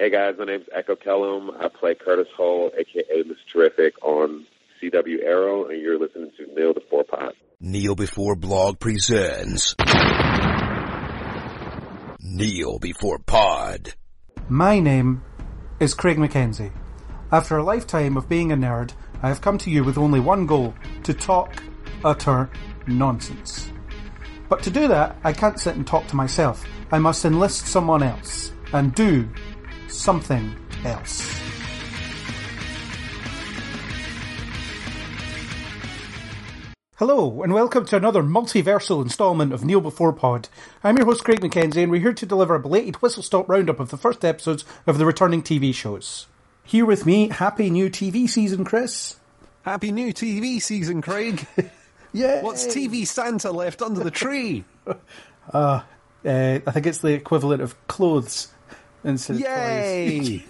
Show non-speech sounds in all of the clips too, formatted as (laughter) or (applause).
Hey guys, my name's Echo Kellum. I play Curtis Holt, aka Mr. Terrific, on CW Arrow, and you're listening to Kneel Before Pod. Kneel Before Blog presents Kneel Before Pod. My name is Craig McKenzie. After a lifetime of being a nerd, I have come to you with only one goal to talk utter nonsense. But to do that, I can't sit and talk to myself. I must enlist someone else and do something else. Hello, and welcome to another multiversal installment of Kneel Before Pod. I'm your host, Craig McKenzie, and we're here to deliver a belated whistle stop roundup of the first episodes of the returning TV shows. Here with me, happy new TV season, Chris. Happy new TV season, Craig. (laughs) Yeah. What's TV Santa left under the tree? (laughs) Uh, I think it's the equivalent of clothes instead. Yay!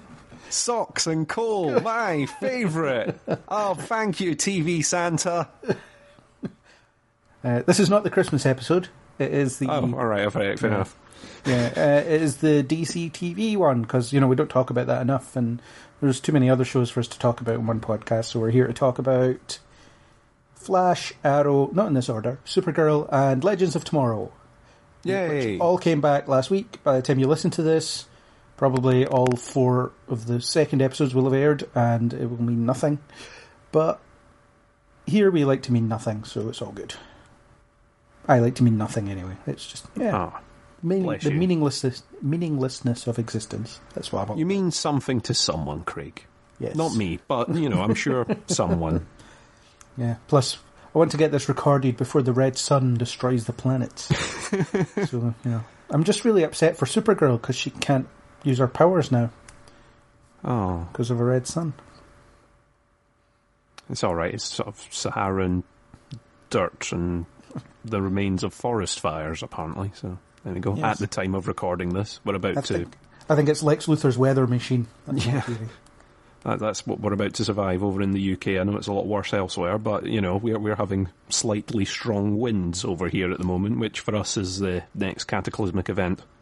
(laughs) Socks and coal, my favourite. Oh, thank you, TV Santa. Uh, this is not the Christmas episode. It is the Oh, all right, fair, fair enough. yeah, uh, it is the DC TV one because you know we don't talk about that enough, and there's too many other shows for us to talk about in one podcast. So we're here to talk about Flash, Arrow, not in this order, Supergirl, and Legends of Tomorrow. Yay! All came back last week. By the time you listen to this, probably all four of the second episodes will have aired, and it will mean nothing. But here we like to mean nothing, so it's all good. I like to mean nothing anyway. It's just yeah, ah, Oh, meaning, the meaninglessness meaninglessness of existence. That's what I want. you mean something to someone, Craig? yes. Not me, but you know, I'm sure (laughs) someone. Yeah. Plus, I want to get this recorded before the red sun destroys the planet. (laughs) so you know, I'm just really upset for Supergirl because she can't use her powers now Oh, because of a red sun. it's all right. It's sort of Saharan dirt and the remains of forest fires, apparently. So there we go. Yes. At the time of recording this, we're about I to. think, I think it's Lex Luthor's weather machine. That's Yeah. That, that's what we're about to survive over in the UK. I know it's a lot worse elsewhere, but you know we're we're having slightly strong winds over here at the moment, which for us is the next cataclysmic event. (laughs)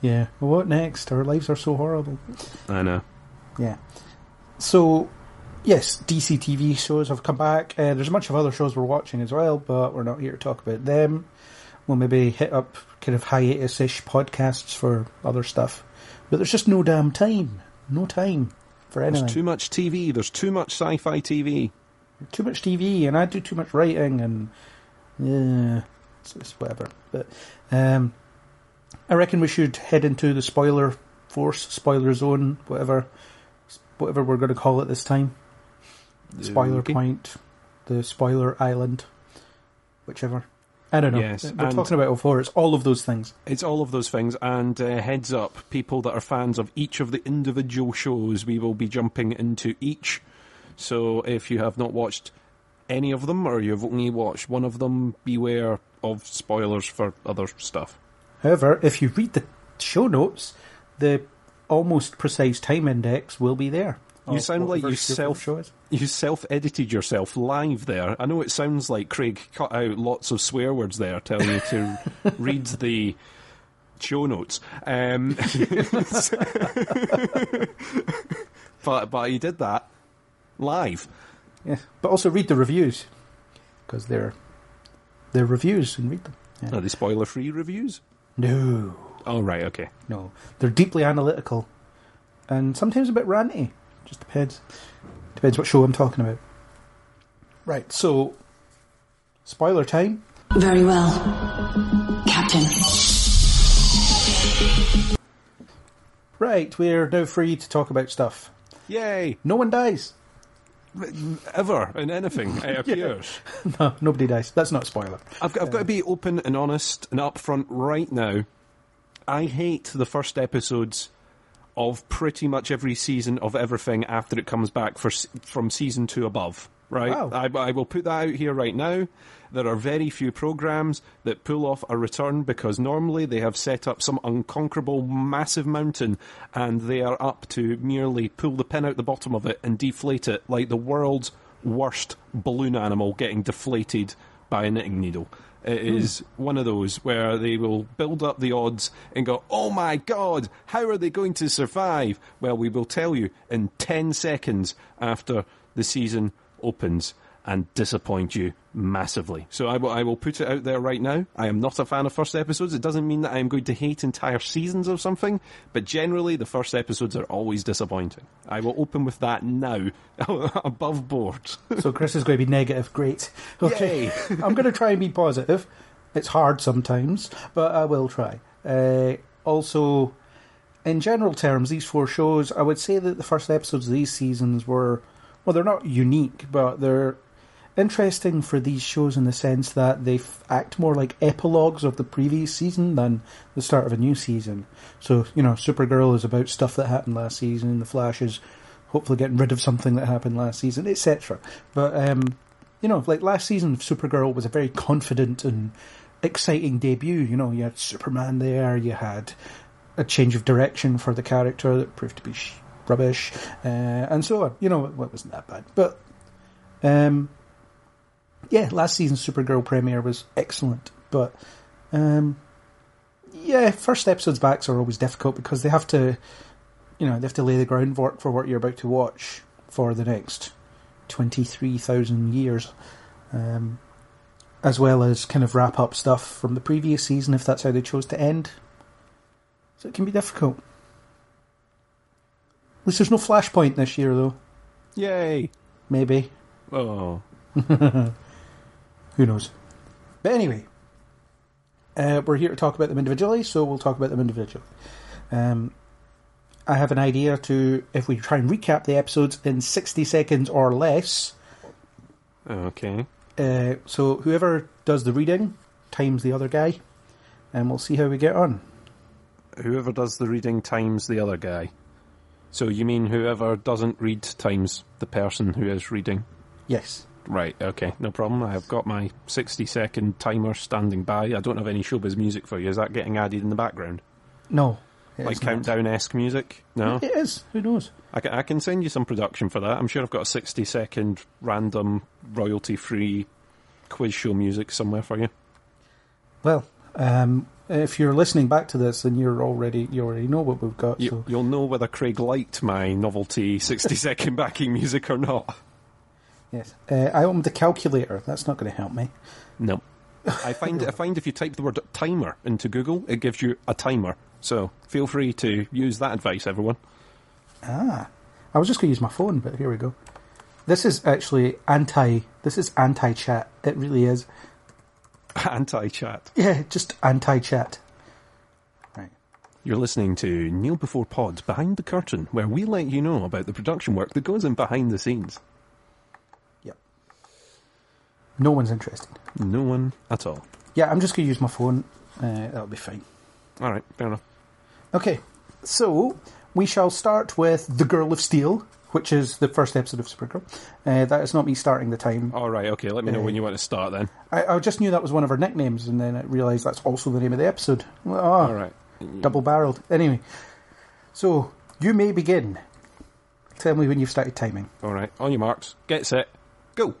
Yeah. Well, what next? Our lives are so horrible. I know. Yeah. So, yes, DC TV shows have come back. Uh, there's a bunch of other shows we're watching as well, but we're not here to talk about them. We'll maybe hit up kind of hiatus-ish podcasts for other stuff. But there's just no damn time. No time for anything. There's too much TV. There's too much sci-fi TV. too much TV, and I do too much writing, and yeah, it's, it's whatever. But um, I reckon we should head into the spoiler force, spoiler zone, whatever, whatever we're going to call it this time. Spoiler Okay. point, the spoiler island, whichever. I don't know. Yes, we're and- talking about before. It's all of those things. It's all of those things, and uh, heads up, people that are fans of each of the individual shows, we will be jumping into each. So if you have not watched any of them, or you've only watched one of them, beware of spoilers for other stuff. However, if you read the show notes, the almost precise time index will be there. You sound like you self-. You self-edited yourself live there. I know it sounds like Craig cut out lots of swear words there, telling you to (laughs) read the show notes. Um, (laughs) but but he did that live. Yeah, but also read the reviews because they're they're reviews and read them. Yeah. Are they spoiler-free reviews? No, Oh right, okay. no, they're deeply analytical and sometimes a bit ranty. Just depends. Depends what show I'm talking about. Right, so spoiler time. Very well, Captain. Right, we're now free to talk about stuff. Yay! No one dies. Ever in anything it (laughs) appears. (laughs) No, nobody dies. That's not a spoiler. I've, I've got to be open and honest and upfront right now. I hate the first episodes of pretty much every season of everything after it comes back for, from season two above. Right? Wow. I, I will put that out here right now. There are very few programs that pull off a return because normally they have set up some unconquerable massive mountain and they are up to merely pull the pin out the bottom of it and deflate it like the world's worst balloon animal getting deflated by a knitting needle. It hmm. is one of those where they will build up the odds and go, oh my god, how are they going to survive? Well, we will tell you in 10 seconds after the season opens and disappoint you massively. So I will, I will put it out there right now. I am not a fan of first episodes. It doesn't mean that I am going to hate entire seasons of something, but generally the first episodes are always disappointing. I will open with that now, (laughs) above board. So Chris is going to be negative. Great. Okay. Yay. I'm going to try and be positive. It's hard sometimes, but I will try. Uh, also, in general terms, these four shows, I would say that the first episodes of these seasons were, well, they're not unique, but they're interesting for these shows in the sense that they f- act more like epilogues of the previous season than the start of a new season. So, you know, Supergirl is about stuff that happened last season, The Flash is hopefully getting rid of something that happened last season, etc. But, um, you know, like last season, Supergirl was a very confident and exciting debut. You know, you had Superman there, you had a change of direction for the character that proved to be sh- rubbish, uh, and so on. You know, well, it wasn't that bad. But, um, yeah, last season's Supergirl premiere was excellent. But, um, yeah, first episodes backs are always difficult because they have to, you know, they have to lay the groundwork for what you're about to watch for the next 23,000 years. Um, as well as kind of wrap up stuff from the previous season if that's how they chose to end. So it can be difficult. At least there's no Flashpoint this year, though. Yay! Maybe. Oh. (laughs) Who knows? But anyway, uh, we're here to talk about them individually, so we'll talk about them individually. Um, I have an idea to, if we try and recap the episodes in 60 seconds or less, Okay. uh, so whoever does the reading times the other guy, and we'll see how we get on. Whoever does the reading times the other guy. So you mean whoever doesn't read times the person who is reading? Yes. Right, okay, no problem. I've got my 60 second timer standing by. I don't have any showbiz music for you. Is that getting added in the background? No. like countdown esque music? No? It is. Who knows? I can, I can send you some production for that. I'm sure I've got a 60 second random royalty free quiz show music somewhere for you. Well, um, if you're listening back to this, then you're already you already know what we've got. You, so You'll know whether Craig liked my novelty 60 second (laughs) backing music or not. Yes, uh, I opened the calculator. That's not going to help me. No. (laughs) I find I find if you type the word timer into Google, it gives you a timer. So feel free to use that advice, everyone. Ah, I was just going to use my phone, but here we go. This is actually anti. This is anti-chat. It really is. (laughs) Anti-chat. Yeah, just anti-chat. Right. You're listening to Kneel Before Pod Behind the Curtain, where we let you know about the production work that goes in behind the scenes. No one's interested. No one at all. Yeah, I'm just going to use my phone. Uh, that'll be fine. All right, fair enough. Okay, so we shall start with The Girl of Steel, which is the first episode of Supergirl. Uh, that is not me starting the time. All right, okay. Let me know when you want to start then. I, I just knew that was one of her nicknames, and then I realised that's also the name of the episode. Oh, All right. double barreled. Anyway, so you may begin. Tell me when you've started timing. All right. On your marks, get set, go.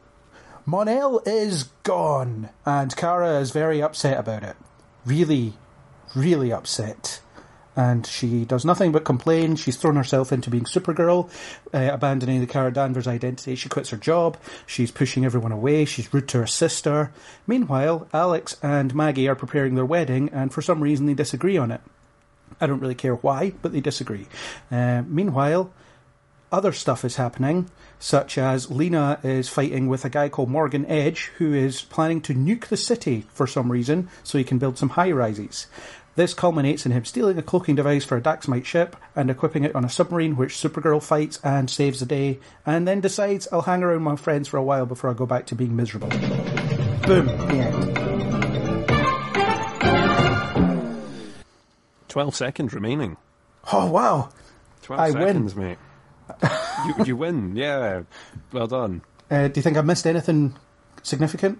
Mon-El is gone, and Kara is very upset about it. Really, really upset. And she does nothing but complain. She's thrown herself into being Supergirl, uh, abandoning the Kara Danvers identity. She quits her job. She's pushing everyone away. She's rude to her sister. Meanwhile, Alex and Maggie are preparing their wedding, and for some reason they disagree on it. I don't really care why, but they disagree. Uh, meanwhile, other stuff is happening, such as Lena is fighting with a guy called Morgan Edge, who is planning to nuke the city for some reason so he can build some high rises. This culminates in him stealing a cloaking device for a Daxamite ship and equipping it on a submarine, which Supergirl fights and saves the day, and then decides I'll hang around my friends for a while before I go back to being miserable. Boom. The end. 12 seconds remaining. Oh wow! 12 I win. seconds, mate. You, you win, yeah. Well done. Uh, do you think I missed anything significant?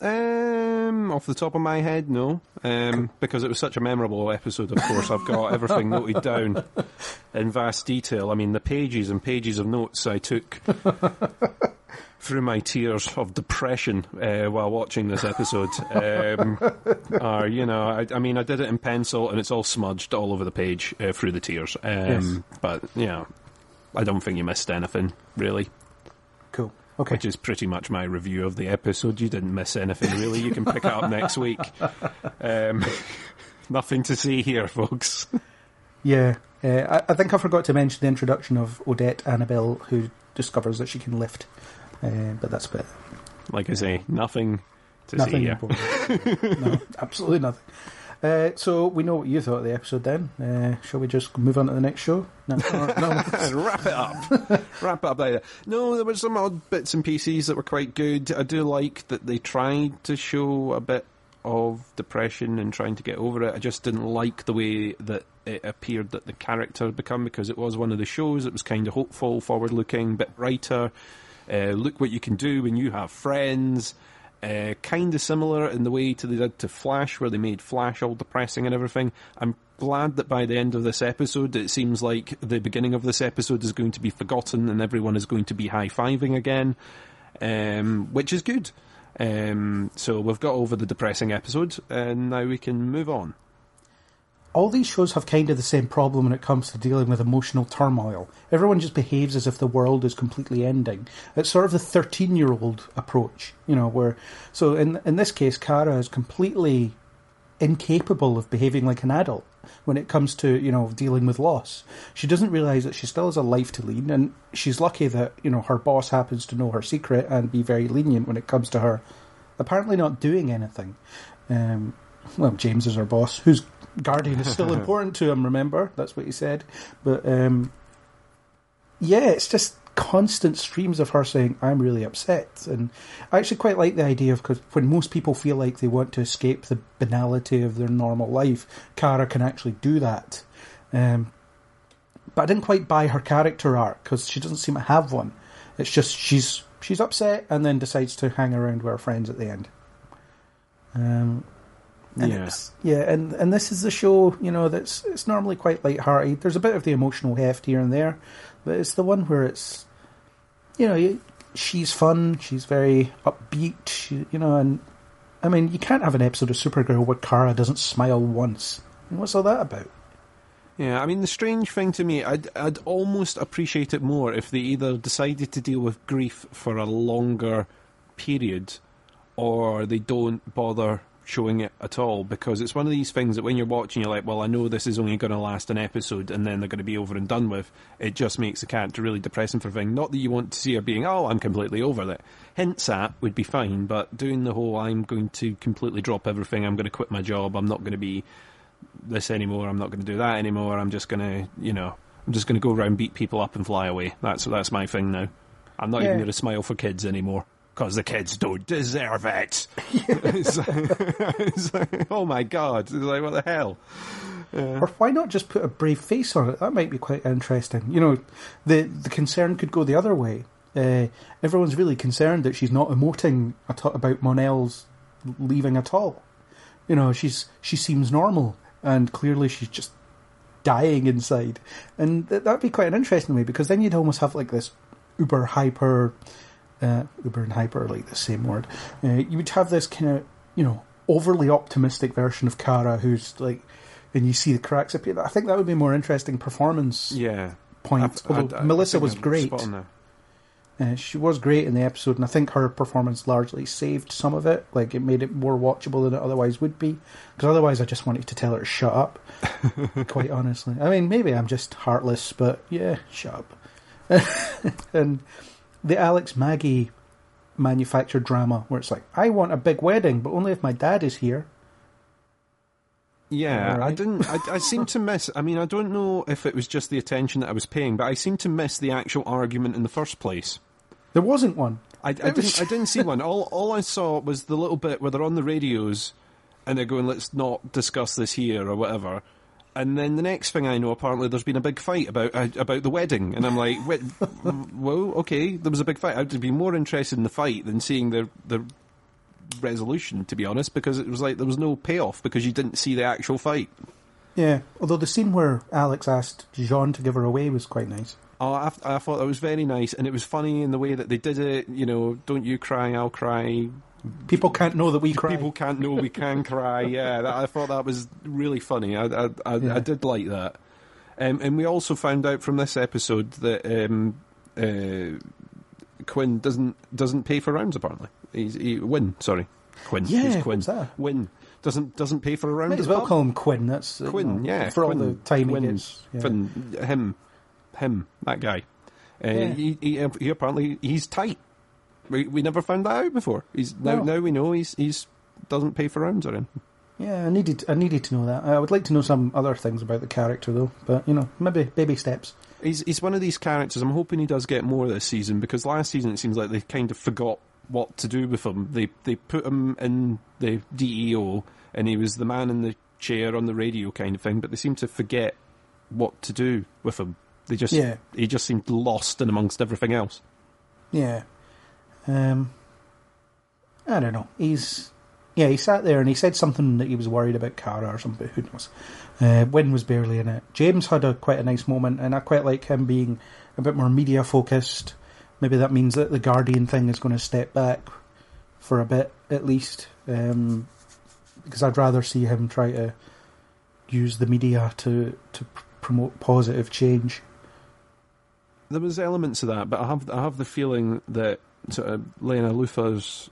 Um, off the top of my head, no. Um, because it was such a memorable episode, of course, I've got everything (laughs) noted down in vast detail. I mean, the pages and pages of notes I took (laughs) through my tears of depression uh, while watching this episode um, are, you know, I, I, mean, I did it in pencil and it's all smudged all over the page uh, through the tears. Um, Yes. But, yeah, I don't think you missed anything, really, Cool. Okay. which is pretty much my review of the episode. You didn't miss anything, really. You can pick it up next week. (laughs) Um, (laughs) nothing to see here, folks. Yeah, uh, I, I think I forgot to mention the introduction of Odette Annable, who discovers that she can lift. Uh, but that's about it. Like I say, nothing to see here. no, absolutely nothing. (laughs) Uh, so we know what you thought of the episode. Then, uh, shall we just move on to the next show? No, no, (laughs) wrap it up. wrap it up later. No, there were some odd bits and pieces that were quite good. I do like that they tried to show a bit of depression and trying to get over it. I just didn't like the way that it appeared that the character had become because it was one of the shows. It was kind of hopeful, forward looking, bit brighter. Uh, look what you can do when you have friends. Uh, kind of similar in the way to they did to Flash, where they made Flash all depressing and everything. I'm glad that by the end of this episode, it seems like the beginning of this episode is going to be forgotten and everyone is going to be high fiving again, um, which is good. Um, so we've got over the depressing episode, and now we can move on. All these shows have kind of the same problem when it comes to dealing with emotional turmoil. Everyone just behaves as if the world is completely ending. It's sort of the thirteen-year-old approach, you know. Where so in in this case, Kara is completely incapable of behaving like an adult when it comes to you know dealing with loss. She doesn't realize that she still has a life to lead, and she's lucky that you know her boss happens to know her secret and be very lenient when it comes to her apparently not doing anything. Um, well, James is her boss, whose guardian is still (laughs) important to him. Remember, that's what he said. But um, yeah, it's just constant streams of her saying, "I'm really upset," and I actually quite like the idea of because when most people feel like they want to escape the banality of their normal life, Kara can actually do that. Um, but I didn't quite buy her character arc because she doesn't seem to have one. It's just she's she's upset and then decides to hang around with her friends at the end. Um, and Yeah. yeah, and and this is a show you know that's it's normally quite light-hearted. There's a bit of the emotional heft here and there, but it's the one where it's you know you, she's fun, she's very upbeat, she, you know, and I mean you can't have an episode of Supergirl where Kara doesn't smile once. And what's all that about? Yeah, I mean, the strange thing to me, I'd, I'd almost appreciate it more if they either decided to deal with grief for a longer period or they don't bother showing it at all because it's one of these things that when you're watching, you're like, well, I know this is only going to last an episode and then they're going to be over and done with. It just makes the character really depressing for a thing. Not that you want to see her being, oh, I'm completely over it. Hints at would be fine, but doing the whole, I'm going to completely drop everything, I'm going to quit my job, I'm not going to be this anymore. I'm not going to do that anymore. I'm just going to, you know, I'm just going to go around, beat people up, and fly away. That's that's my thing now. I'm not Yeah. even going to smile for kids anymore because the kids don't deserve it. (laughs) It's like- it's (laughs) like, oh my god! It's like what the hell? Or why not just put a brave face on it? That might be quite interesting. You know, the the concern could go the other way. Uh, everyone's really concerned that she's not emoting at about Mon-El's leaving at all. You know, she's she seems normal, and clearly she's just dying inside. And th- that'd be quite an interesting way because then you'd almost have like this uber hyper, uh, uber and hyper are like the same word. Uh, you would have this kind of you know overly optimistic version of Kara who's like, and you see the cracks appear. I think that would be more interesting performance Yeah. point. I- Although I- I Melissa was great. spot on there. Uh, she was great in the episode, and I think her performance largely saved some of it. Like it made it more watchable than it otherwise would be. Because otherwise, I just wanted to tell her to shut up. (laughs) quite honestly, I mean, maybe I'm just heartless, but yeah, shut up. (laughs) and the Alex Maggie manufactured drama, where it's like, I want a big wedding, but only if my dad is here. Yeah, I didn't. I, I seem (laughs) to miss. I mean, I don't know if it was just the attention that I was paying, but I seem to miss the actual argument in the first place. There wasn't one. I, I didn't. I didn't see one. All all I saw was the little bit where they're on the radios, and they're going, "Let's not discuss this here" or whatever. And then the next thing I know, apparently there's been a big fight about uh, about the wedding, and I'm like, "Wait, (laughs) whoa, okay, there was a big fight." I'd be more interested in the fight than seeing the the resolution, to be honest, because it was like there was no payoff because you didn't see the actual fight. Yeah, although the scene where Alex asked J'onn to give her away was quite nice. Oh, I, I thought that was very nice, and it was funny in the way that they did it. You know, don't you cry, I'll cry. People can't know that we cry. People can't know we can cry. Yeah, that, I thought that was really funny. I I, I, Yeah. I did like that. Um, and we also found out from this episode that um, uh, Quinn doesn't doesn't pay for rounds. Apparently, he's he, Win. Sorry, Quinn. Yeah, He's Quinn. Win doesn't doesn't pay for a round. Might as well pub. call him Quinn. That's uh, Quinn, yeah, for Quinn, all the time Quinn, he gets. Yeah. Finn, him, him, that guy. Uh, Yeah. he, he, he apparently he's tight. We we never found that out before. He's now No. now we know he's he's doesn't pay for rounds or anything. Yeah, I needed I needed to know that. I would like to know some other things about the character though, but you know, maybe baby steps. He's he's one of these characters. I'm hoping he does get more this season because last season it seems like they kind of forgot what to do with him. They they put him in the DEO and he was the man in the chair on the radio kind of thing, but they seem to forget what to do with him. They just Yeah. he just seemed lost in amongst everything else. Yeah. Um I don't know. He's yeah, he sat there and he said something that he was worried about Kara or something. Who knows? Uh, Winn was barely in it. James had a quite a nice moment, and I quite like him being a bit more media focused. Maybe that means that the Guardian thing is going to step back for a bit at least, um, because I'd rather see him try to use the media to to pr- promote positive change. There was elements of that, but I have I have the feeling that sort of Lena Luthor's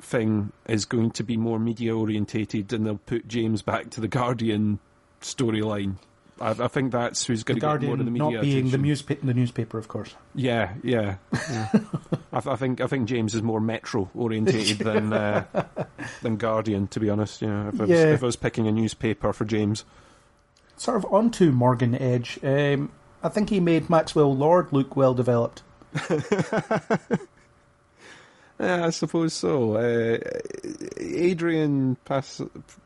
thing is going to be more media orientated, and they'll put James back to the Guardian storyline. I, I think that's who's going The to get more of the Guardian media not being the, newspa- the newspaper, of course. Yeah, yeah. yeah. (laughs) I, I think I think James is more Metro orientated (laughs) than uh, than Guardian. To be honest, yeah. If I, was, Yeah. if I was picking a newspaper for James, Sort of onto Morgan Edge. Um, I think he made Maxwell Lord look well developed. (laughs) yeah, I suppose so. Uh, Adrian Pas-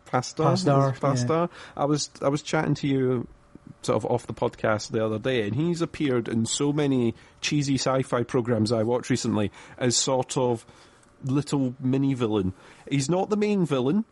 Pastor, Pasdar, Pasdar. I was I was chatting to you sort of off the podcast the other day, and he's appeared in so many cheesy sci-fi programs I watched recently as sort of little mini villain. He's not the main villain.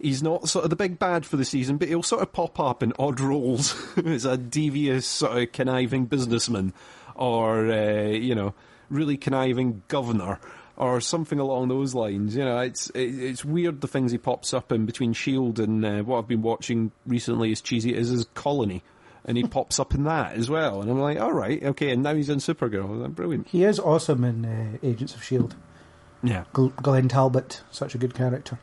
He's not sort of the big bad for the season, but he'll sort of pop up in odd roles (laughs) as a devious, sort of conniving businessman, or uh, you know, really conniving governor, or something along those lines. You know, it's it, it's weird the things he pops up in between Shield and uh, what I've been watching recently. As cheesy as his Colony, and he (laughs) pops up in that as well. And I'm like, all right, okay. And now he's in Supergirl. Brilliant. He is awesome in uh, Agents of Shield. Yeah. Gl- Glenn Talbot, such a good character.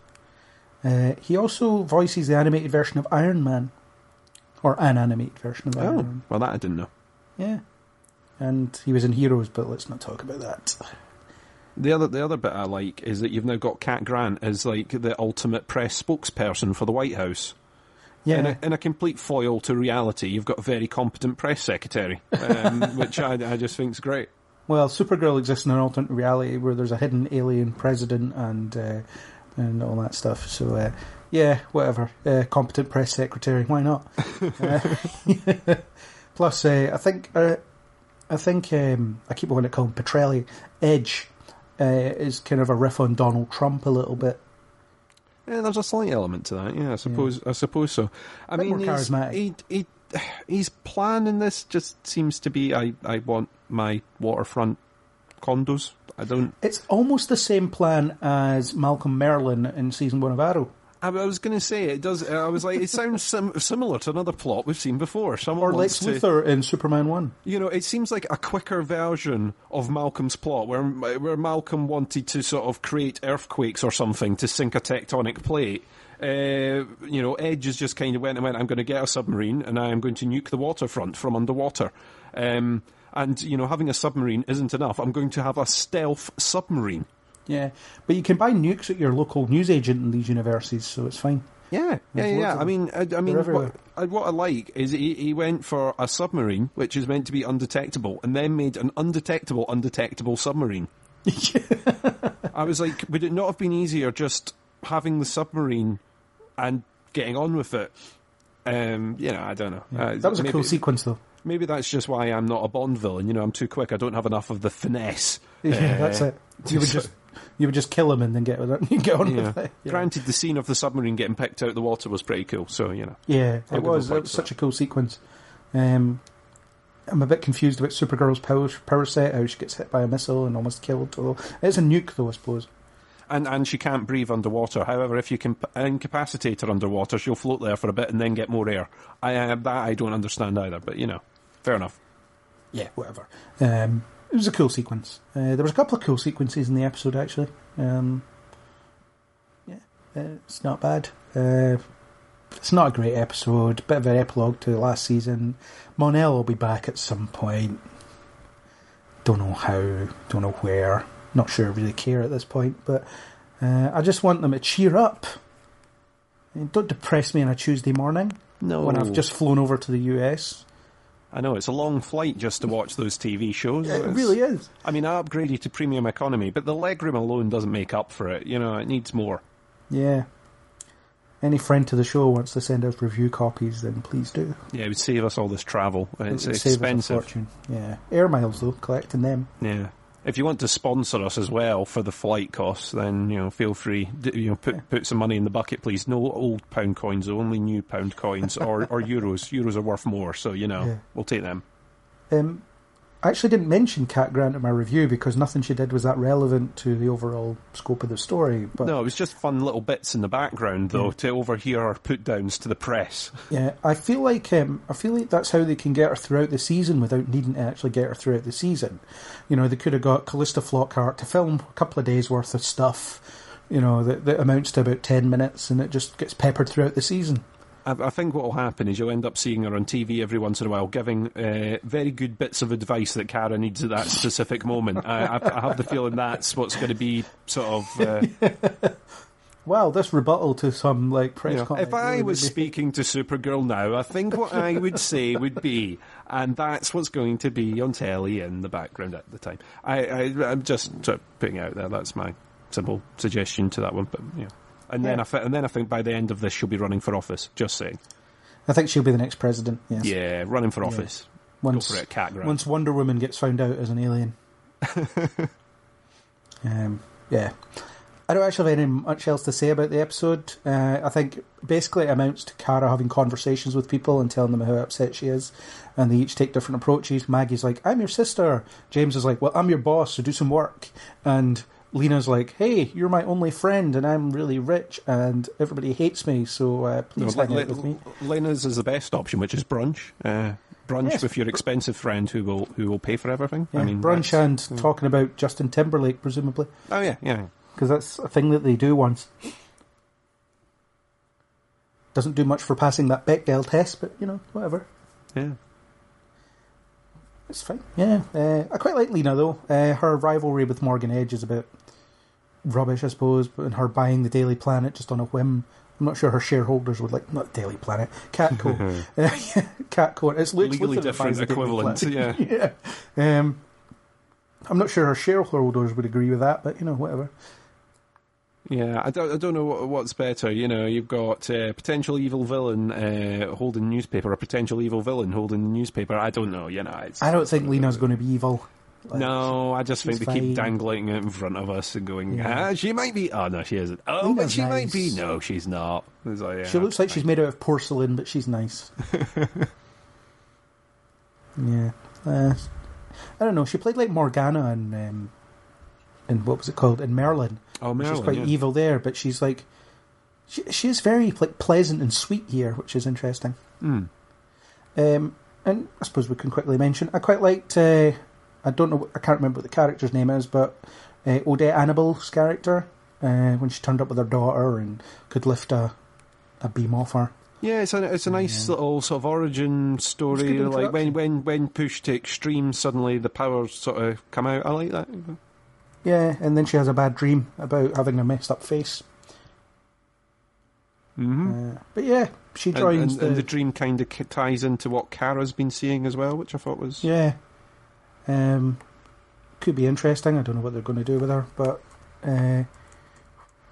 Uh, he also voices the animated version of Iron Man, or an animated version of Iron Oh, Man. well, that I didn't know. Yeah, and he was in Heroes, but let's not talk about that. The other the other bit I like is that you've now got Cat Grant as like the ultimate press spokesperson for the White House. Yeah, In, a, in a complete foil to reality, you've got a very competent press secretary, um, (laughs) which I, I just think's great. Well, Supergirl exists in an alternate reality where there's a hidden alien president and uh, and all that stuff. So, uh, yeah, whatever. Uh, competent press secretary, why not? (laughs) (laughs) plus, uh, I think uh, I think um, I keep wanting to call him Petrelli. Edge uh, is kind of a riff on Donald Trump a little bit. Yeah, there's a slight element to that. Yeah, I suppose. I suppose so. I mean, more he's, charismatic. he, he, his plan in this just seems to be: I, I want my waterfront condos. I don't. It's almost the same plan as Malcolm Merlyn in season one of Arrow. I, I was going to say it does. I was like, it sounds sim- similar to another plot we've seen before. Someone Or Lex to, Luthor in Superman 1. You know, it seems like a quicker version of Malcolm's plot, where where Malcolm wanted to sort of create earthquakes or something to sink a tectonic plate. Uh, you know, Edge has just kind of went and went. I'm going to get a submarine and I am going to nuke the waterfront from underwater. Um, and you know, having a submarine isn't enough. I'm going to have a stealth submarine. Yeah, but you can buy nukes at your local newsagent in these universities, so it's fine. Yeah, yeah, yeah. I mean, I, I mean, what I, what I like is he, he went for a submarine which is meant to be undetectable, and then made an undetectable, undetectable submarine. (laughs) I was like, would it not have been easier just having the submarine and getting on with it? Um, you know, I don't know. Uh, that was a cool sequence, though. Maybe that's just why I'm not a Bond villain. You know, I'm too quick. I don't have enough of the finesse. Yeah, Uh, that's it. (laughs) You would just you would just kill him and then get (laughs) with it. You get on Yeah. with it. Yeah, Granted, the scene of the submarine getting picked out of the water was pretty cool. So you know, yeah it was. It was such a cool sequence. Um, I'm a bit confused about Supergirl's power, power set, how she gets hit by a missile and almost killed. Although it's a nuke, though, I suppose. And and she can't breathe underwater. However, if you can incapacitate her underwater, she'll float there for a bit and then get more air. I uh, that I don't understand either. But you know, fair enough. Yeah, whatever. Um, it was a cool sequence. Uh, there was a couple of cool sequences in the episode, actually. Um, yeah, uh, it's not bad. Uh, it's not a great episode. Bit of an epilogue to the last season. Mon-El will be back at some point. Don't know how. Don't know where. Not sure I really care at this point. But uh, I just want them to cheer up. And Don't depress me on a Tuesday morning No, when I've just flown over to the US. I know it's a long flight just to watch those TV shows. It really is. I mean, I upgraded to premium economy, but the legroom alone doesn't make up for it. You know, it needs more. Yeah. Any friend to the show wants to send us review copies, then please do. Yeah, it would save us all this travel. It's It would save us a expensive. fortune. Yeah. Air miles though, collecting them. Yeah. If you want to sponsor us as well for the flight costs, then you know feel free. You know, put put some money in the bucket, please. No old pound coins, only new pound coins or, or euros. Euros are worth more, so you know Yeah. we'll take them. Um, I actually didn't mention Cat Grant in my review because nothing she did was that relevant to the overall scope of the story. But No, it was just fun little bits in the background though to overhear our put downs to the press. yeah, I feel like um, I feel like that's how they can get her throughout the season without needing to actually get her throughout the season. You know, they could have got Calista Flockhart to film a couple of days worth of stuff. You know, that, that amounts to about ten minutes, and it just gets peppered throughout the season. I, I think what will happen is you'll end up seeing her on TV every once in a while, giving uh, very good bits of advice that Kara needs at that specific moment. I, I, I have the feeling that's what's going to be sort of. Uh, (laughs) Wow, this rebuttal to some like press comment if I really was me- speaking to Supergirl now, I think what I would say would be, and that's what's going to be on telly in the background at the time. I, I, I'm just sort of putting it out there. That's my simple suggestion to that one. But yeah. And then Yeah. I th- and then I think by the end of this she'll be running for office. Just saying. I think she'll be the next president. Yes. Yeah, running for office. Once, Go for it, Cat Grant. once Wonder Woman gets found out as an alien. (laughs) um, yeah. I don't actually have any much else to say about the episode. Uh, I think basically it amounts to Kara having conversations with people and telling them how upset she is, and they each take different approaches. Maggie's like, "I'm your sister." James is like, "Well, I'm your boss, so do some work." And Lena's like, "Hey, you're my only friend, and I'm really rich, and everybody hates me, so uh, No, please Le- hang out with me." Lena's is the best option, which is brunch. Uh, brunch Yes. with your expensive friend who will who will pay for everything. Yeah, I mean, brunch and talking about Justin Timberlake, presumably. Oh yeah, yeah. because that's a thing that they do once. Doesn't do much for passing that Bechdel test, but you know, whatever. Yeah. It's fine. Yeah, uh, I quite like Lena though. Uh, her rivalry with Morgan Edge is a bit rubbish, I suppose, but and her buying the Daily Planet just on a whim. I'm not sure her shareholders would like not Daily Planet, Catco, uh, (laughs) (laughs) Catco. It's Luke Legally Luthor different equivalent, yeah. (laughs) yeah. Um, I'm not sure her shareholders would agree with that, but you know, whatever. Yeah, I don't, I don't know what, what's better. You know, you've got a potential evil villain uh, holding newspaper, a potential evil villain holding the newspaper. I don't know. You know, it's, I don't think Lena's going to be evil. Like, No, I just think they fine. keep dangling it in front of us and going, Yeah. ah, she might be. Oh no, she isn't. Oh, but she might be. No, she's not. Like, yeah, She looks like she's made out of porcelain, but she's nice. (laughs) yeah. Uh, I don't know. She played like Morgana in, um, in what was it called? In Merlin. Oh, Merlin. She's quite yeah. evil there, but she's like. She, she is very like pleasant and sweet here, which is interesting. Mm. Um, and I suppose we can quickly mention. I quite liked. Uh, I don't know. I can't remember what the character's name is, but uh, Odette Annable's character uh, when she turned up with her daughter and could lift a a beam off her. Yeah, it's a it's a nice little sort of origin story. Like when when when pushed to extreme, suddenly the powers sort of come out. I like that. Yeah, and then she has a bad dream about having a messed up face. Mm-hmm. Uh, but yeah, she And, and, the, and the dream kind of ties into what Kara's been seeing as well, which I thought was yeah. Um, could be interesting. I don't know what they're going to do with her, but uh,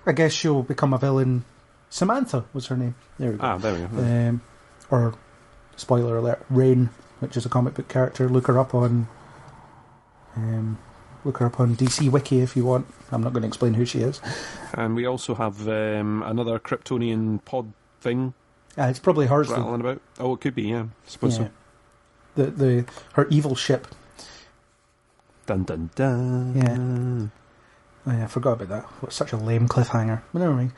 I guess she'll become a villain. Samantha was her name. There we go. ah, there we go. Um, or spoiler alert, Reign, which is a comic book character. Look her up on. Um, look her up on DC Wiki if you want. I'm not going to explain who she is. And we also have um, another Kryptonian pod thing Uh, it's probably hers. though. rattling about. Oh, it could be. Yeah, I suppose Yeah. so. the the her evil ship. Dun dun dun. Yeah. Oh, yeah, I forgot about that. What such a lame cliffhanger. But never mind.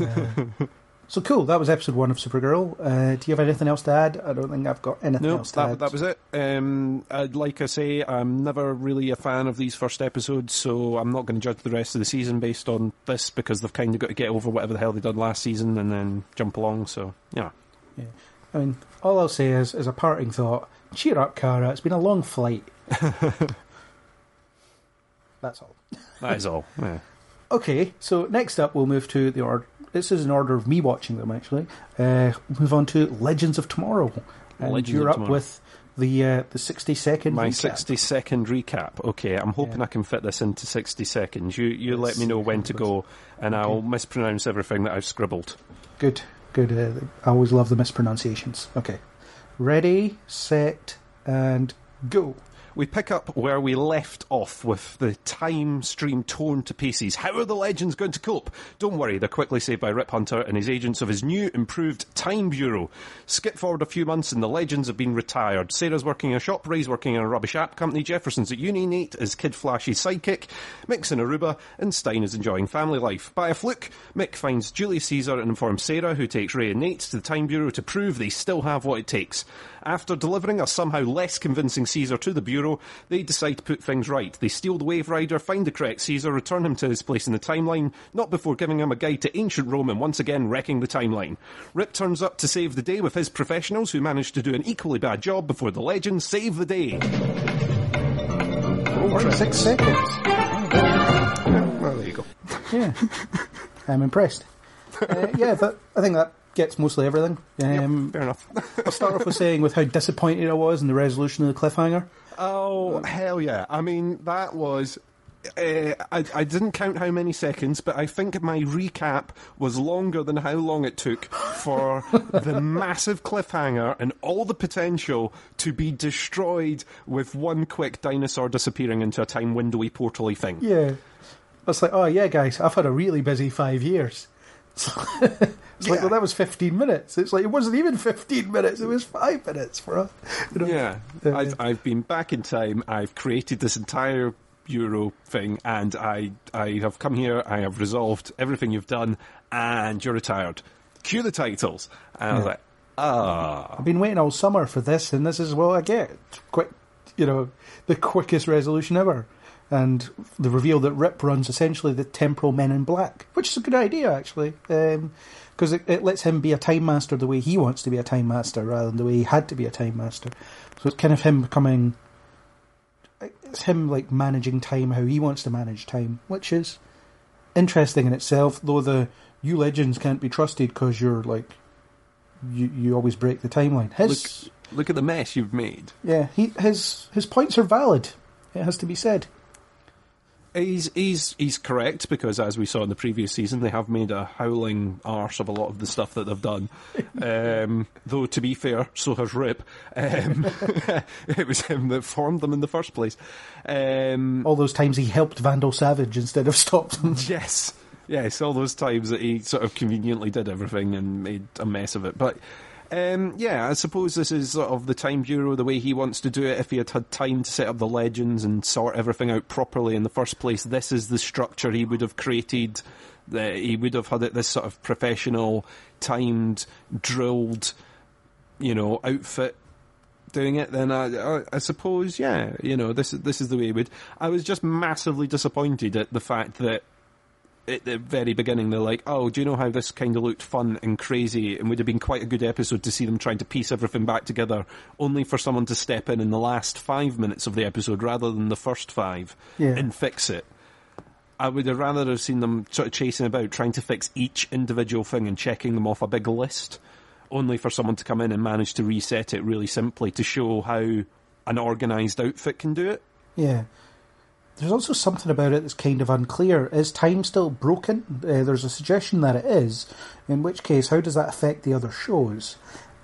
Uh, (laughs) so cool. That was episode one of Supergirl. Uh, do you have anything else to add? I don't think I've got anything No, else to that, add. that was it. Um, like I say, I'm never really a fan of these first episodes, so I'm not going to judge the rest of the season based on this because they've kind of got to get over whatever the hell they did last season and then jump along. So yeah, Yeah. I mean, all I'll say is, as a parting thought, cheer up, Kara. It's been a long flight. (laughs) That's all. that is all. Yeah. (laughs) Okay, so next up we'll move to the order. This is in order of me watching them, actually. Uh, move on to Legends of Tomorrow. And Legends you're of up Tomorrow. with the uh, the 60 second My recap. 60 second recap. Okay, I'm hoping Yeah. I can fit this into 60 seconds. You you let Let's me know when to go, and I'll mispronounce everything that I've scribbled. Good, good. Uh, I always love the mispronunciations. Okay. Ready, set, and go. We pick up where we left off with the time stream torn to pieces. How are the legends going to cope? Don't worry, they're quickly saved by Rip Hunter and his agents of his new, improved Time Bureau. Skip forward a few months and the legends have been retired. Sara's working in a shop, Ray's working in a rubbish app company, Jefferson's at uni, Nate is Kid Flash's sidekick, Mick's in Aruba, and Stein is enjoying family life. By a fluke, Mick finds Julius Caesar and informs Sara, who takes Ray and Nate to the Time Bureau to prove they still have what it takes. After delivering a somehow less convincing Caesar to the Bureau, they decide to put things right. They steal the Waverider, find the correct Caesar, return him to his place in the timeline, not before giving him a guide to ancient Rome and once again wrecking the timeline. Rip turns up to save the day with his professionals who manage to do an equally bad job before the legends save the day. 46 seconds. Well, there you go. Yeah. (laughs) I'm impressed. Uh, yeah, that, I think that gets mostly everything. Um, Fair enough. (laughs) I'll start off with saying with how disappointed I was in the resolution of the cliffhanger. Oh, hell yeah. I mean, that was. Uh, I, I didn't count how many seconds, but I think my recap was longer than how long it took for (laughs) the massive cliffhanger and all the potential to be destroyed with one quick dinosaur disappearing into a time windowy portally thing. Yeah. It's like, oh yeah, guys, I've had a really busy five years. (laughs) It's like, Yeah. well, that was 15 minutes. It's like, it wasn't even 15 minutes, it was five minutes for us. You know? Yeah, Uh, I've, I've been back in time. I've created this entire Bureau thing, and I I have come here. I have resolved everything you've done, and you're retired. Cue the titles. And I was like, ah, I've been waiting all summer for this, and this is what I get. Quick, you know, the quickest resolution ever. And the reveal that Rip runs essentially the temporal men in black, which is a good idea, actually. Um, because it, it lets him be a time master the way he wants to be a time master rather than the way he had to be a time master. So it's kind of him becoming. It's him, like, managing time how he wants to manage time, which is interesting in itself, though the you legends can't be trusted because you're, like, you, you always break the timeline. His. look, look at the mess you've made. Yeah, he his his points are valid. It has to be said. He's he's he's correct because as we saw in the previous season, they have made a howling arse of a lot of the stuff that they've done. (laughs) um, though to be fair, so has Rip. Um, (laughs) it was him that formed them in the first place. Um, All those times he helped Vandal Savage instead of stopped him. (laughs) Yes, yes, all those times that he sort of conveniently did everything and made a mess of it. But um, yeah, I suppose this is sort of the Time Bureau the way he wants to do it. If he had had time to set up the legends and sort everything out properly in the first place, this is the structure he would have created. He would have had it this sort of professional, timed, drilled, you know, outfit doing it, then I, I, I suppose, yeah, you know, this is this is the way it would. I was just massively disappointed at the fact that at the very beginning they're like, oh, do you know how this kind of looked fun and crazy and would have been quite a good episode to see them trying to piece everything back together, only for someone to step in in the last five minutes of the episode rather than the first five Yeah. and fix it. I would have rather have seen them sort of chasing about trying to fix each individual thing and checking them off a big list, only for someone to come in and manage to reset it really simply to show how an organised outfit can do it. Yeah. There's also something about it that's kind of unclear. Is time still broken? Uh, there's a suggestion that it is. In which case, how does that affect the other shows?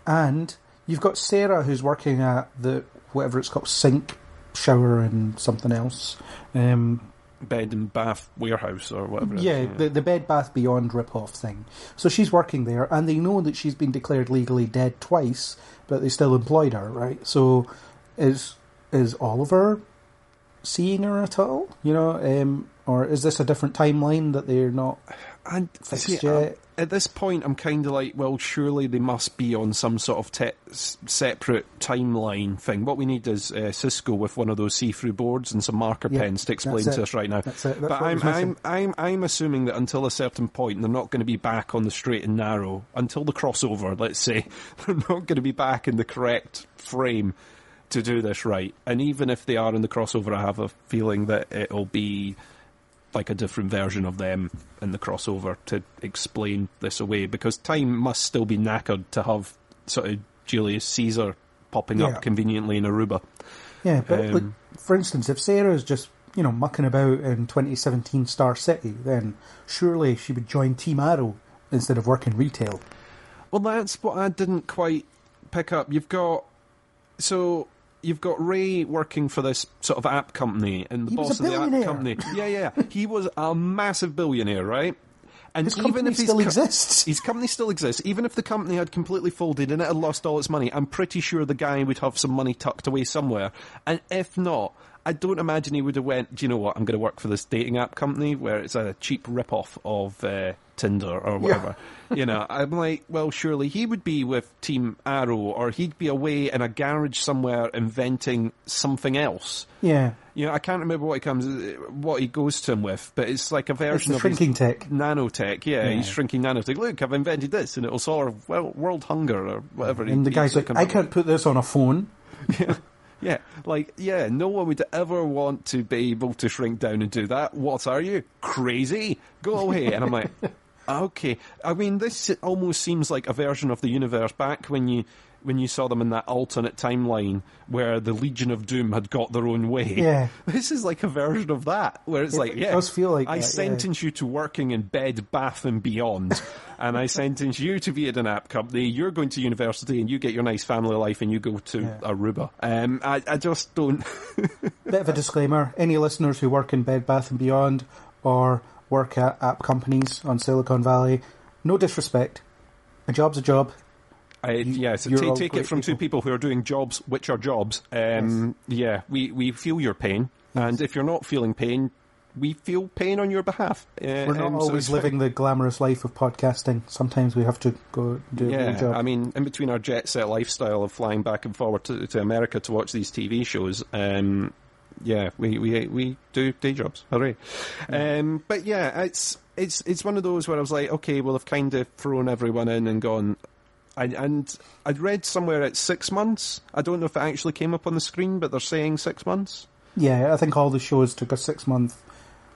And you've got Sara who's working at the whatever it's called, sink, shower, and something else. Um, Bed and bath warehouse or whatever. is, yeah, the the Bed Bath Beyond rip-off thing. So she's working there, and they know that she's been declared legally dead twice, but they still employed her, right? So is is Oliver seeing her at all? You know, um, or is this a different timeline that they're not? And Fixed see, yet. um, at this point, I'm kind of like, well, surely they must be on some sort of te- separate timeline thing. What we need is uh, Cisco with one of those see-through boards and some marker Yeah, pens to explain to us right now. That's. That's but I'm. I'm, I'm, I'm assuming that until a certain point, they're not going to be back on the straight and narrow until the crossover. Let's say (laughs) they're not going to be back in the correct frame to do this right. And even if they are in the crossover, I have a feeling that it'll be like a different version of them in the crossover to explain this away because time must still be knackered to have sort of Julius Caesar popping Yeah. up conveniently in Aruba. Yeah, but like, Um, for instance, if Sara is just you know mucking about in 2017 Star City, then surely she would join Team Arrow instead of working retail. Well, that's what I didn't quite pick up. You've got so you've got Ray working for this sort of app company, and the He boss of the app company. Yeah, yeah, he was a massive billionaire, right? And His if his still co- exists. (laughs) his company still exists. Even if the company had completely folded and it had lost all its money, I'm pretty sure the guy would have some money tucked away somewhere. And if not, I don't imagine he would have went. Do you know what? I'm going to work for this dating app company where it's a cheap rip-off of uh, Tinder or whatever. you know, I'm like, well, surely he would be with Team Arrow, or he'd be away in a garage somewhere inventing something else. Yeah, You know, I can't remember what he comes, what he goes to him with, but it's like a version of shrinking tech. nanotech. Yeah, Yeah. he's shrinking nanotech. Look, I've invented this, and it'll solve well, world hunger or whatever. he- And the guy's like, I can't put this on a phone. (laughs) with. Yeah, like yeah, no one would ever want to be able to shrink down and do that. What are you crazy? Go away. and I'm like, (laughs) okay. I mean, this almost seems like a version of the universe back when you. When you saw them in that alternate timeline where the Legion of Doom had got their own way, Yeah. (laughs) this is like a version of that, where it's It like, yeah, does feel like I that, yeah. sentence you to working in bed, bath, and beyond, (laughs) and I sentence you to be at an app company. You're going to university, and you get your nice family life, and you go to Yeah. Aruba. Um, I, I just don't. (laughs) Bit of a disclaimer: any listeners who work in Bed Bath and Beyond or work at app companies on Silicon Valley, no disrespect, a job's a job. I, yeah, so all take it from two people. people who are doing jobs which are jobs. Um, Yeah, we, we feel your pain, and if you're not feeling pain, we feel pain on your behalf. Uh, We're not um, always it's living the glamorous life of podcasting. Sometimes we have to go do a job. I mean, in between our jet set lifestyle of flying back and forward to, to America to watch these TV shows, um, yeah, we, we we do day jobs. Hooray! Um, but yeah, it's it's it's one of those where I was like, okay, well, I've kind of thrown everyone in and gone. I, and I'd read somewhere it's six months. I don't know if it actually came up on the screen, but they're saying six months. yeah, I think all the shows took a six month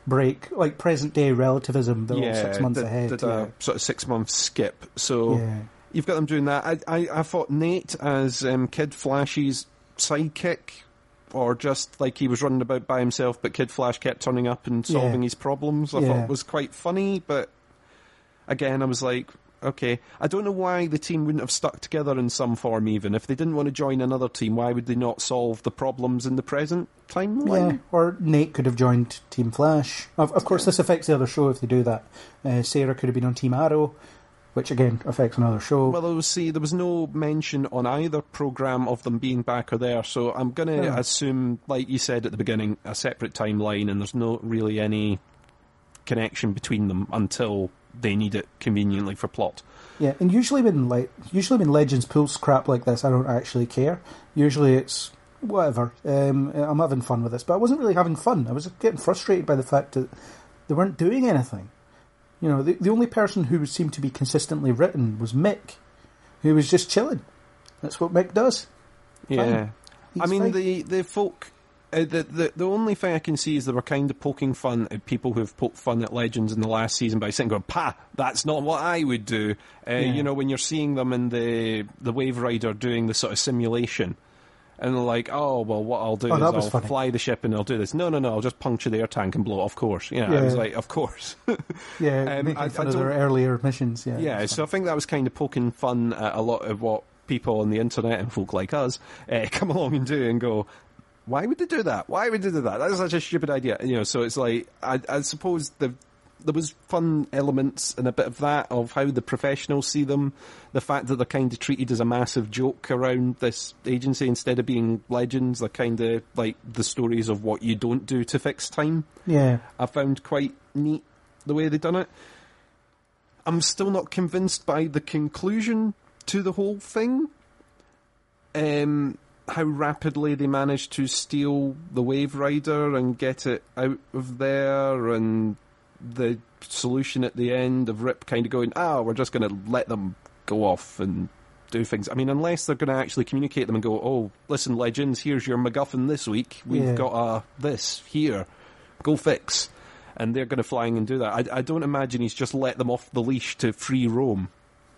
break, like present day relativism. They're all six months did, ahead. Did yeah. a sort of six month skip. So Yeah. you've got them doing that. I I, I thought Nate as um, Kid Flash's sidekick, or just like he was running about by himself, but Kid Flash kept turning up and Yeah. solving his problems. I Yeah. thought was quite funny, but again, I was like. Okay, I don't know why the team wouldn't have stuck together in some form. Even if they didn't want to join another team, why would they not solve the problems in the present timeline? Yeah, or Nate could have joined Team Flash. Of, of course, this affects the other show if they do that. Uh, Sara could have been on Team Arrow, which again affects another show. Well, was, see, there was no mention on either program of them being back or there, so I'm going to Yeah. assume, like you said at the beginning, a separate timeline, and there's not really any connection between them until they need it conveniently for plot. yeah, and usually when like usually when Legends pulls crap like this, I don't actually care. Usually it's whatever. Um, I'm having fun with this, but I wasn't really having fun. I was getting frustrated by the fact that they weren't doing anything. You know, the, the only person who seemed to be consistently written was Mick, who was just chilling. That's what Mick does. Yeah. I mean, fine. the, the folk. Uh, the, the the only thing I can see is they were kind of poking fun at people who have poked fun at Legends in the last season by saying, "Going, pa, that's not what I would do." Uh, Yeah. You know, when you're seeing them in the the Waverider doing the sort of simulation, and they're like, "Oh, well, what I'll do Oh, is I'll funny. fly the ship and I'll do this." No, no, no, I'll just puncture the air tank and blow it. Of course, yeah. I was like, "Of course." (laughs) Yeah, Um, making I- fun I of their earlier missions. Yeah, Yeah, so I think that was kind of poking fun at a lot of what people on the internet and folk like us uh, (laughs) come along and do and go, why would they do that? Why would they do that? That's such a stupid idea. You know, so it's like, I, I suppose the there was fun elements and a bit of that of how the professionals see them, the fact that they're kind of treated as a massive joke around this agency instead of being legends. They're kind of like the stories of what you don't do to fix time. Yeah. I found quite neat the way they done it. I'm still not convinced by the conclusion to the whole thing. Um, how rapidly they managed to steal the Waverider and get it out of there, and the solution at the end of Rip kind of going, ah, we're just going to let them go off and do things. I mean, unless they're going to actually communicate them and go, oh, listen, legends, here's your MacGuffin this week. We've Yeah. got uh, this here. Go fix. And they're going to flying and do that. I, I don't imagine he's just let them off the leash to free roam.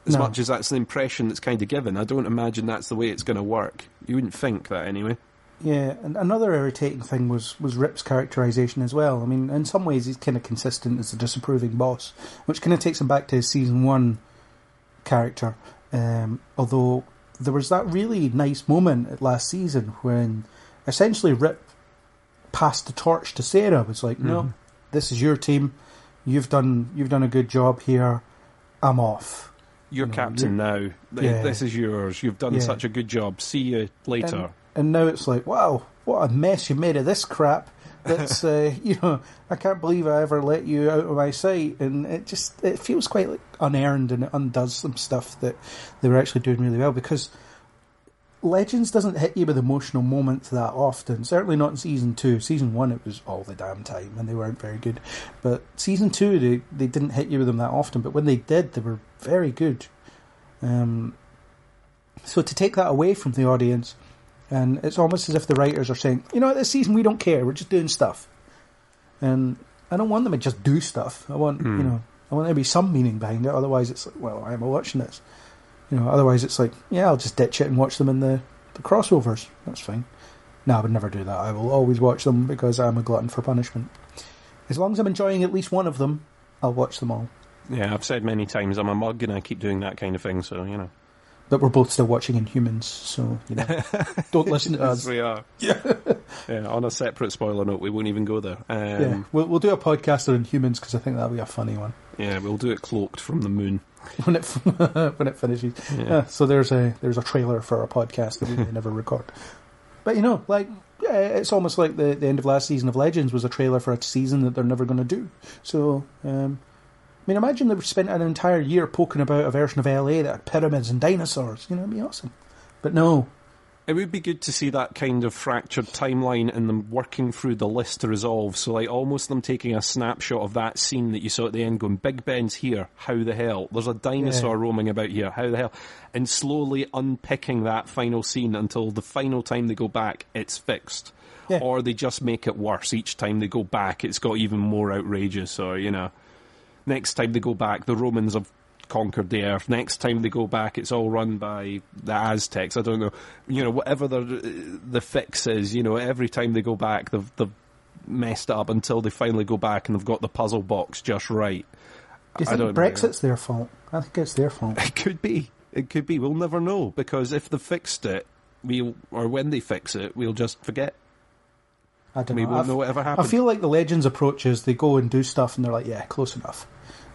As No. much as that's an impression that's kind of given, I don't imagine that's the way it's going to work. You wouldn't think that anyway. Yeah, and another irritating thing was, was Rip's characterization as well. I mean, in some ways he's kind of consistent as a disapproving boss, which kind of takes him back to his season one character. Um, although there was that really nice moment at last season when essentially Rip passed the torch to Sara. It was like, no, this is your team. You've done you've done a good job here. I'm off. You're You know, captain now. Yeah. This is yours. You've done Yeah. such a good job. See you later. And, and now it's like, wow, what a mess you made of this crap. That's (laughs) uh, (laughs) you know, I can't believe I ever let you out of my sight, and it just it feels quite like unearned, and it undoes some stuff that they were actually doing really well because Legends doesn't hit you with emotional moments that often. Certainly not in season two. Season one, it was all the damn time, and they weren't very good. But season two, they they didn't hit you with them that often. But when they did, they were very good. Um, so to take that away from the audience, and it's almost as if the writers are saying, you know, this season we don't care, we're just doing stuff. And I don't want them to just do stuff. I want, you know, I want there to be some meaning behind it. Otherwise, it's like, well, why am I watching this? You know, otherwise it's like, yeah, I'll just ditch it and watch them in the, the crossovers. That's fine. No, I would never do that. I will always watch them because I'm a glutton for punishment. As long as I'm enjoying at least one of them, I'll watch them all. Yeah, I've said many times I'm a mug and I keep doing that kind of thing, so, you know. But we're both still watching Inhumans, so, you know, (laughs) don't listen to us. (laughs) we are. Yeah. (laughs) yeah, on a separate spoiler note, we won't even go there. Um, Yeah, we'll, we'll do a podcast on Inhumans because I think that'll be a funny one yeah, we'll do it cloaked from the moon. (laughs) when it (laughs) when it finishes. Yeah, so there's a there's a trailer for a podcast that we never record. But you know, like it's almost like the the end of last season of Legends was a trailer for a season that they're never going to do. So, um, I mean, imagine they would spent an entire year poking about a version of LA that had pyramids and dinosaurs. You know, it'd be awesome. But no, It would be good to see that kind of fractured timeline and them working through the list to resolve. So, like, almost them taking a snapshot of that scene that you saw at the end, going, Big Ben's here. How the hell? There's a dinosaur Yeah. roaming about here. How the hell? And slowly unpicking that final scene until the final time they go back, it's fixed. Yeah. Or they just make it worse each time they go back. It's got even more outrageous. Or, you know, next time they go back, the Romans have conquered the earth. Next time they go back, it's all run by the Aztecs. I don't know, you know, whatever the the fix is. You know, every time they go back, they've they've messed up until they finally go back and they've got the puzzle box just right. do you I think don't know. Brexit's their fault? I think it's their fault. It could be. It could be. We'll never know because if they fixed it, we'll or when they fix it, we'll just forget. I don't We know. won't I know f- happened. I feel like the Legends approach is they go and do stuff and they're like, yeah, close enough.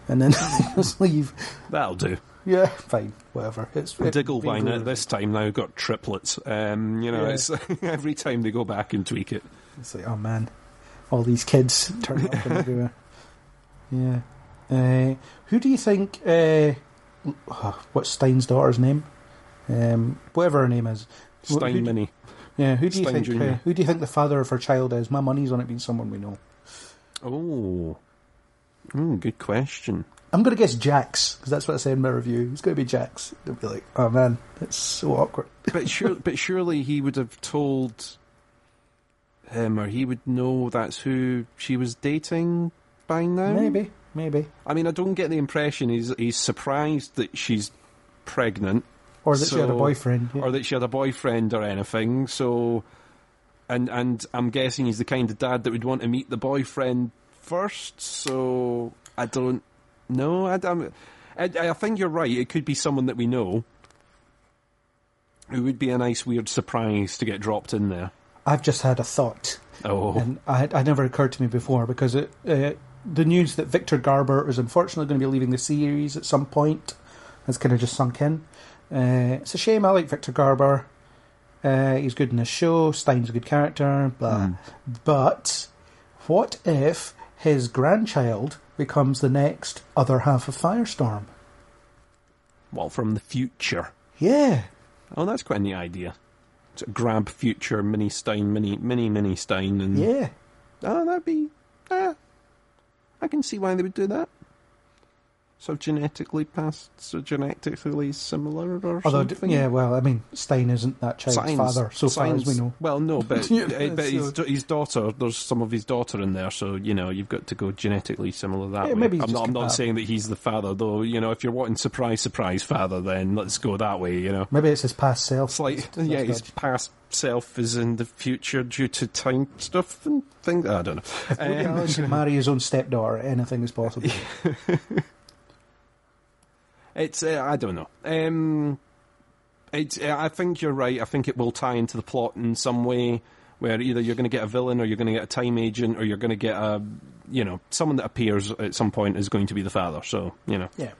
And then (laughs) (laughs) just leave. That'll do. Yeah, fine, whatever. It's it- Digglevine it- at this time now got triplets. Um, you know, Yeah. it's (laughs) every time they go back and tweak it. It's like, oh man, all these kids turning up everywhere. Yeah. Uh, who do you think? Uh, what's Stein's daughter's name? Um, whatever her name is. Who Stein do- Mini. Yeah, who do you Stein think? Uh, who do you think the father of her child is? My money's on it being someone we know. Oh, mm, good question. I'm going to guess Jax because that's what I said in my review. It's going to be Jax. They'll be like, oh man, that's so awkward. (laughs) But sure, but surely he would have told him, or he would know that's who she was dating by now. Maybe, maybe, I mean, I don't get the impression he's he's surprised that she's pregnant, or that she had a boyfriend. yeah. or that she had a boyfriend or anything. So, and and I'm guessing he's the kind of dad that would want to meet the boyfriend first. So I don't know. I, I'm- I, I think you're right. It could be someone that we know. It would be a nice, weird surprise to get dropped in there. I've just had a thought. Oh, and I, I never occurred to me before because it, uh, the news that Victor Garber is unfortunately going to be leaving the series at some point has kind of just sunk in. Uh, it's a shame. I like Victor Garber. Uh, he's good in the show. Stein's a good character. Blah. But what if his grandchild becomes the next other half of Firestorm? Well, from the future. Yeah. Oh, that's quite a neat idea. To grab future mini Stein, mini mini mini Stein, and Yeah. oh, that'd be. Uh, I can see why they would do that. So genetically passed, so genetically similar, or Although, something. yeah, well, I mean, Stein isn't that child's Science- father, so far as we know. Well, no, (laughs) but, Yeah, uh, but his, so- his daughter, there's some of his daughter in there, so you know you've got to go genetically similar that Yeah, way. maybe I'm not, I'm not saying that he's the father, though. You know, if you're wanting surprise, surprise father, then let's go that way. You know, Maybe it's his past self. it's like yeah, his past self is in the future due to time stuff and things. I don't know. Woody Um, Allen can marry his own stepdaughter. Anything is possible. (laughs) It's uh, I don't know. Um, it's uh, I think you're right. I think it will tie into the plot in some way, where either you're going to get a villain, or you're going to get a time agent, or you're going to get a you know someone that appears at some point is going to be the father. So you know, yeah.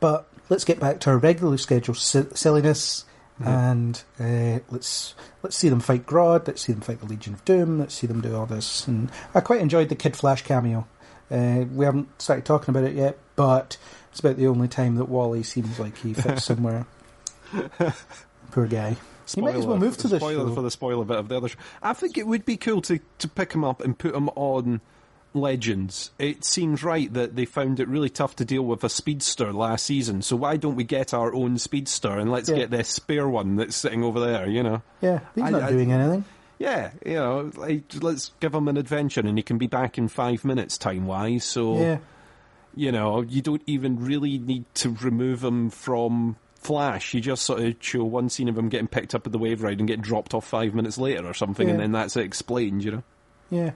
But let's get back to our regularly scheduled si- silliness, and uh, let's let's see them fight Grodd. Let's see them fight the Legion of Doom. Let's see them do all this. And I quite enjoyed the Kid Flash cameo. Uh, we haven't started talking about it yet, but it's about the only time that Wally seems like he fits (laughs) somewhere. Poor guy. He might as well move to the the spoiler show. for the spoiler bit of the other show. I think it would be cool to to pick him up and put him on Legends. It seems right that they found it really tough to deal with a speedster last season. So why don't we get our own speedster and let's Yeah. get this spare one that's sitting over there? You know. Yeah, he's I- not I- doing anything. Yeah, you know, like, let's give him an adventure and he can be back in five minutes time wise. So, Yeah, you know, you don't even really need to remove him from Flash. You just sort of show one scene of him getting picked up at the wave ride and get dropped off five minutes later or something, and then that's it explained, you know? yeah.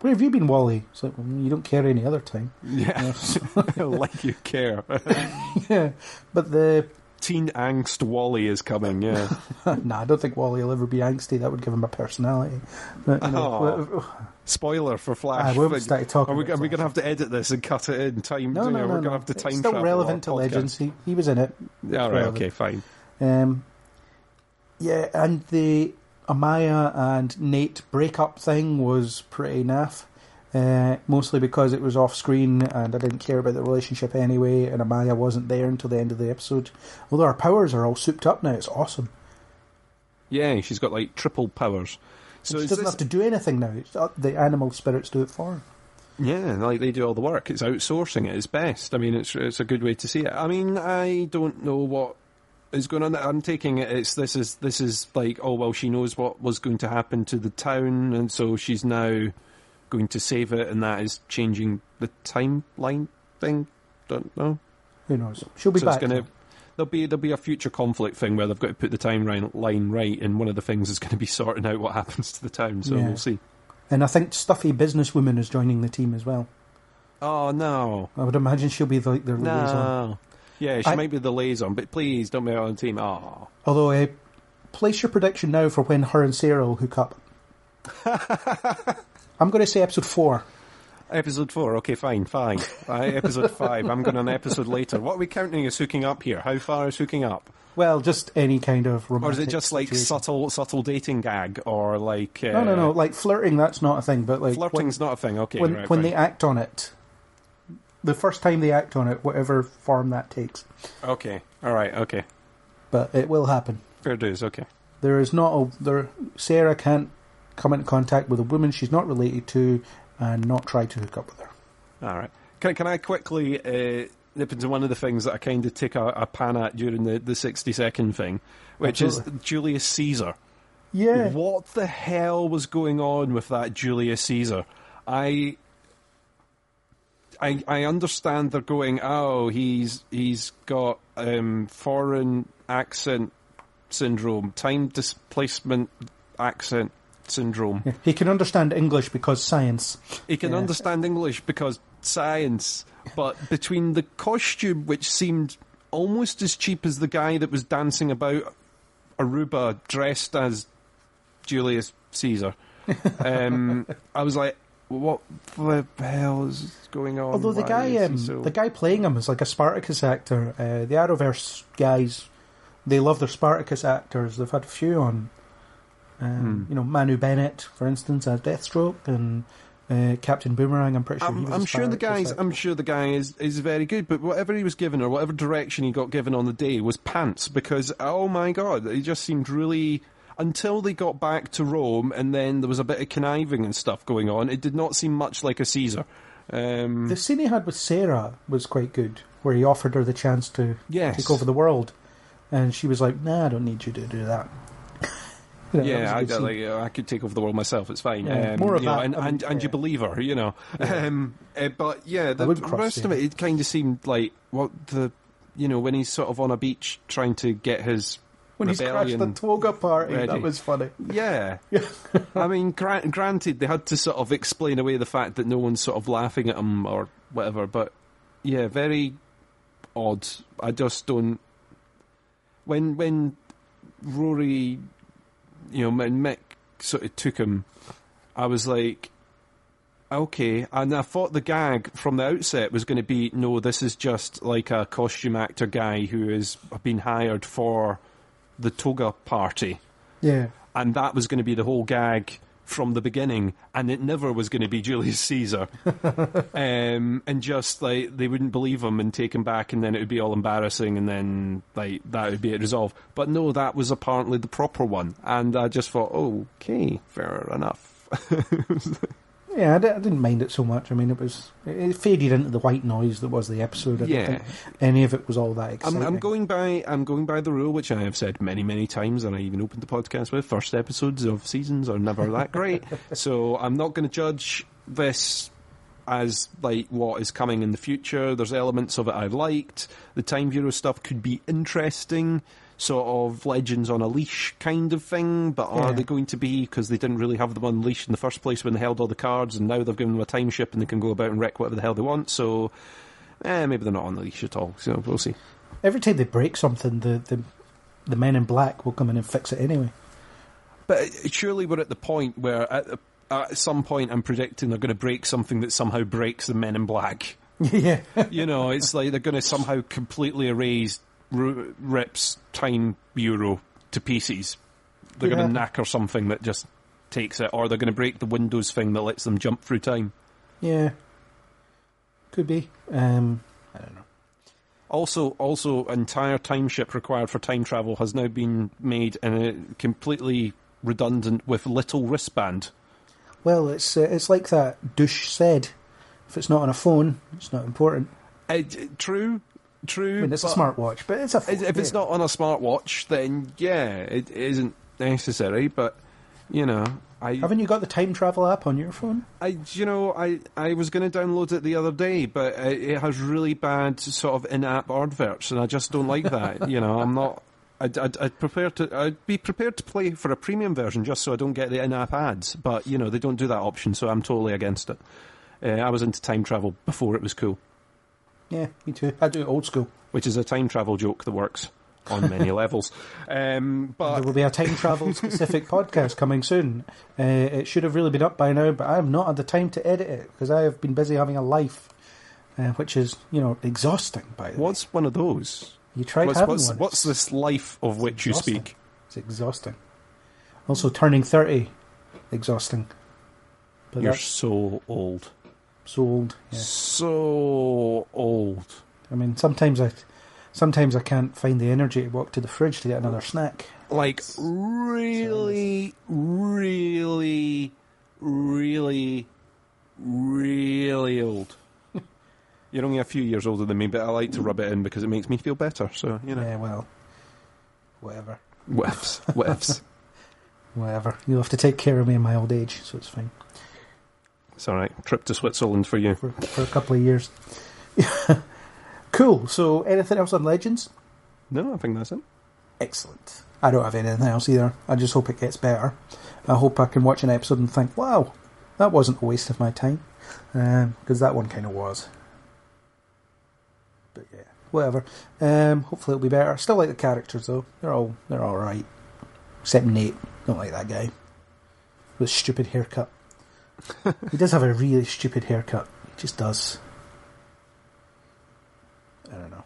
Where have you been, Wally? It's like, well, you don't care any other time. Yeah, (laughs) like you care. (laughs) (laughs) yeah, but the Teen angst Wally is coming, yeah. nah, I don't think Wally will ever be angsty. That would give him a personality. But, you know, Oh. Spoiler for Flash. I won't start talking Are we, are we going to have to edit this and cut it in time? no, no, no, we're going to have to time it's still relevant to. Legends. He, he was in it. Yeah, all right, relevant. okay, fine. Um, yeah, and the Amaya and Nate breakup thing was pretty naff. Uh, mostly because it was off screen and I didn't care about the relationship anyway, and Amaya wasn't there until the end of the episode. Although our powers are all souped up now, it's awesome. Yeah, she's got like triple powers. So she doesn't this- have to do anything now. It's, uh, the animal spirits do it for her. Yeah, like they do all the work. It's outsourcing at its best. I mean, it's it's a good way to see it. I mean, I don't know what is going on. I'm taking it. It's this is this is like oh well, she knows what was going to happen to the town, and so she's now going to save it, and that is changing the timeline thing. Don't know. Who knows? She'll be so back. it's going now. to. There'll be there'll be a future conflict thing where they've got to put the timeline line right, and one of the things is going to be (laughs) sorting out what happens to the town. So Yeah. we'll see. And I think Stuffy Businesswoman is joining the team as well. Oh no! I would imagine she'll be the, like their liaison. Yeah, she I- might be the liaison, but please don't be on the team. Oh. Although, uh, place your prediction now for when her and Sara will hook up. (laughs) I'm going to say episode four. Episode four, okay, fine, fine. Right, episode five, I'm going on an episode later. What are we counting as hooking up here? How far is hooking up? Well, just any kind of romantic. Or is it just like situation. subtle subtle dating gag? Or like. Uh, No, no, no. Like flirting, that's not a thing. But like Flirting's not a thing, okay. when, right, when they act on it, the first time they act on it, whatever form that takes. Okay, alright, okay. But it will happen. Fair dues, okay. There is not a there. Sara can't come into contact with a woman she's not related to, and not try to hook up with her. Alright. Can, can I quickly uh, nip into one of the things that I kind of take a, a pan at during the, the 60 second thing, which Absolutely. is Julius Caesar. Yeah, What the hell was going on with that Julius Caesar? I, I, I understand they're going. Oh, he's he's got um, foreign accent syndrome, time displacement accent syndrome. he can understand English because science. He can Yeah. understand English because science, but between the costume, which seemed almost as cheap as the guy that was dancing about Aruba dressed as Julius Caesar, (laughs) um, I was like, what the hell is going on? Although the Why guy, um, so- the guy playing him is like a Spartacus actor. Uh, the Arrowverse guys, they love their Spartacus actors. They've had a few on. Um, Hmm. You know, Manu Bennett, for instance, as Deathstroke, and uh, Captain Boomerang. I'm pretty sure I'm, was. a I'm sure the guy's. actor. I'm sure the guy is, is very good, but whatever he was given or whatever direction he got given on the day was pants because oh my god, he just seemed really. Until they got back to Rome, and then there was a bit of conniving and stuff going on. It did not seem much like a Caesar. Um, The scene he had with Sara was quite good, where he offered her the chance to Yes. take over the world, and she was like, "Nah, I don't need you to do that." You know, yeah, I, like, uh, I could take over the world myself. It's fine. Yeah, um, more of you know, and, I mean, and, and yeah. you believe her, you know. Um, uh, but yeah, the, rest of it, it kind of seemed like what the, you know, when he's sort of on a beach trying to get his when he's crashed the toga party, ready. that was funny. Yeah. (laughs) I mean, gra- granted, they had to sort of explain away the fact that no one's sort of laughing at him or whatever, but yeah, very odd. I just don't. When when Rory, you know, when Mick sort of took him, I was like, okay. And I thought the gag from the outset was going to be, no, this is just like a costume actor guy who has been hired for the toga party. Yeah, and that was going to be the whole gag from the beginning, and it never was going to be Julius Caesar. (laughs) um, and just like they wouldn't believe him and take him back, and then it would be all embarrassing, and then like that would be it resolved. But no, that was apparently the proper one, and I just thought, okay, fair enough. (laughs) yeah, I, didn't mind it so much. I mean, it was it, faded into the white noise that was the episode. I Yeah. don't think any of it was all that I'm. I'm going by I'm going by the rule which I have said many many times, and I even opened the podcast with. First episodes of seasons are never that great, (laughs) so I'm not going to judge this as like what is coming in the future. There's elements of it I liked. The Time Bureau stuff could be interesting, sort of Legends on a leash kind of thing. But are Yeah. they going to be because they didn't really have them on leash in the first place when they held all the cards, and now they've given them a time ship and they can go about and wreck whatever the hell they want. So. Eh, maybe they're not on the leash at all. So we'll see. Every time they break something, the, the the men in black will come in and fix it anyway. But uh, surely we're at the point where at, the- at some point I'm predicting they're going to break something that somehow breaks the Men in Black. (laughs) yeah, You know, it's like they're going to somehow completely erase R- Rip's Time Bureau to pieces. They're Yeah. going to knacker something that just takes it, or they're going to break the Windows thing that lets them jump through time. yeah, could be. Um, I don't know. Also, also, entire time ship required for time travel has now been made and completely redundant with little wristband. Well, it's uh, it's like that douche said. If it's not on a phone, it's not important. Uh, true, true. I mean, it's a smartwatch, but it's a phone. If if it's yeah. not on a smartwatch, then yeah, it isn't necessary. But you know, I, Haven't you got the time travel app on your phone? I, you know, I, I was going to download it the other day, but it, it has really bad sort of in-app adverts, and I just don't like that. you know, I'm not. I'd, I'd, I'd prepare to. I'd be prepared to play for a premium version just so I don't get the in-app ads. But you know, they don't do that option, so I'm totally against it. Uh, I was into time travel before it was cool, Yeah, me too. I do it old school. which is a time travel joke that works on many (laughs) levels. Um, but There will be a time travel (laughs) specific podcast coming soon. Uh, it should have really been up by now, but I have not had the time to edit it because I have been busy having a life, uh, which is you know exhausting. By the way, What's one of those? you tried What's, having what's, one? what's this life of which you speak? It's exhausting. Also, turning thirty, exhausting. But You're so old. So old. Yeah. So old. I mean, sometimes I, sometimes I can't find the energy to walk to the fridge to get another snack. Like, really, really, really, really old. (laughs) You're only a few years older than me, but I like to rub it in because it makes me feel better. So, you know. Yeah, well, whatever, Whiffs. (laughs) Whiffs. whatever. You'll have to take care of me in my old age, so it's fine it's alright. Trip to Switzerland for you. for for a couple of years. (laughs) cool. So, anything else on Legends? No, I think that's it. Excellent. I don't have anything else either. I just hope it gets better. I hope I can watch an episode and think, wow, that wasn't a waste of my time. Because that one kind of was. But yeah, whatever. Um, hopefully it'll be better. Still like the characters though. They're all they're all right. Except Nate. Don't like that guy. With stupid haircut. He does have a really stupid haircut. He just does. I don't know.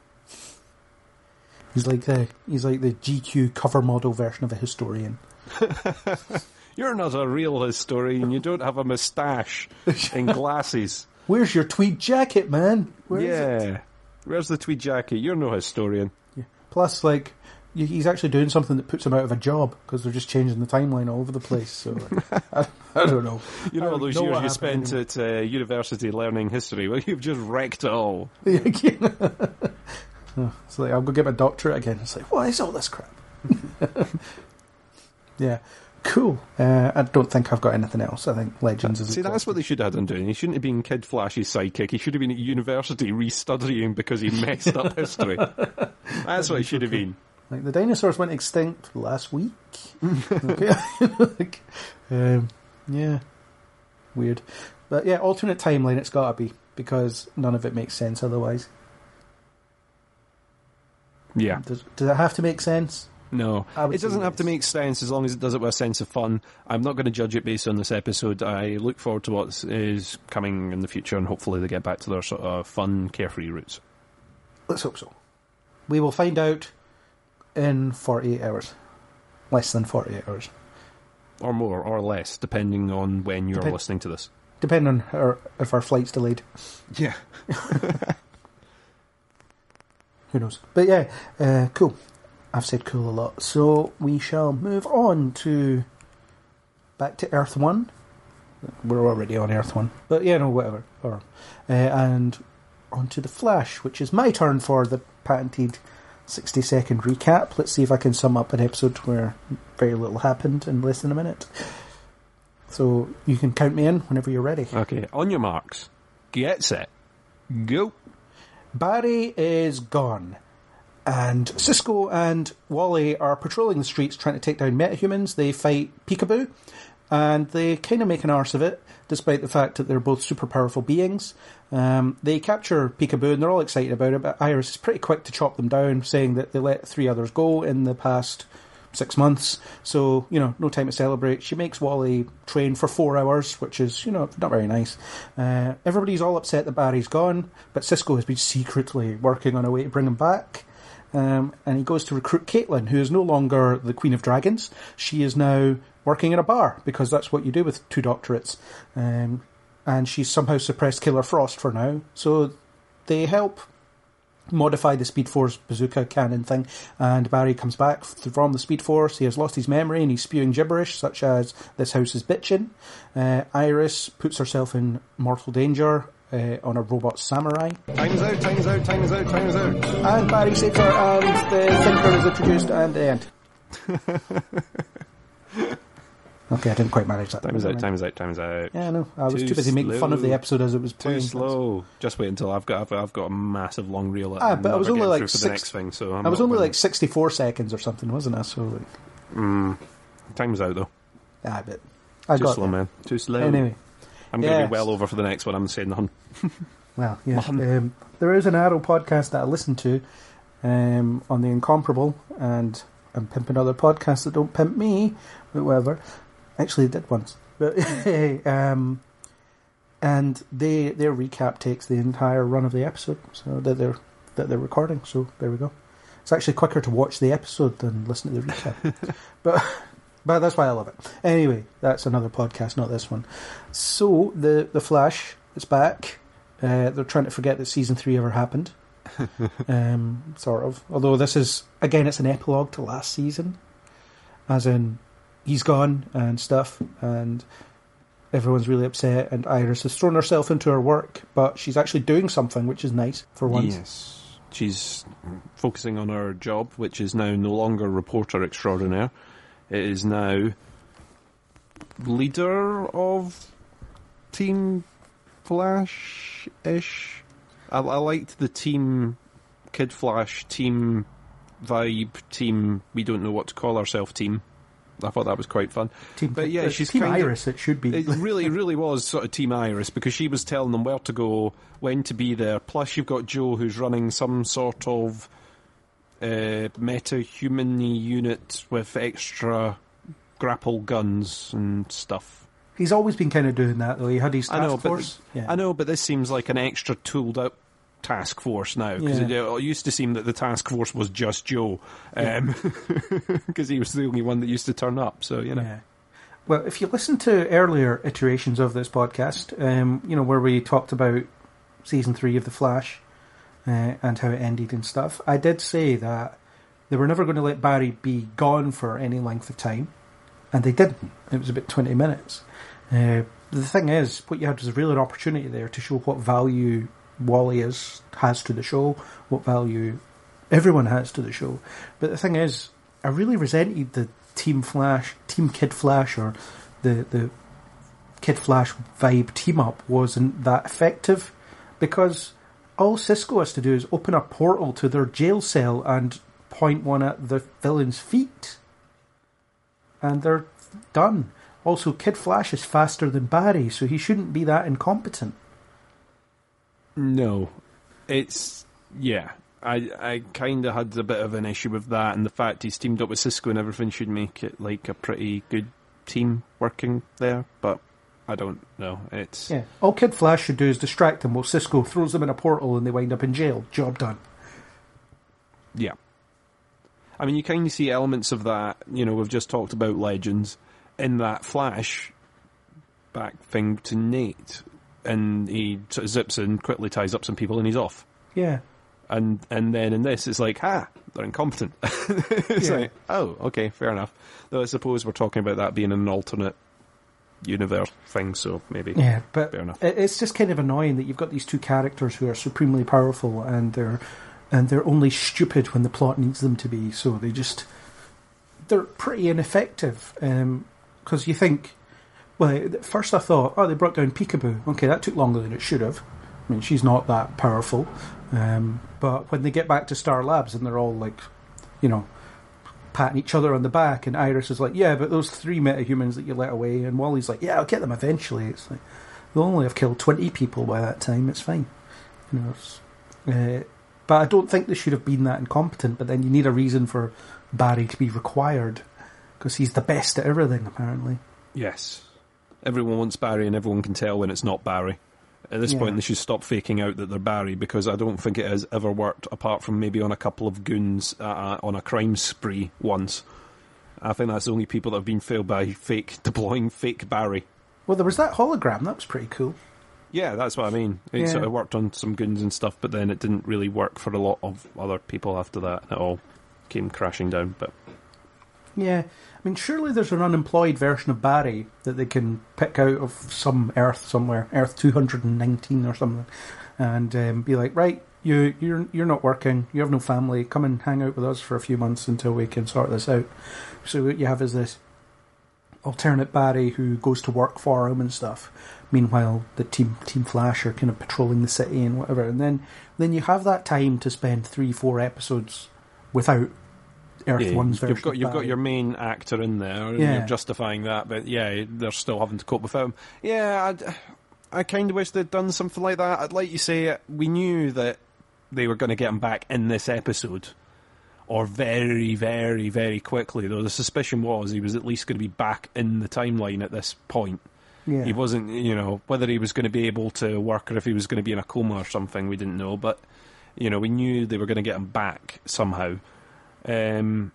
He's like the he's like the GQ cover model version of a historian. (laughs) You're not a real historian. You don't have a moustache (laughs) and glasses. Where's your tweed jacket, man? Where is yeah. it? Where's the tweed jacket? You're no historian. Plus, like, y- he's actually doing something that puts him out of a job because they're just changing the timeline all over the place. So, I, (laughs) I don't know. You know all those know years you spent anyway. at uh, university learning history? Well, you've just wrecked it all. (laughs) (laughs) it's like, I'll go get my doctorate again. It's like, what is all this crap? yeah, cool. Uh, I don't think I've got anything else. I think Legends is See, that's what they should have done doing. He shouldn't have been Kid Flash's sidekick. He should have been at university restudying because he messed up history. That's what he should have been. Like the dinosaurs went extinct last week. (laughs) okay. (laughs) Like, um, yeah, weird. But yeah, alternate timeline. It's got to be because none of it makes sense otherwise. Yeah. Does, does it have to make sense? No, it doesn't have to make sense as long as it does it with a sense of fun. I'm not going to judge it based on this episode. I look forward to what is coming in the future, and hopefully they get back to their sort of fun, carefree roots. Let's hope so. We will find out in 48 hours. Less than 48 hours. Or more, or less, depending on when you're Depend- listening to this. Depending on our, if our flight's delayed. Yeah. (laughs) Who knows? But yeah, uh, cool. I've said cool a lot. So we shall move on to back to Earth One. We're already on Earth One, but yeah, no, whatever. Or uh, and on to the Flash, which is my turn for the patented sixty-second recap. Let's see if I can sum up an episode where very little happened in less than a minute. So you can count me in whenever you're ready. Okay, on your marks, get set, go. Barry is gone. And Cisco and Wally are patrolling the streets trying to take down metahumans. They fight Peekaboo, and they kind of make an arse of it, despite the fact that they're both super powerful beings. Um, they capture Peekaboo, and they're all excited about it, but Iris is pretty quick to chop them down, saying that they let three others go in the past six months. So, you know, no time to celebrate. She makes Wally train for four hours, which is, you know, not very nice. Uh, everybody's all upset that Barry's gone, but Cisco has been secretly working on a way to bring him back. Um, and he goes to recruit Caitlin, who is no longer the Queen of Dragons. She is now working in a bar, because that's what you do with two doctorates. Um, and she's somehow suppressed Killer Frost for now. So they help modify the Speed Force bazooka cannon thing, and Barry comes back from the Speed Force. He has lost his memory and he's spewing gibberish, such as "This house is bitchin'." Uh, Iris puts herself in mortal danger uh, on a robot samurai, Time's out, time's out, time's out, time's out. and Barry saves her, and the Thinker is introduced, and the end. (laughs) okay, I didn't quite manage that. Time is out, time is out, time is out. Yeah, no, I was Too too busy making fun of the episode as it was Too playing. slow. Just wait until I've got I've, I've got a massive long reel. Ah, but I was only like for the six- next thing, so I'm I was only gonna- like 64 seconds or something, wasn't I? So, like, time's out though. ah, but I Too got slow, there. man. Too slow. Anyway, I'm going to yes. be well over for the next one. I'm saying none. (laughs) well, yeah. Um, there is an Arrow podcast that I listen to um, on the Incomparable, and I'm pimping other podcasts that don't pimp me, but whatever. Actually, did once, but (laughs) um, and they their recap takes the entire run of the episode, so that they're that they're recording. So there we go. It's actually quicker to watch the episode than listen to the recap, (laughs) but. But that's why I love it. Anyway, that's another podcast, not this one. So the the Flash is back. Uh, they're trying to forget that season three ever happened. (laughs) um, sort of. Although this is again, it's an epilogue to last season, as in he's gone and stuff, and everyone's really upset. And Iris has thrown herself into her work, but she's actually doing something, which is nice for once. Yes. She's focusing on her job, which is now no longer reporter extraordinaire. It is now leader of Team Flash ish. I, I liked the team Kid Flash team vibe, team we don't know what to call ourselves team. I thought that was quite fun. Team, but yeah, uh, she's Team kind of- Iris. It should be. it really, really was sort of Team Iris because she was telling them where to go, when to be there. Plus, you've got Joe who's running some sort of uh, meta-human unit with extra grapple guns and stuff. He's always been kind of doing that, though. He had his task I know, but force. yeah. I know, but this seems like an extra tooled up task force now because Yeah. it, it used to seem that the task force was just Joe because (laughs) he was the only one that used to turn up. So you know, Yeah. Well, if you listen to earlier iterations of this podcast, um, you know, where we talked about season three of The Flash uh, and how it ended and stuff, I did say that they were never going to let Barry be gone for any length of time, and they didn't. It was about 20 minutes. Uh, the thing is, what you had was a real opportunity there to show what value Wally is, has to the show, what value everyone has to the show. But the thing is, I really resented the Team Flash, Team Kid Flash, or the the Kid Flash vibe team up wasn't that effective because all Cisco has to do is open a portal to their jail cell and point one at the villain's feet, and they're done. Also, Kid Flash is faster than Barry, so he shouldn't be that incompetent. No, it's yeah. I I kind of had a bit of an issue with that, and the fact he's teamed up with Cisco and everything should make it like a pretty good team working there. But I don't know. It's Yeah, all Kid Flash should do is distract them while Cisco throws them in a portal and they wind up in jail. Job done. Yeah. I mean, you kind of see elements of that. You know, we've just talked about Legends in that flash back thing to Nate, and he sort of zips in, quickly ties up some people, and he's off. Yeah. And and then in this, it's like, ha, they're incompetent. (laughs) it's Yeah. like, oh, okay, fair enough. Though I suppose we're talking about that being an alternate universe thing, so maybe. Yeah, but Fair enough. it's just kind of annoying that you've got these two characters who are supremely powerful and they're and they're only stupid when the plot needs them to be. So they just they're pretty ineffective. Um, because you think, well, at first I thought, oh, they brought down Peekaboo. Okay, that took longer than it should have. I mean, she's not that powerful. Um, but when they get back to Star Labs and they're all like, you know, patting each other on the back, and Iris is like, "Yeah, but those three metahumans that you let away," and Wally's like, "Yeah, I'll get them eventually." It's like they'll only have killed twenty people by that time. It's fine, you know. Uh, but I don't think they should have been that incompetent. But then you need a reason for Barry to be required because he's the best at everything, apparently. Yes. Everyone wants Barry, and everyone can tell when it's not Barry. At this Yeah. point, they should stop faking out that they're Barry because I don't think it has ever worked apart from maybe on a couple of goons uh, on a crime spree once. I think that's the only people that have been failed by fake (laughs) deploying fake Barry. Well, there was that hologram. That was pretty cool. Yeah, that's what I mean. It Yeah. sort of worked on some goons and stuff, but then it didn't really work for a lot of other people after that. It all came crashing down. But Yeah, I mean, surely there's an unemployed version of Barry that they can pick out of some Earth somewhere, Earth 219 or something, and um, be like, right, you you're you're not working, you have no family, come and hang out with us for a few months until we can sort this out. So what you have is this alternate Barry who goes to work for him and stuff. Meanwhile, the team Team Flash are kind of patrolling the city and whatever, and then then you have that time to spend three four episodes without Earth yeah, One's version. you've got you've got your main actor in there, and Yeah. you're justifying that. But yeah, they're still having to cope with him. Yeah, I, I kind of wish they'd done something like that. I'd like you say uh, we knew that they were going to get him back in this episode, or very, very, very quickly. Though the suspicion was he was at least going to be back in the timeline at this point. Yeah. He wasn't, you know, whether he was going to be able to work or if he was going to be in a coma or something, we didn't know. But, you know, we knew they were going to get him back somehow. Um,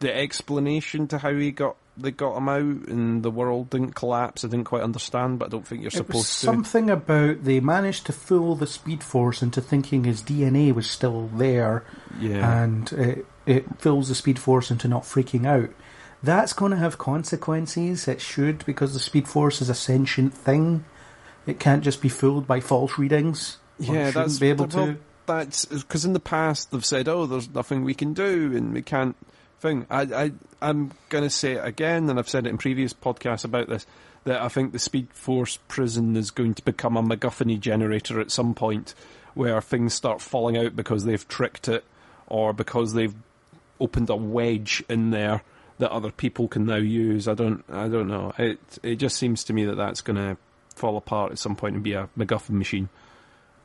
the explanation to how he got they got him out and the world didn't collapse, I didn't quite understand, but I don't think you're It was supposed to. something about they managed to fool the Speed Force into thinking his DNA was still there, Yeah. and it, it fools the Speed Force into not freaking out. That's going to have consequences. It should because the Speed Force is a sentient thing. It can't just be fooled by false readings. Yeah, that's be able well, to. That's because in the past they've said, "Oh, there's nothing we can do, and we can't." Thing, I, I, I'm going to say it again, and I've said it in previous podcasts about this. That I think the Speed Force prison is going to become a MacGuffin generator at some point, where things start falling out because they've tricked it, or because they've opened a wedge in there that other people can now use. I don't, I don't know. It, it just seems to me that that's going to fall apart at some point and be a MacGuffin machine.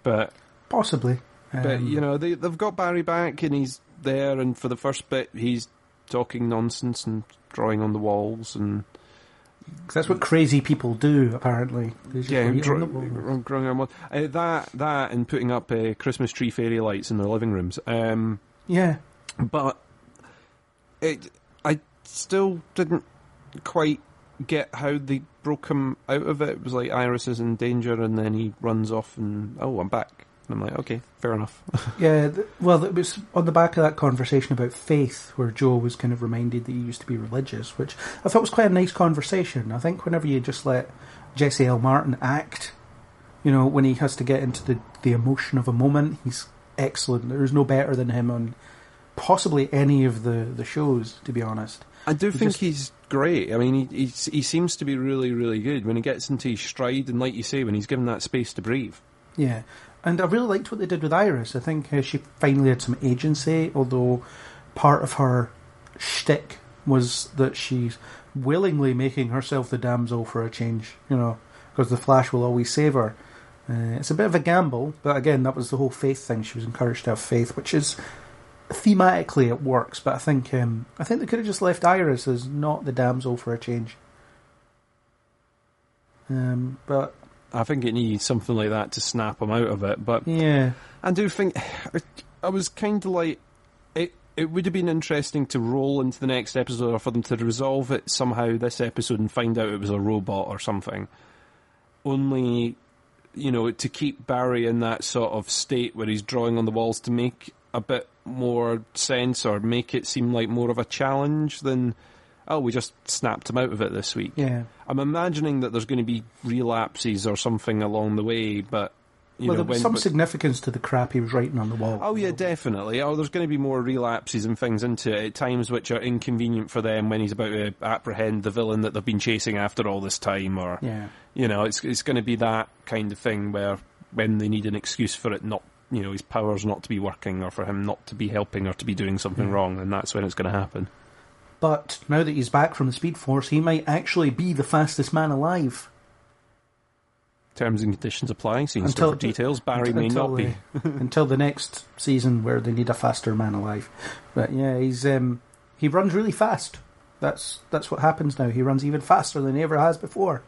But Possibly. But Um, you know they they've got Barry back and he's there, and for the first bit he's talking nonsense and drawing on the walls, and 'Cause that's what crazy people do, apparently. Yeah, eat on the wall. gr- growing around uh, that that and putting up uh, Christmas tree fairy lights in their living rooms. Um, yeah. but it, I still didn't quite get how they broke him out of it. It was like Iris is in danger, and then he runs off, and oh, I'm back. And I'm like, okay, fair enough. (laughs) Yeah, th- well, it was on the back of that conversation about faith, where Joe was kind of reminded that he used to be religious, which I thought was quite a nice conversation. I think whenever you just let Jesse L. Martin act, you know, when he has to get into the, the emotion of a moment, he's excellent. There's no better than him on possibly any of the, the shows, to be honest. I do He think just- he's great. I mean, he, he he seems to be really, really good when he gets into his stride, and like you say, when he's given that space to breathe. Yeah, and I really liked what they did with Iris. I think uh, she finally had some agency, although part of her shtick was that she's willingly making herself the damsel for a change, you know, because the Flash will always save her. Uh, it's a bit of a gamble, but again, that was the whole faith thing. She was encouraged to have faith, which is thematically it works. But I think um, I think they could have just left Iris as not the damsel for a change. Um, but I think it needs something like that to snap him out of it. But yeah, I do think I was kind of like it. It would have been interesting to roll into the next episode, or for them to resolve it somehow this episode and find out it was a robot or something. Only, you know, to keep Barry in that sort of state where he's drawing on the walls to make a bit more sense or make it seem like more of a challenge than. Oh, we just snapped him out of it this week. yeah. I'm imagining that there's going to be relapses or something along the way, but you well, know there was when. some but- significance to the crap he was writing on the wall. Oh yeah, definitely. Oh, there's going to be more relapses and things into it at times which are inconvenient for them when he's about to apprehend the villain that they've been chasing after all this time, or Yeah. you know, it's it's going to be that kind of thing where when they need an excuse for it not, you know, his powers not to be working or for him not to be helping or to be doing something wrong, and that's when it's going to happen. But now that he's back from the Speed Force, he might actually be the fastest man alive. Terms and conditions applying. Seeing Until- for details. Barry may until not be. the- (laughs) until the next season where they need a faster man alive. But yeah, he's um, he runs really fast. That's that's what happens now. He runs even faster than he ever has before.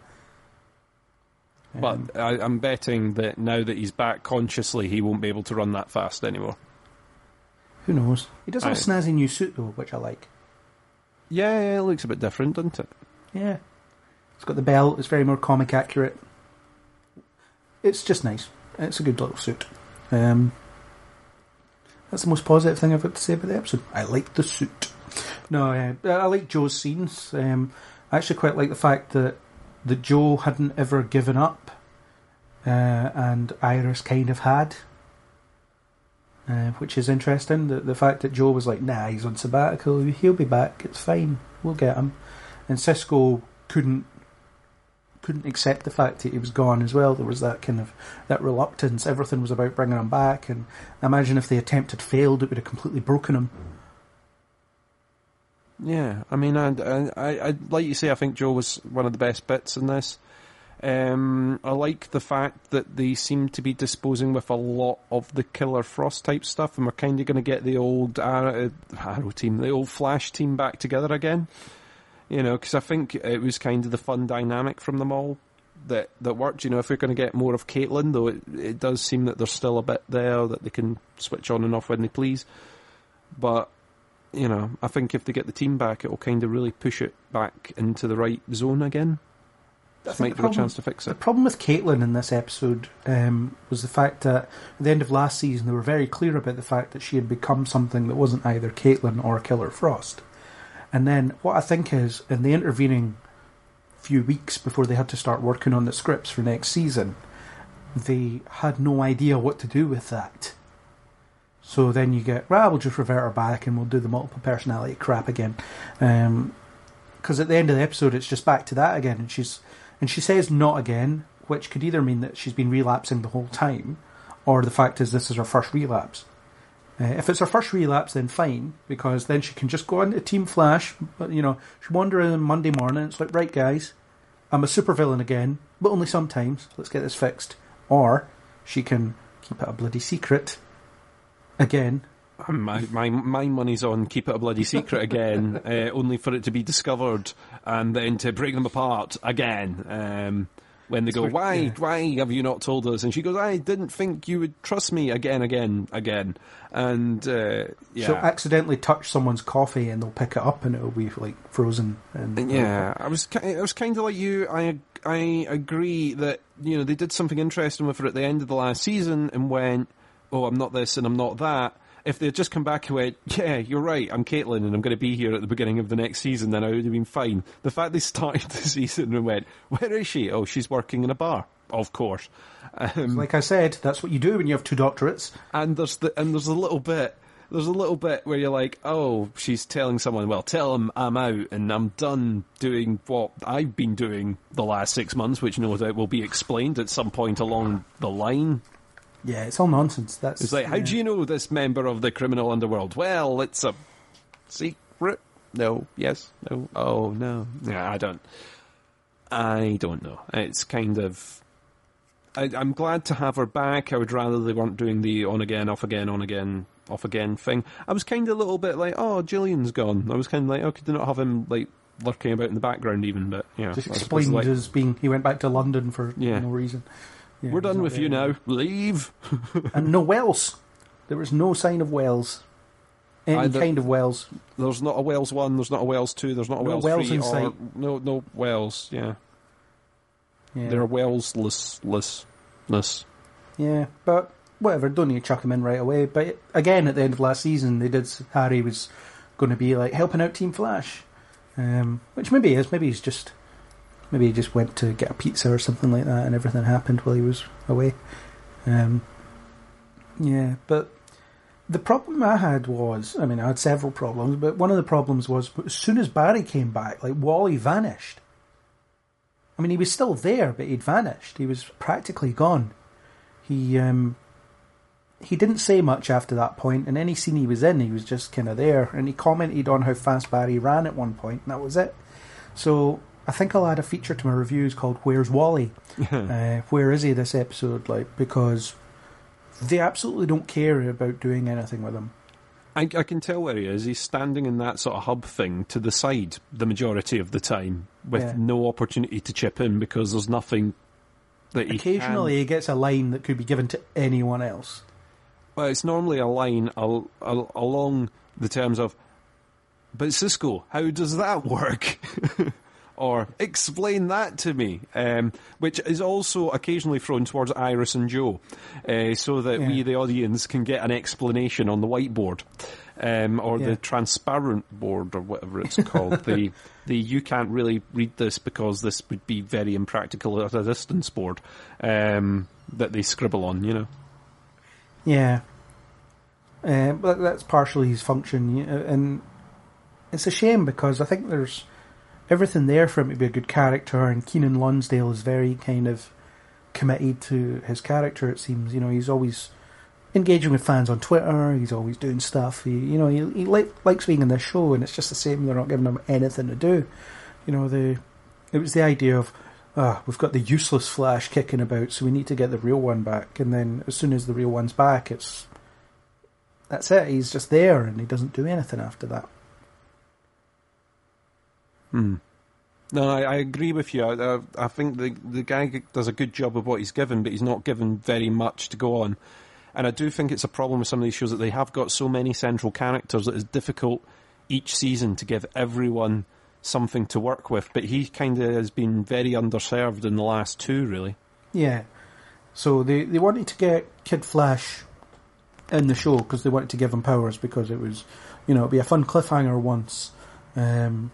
Um, But I, I'm betting that now that he's back consciously, he won't be able to run that fast anymore. who knows? He does have a snazzy new suit though, which I like. Yeah, yeah, it looks a bit different, doesn't it? Yeah, it's got the belt. It's very more comic accurate. It's just nice. It's a good little suit. Um, that's the most positive thing I've got to say about the episode. I like the suit. No, uh, I like Joe's scenes. Um, I actually quite like the fact that that Joe hadn't ever given up, uh, and Iris kind of had. Uh, which is interesting. The, the fact that Joe was like, "Nah, he's on sabbatical. He'll be back. It's fine. We'll get him." And Cisco couldn't couldn't accept the fact that he was gone as well. There was that kind of that reluctance. Everything was about bringing him back, and imagine if the attempt had failed, it would have completely broken him. Yeah, I mean, I, I, I, like you say, I think Joe was one of the best bits in this. Um, I like the fact that they seem to be disposing with a lot of the Killer Frost type stuff, and we're kind of going to get the old Arrow, Arrow team, the old Flash team back together again. You know, because I think it was kind of the fun dynamic from them all that that worked. You know, if we're going to get more of Caitlin, though, it, it does seem that there's still a bit there that they can switch on and off when they please. But you know, I think if they get the team back, it will kind of really push it back into the right zone again. Might the a problem- chance to fix it. The problem with Caitlin in this episode um, was the fact that at the end of last season they were very clear about the fact that she had become something that wasn't either Caitlin or Killer Frost. And then what I think is in the intervening few weeks before they had to start working on the scripts for next season, they had no idea what to do with that. So then you get, well, we'll just revert her back and we'll do the multiple personality crap again. Because at the end of the episode, it's just back to that again, and she's and she says not again, which could either mean that she's been relapsing the whole time, or the fact is this is her first relapse. Uh, if it's her first relapse, then fine, because then she can just go into Team Flash. But you know, she wander in Monday morning. It's like, right, guys, I'm a supervillain again, but only sometimes. Let's get this fixed. Or she can keep it a bloody secret again (laughs) My, my my money's on keep it a bloody secret again, (laughs) uh, only for it to be discovered and then to break them apart again. Um, when they go, why, yeah. why have you not told us? And she goes, I didn't think you would trust me again, again, again. And uh, yeah, She'll accidentally touch someone's coffee and they'll pick it up and it'll be like frozen. And Yeah, I was I was kind of like you. I I agree that you know they did something interesting with her at the end of the last season and went, oh, I'm not this and I'm not that. If they'd just come back and went, yeah, you're right, I'm Caitlin and I'm going to be here at the beginning of the next season, then I would have been fine. The fact they (laughs) started the season and went, where is she? Oh, she's working in a bar, of course. Um, Like I said, that's what you do when you have two doctorates. and there's the and there's a little bit there's a little bit where you're like, oh, she's telling someone, well, tell him I'm out and I'm done doing what I've been doing the last six months, which no doubt will be explained at some point along the line. Yeah, it's all nonsense. That's It's like, how yeah. do you know this member of the criminal underworld? Well, it's a secret. No, yes, no, oh no, yeah, I don't. I don't know. It's kind of. I, I'm glad to have her back. I would rather they weren't doing the on again, off again, on again, off again thing. I was kind of a little bit like, oh, Julian's gone. I was kind of like, oh, could they not have him like lurking about in the background even? But yeah, Just explained like, as being he went back to London for Yeah. no reason. Yeah, we're done with you now. Leave. (laughs) And no Wells. There was no sign of Wells. Any Either- kind of Wells. There's not a Wells one. There's not a Wells two. There's not a No Wells Wells three. in or, sight. No, no Wells. Yeah, Yeah. they're Walesless-lessness. Yeah, but whatever. Don't need to chuck him in right away. But again, at the end of last season, they did. Harry was going to be like helping out Team Flash, um, which maybe he is. Maybe he's just. Maybe he just went to get a pizza or something like that, and everything happened while he was away. Um, yeah, but the problem I had was, I mean, I had several problems, but one of the problems was as soon as Barry came back, like Wally vanished. I mean, he was still there, but he'd vanished. He was practically gone. He um, he didn't say much after that point, and any scene he was in, he was just kind of there. And he commented on how fast Barry ran at one point, and that was it. So I think I'll add a feature to my reviews called "Where's Wally?" (laughs) uh, where is he this episode? Like because they absolutely don't care about doing anything with him. I, I can tell where he is. He's standing in that sort of hub thing to the side the majority of the time, with Yeah. no opportunity to chip in because there's nothing that he Occasionally, Can. he gets a line that could be given to anyone else. Well, it's normally a line al- al- along the terms of, "But Cisco, how does that work?" (laughs) or explain that to me, um, which is also occasionally thrown towards Iris and Joe, uh, so that we, the audience, can get an explanation on the whiteboard. Um, or Yeah. the transparent board, or whatever it's called. the (laughs) the you can't really read this because this would be very impractical at a distance board um, that they scribble on. You know. Yeah. Uh, but that's partially his function, uh, and it's a shame because I think there's everything there for him to be a good character, and Keiynan Lonsdale is very kind of committed to his character. It seems, you know, he's always engaging with fans on Twitter. He's always doing stuff. He, you know, he, he li- likes being in this show, and it's just the same. They're not giving him anything to do. You know, the it was the idea of. Ah, we've got the useless Flash kicking about, so we need to get the real one back. And then, as soon as the real one's back, it's that's it. He's just there, and he doesn't do anything after that. Hmm. No, I, I agree with you. I, I, think the the guy does a good job of what he's given, but he's not given very much to go on. And I do think it's a problem with some of these shows that they have got so many central characters that it's difficult each season to give everyone something to work with. But he kind of has been very underserved in the last two, really. Yeah. So they they wanted to get Kid Flash in the show because they wanted to give him powers because it was, you know, it'd be a fun cliffhanger once. Um,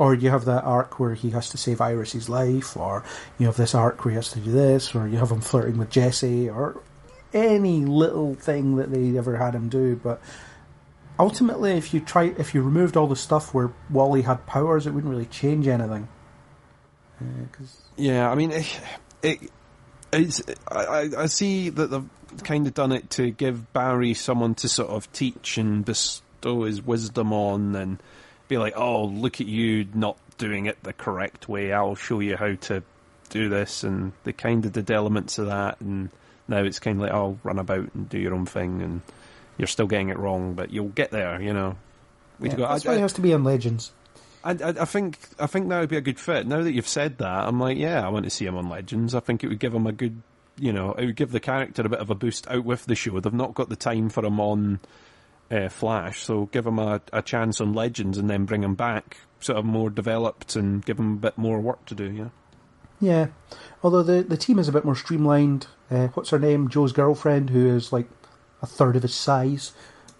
or you have that arc where he has to save Iris's life, or you have this arc where he has to do this, or you have him flirting with Jesse, or any little thing that they ever had him do. But ultimately, if you try, if you removed all the stuff where Wally had powers, it wouldn't really change anything. Uh Yeah, I mean, it, it it's I- I see that they've kind of done it to give Barry someone to sort of teach and bestow his wisdom on, and be like, "Oh, look at you not doing it the correct way. I'll show you how to do this." And they kind of did elements of that, and now it's kind of like, "Oh, run about and do your own thing," and you're still getting it wrong, but you'll get there. You know. We'd Yeah, go, that's I- why it has to be on Legends. I, I, I think I think that would be a good fit. Now that you've said that, I'm like, yeah, I want to see him on Legends. I think it would give him a good, you know, it would give the character a bit of a boost out with the show. They've not got the time for him on uh, Flash, so give him a, a chance on Legends and then bring him back, sort of more developed, and give him a bit more work to do. Yeah, Yeah, although the the team is a bit more streamlined. Uh, what's her name? Joe's girlfriend, who is like a third of his size,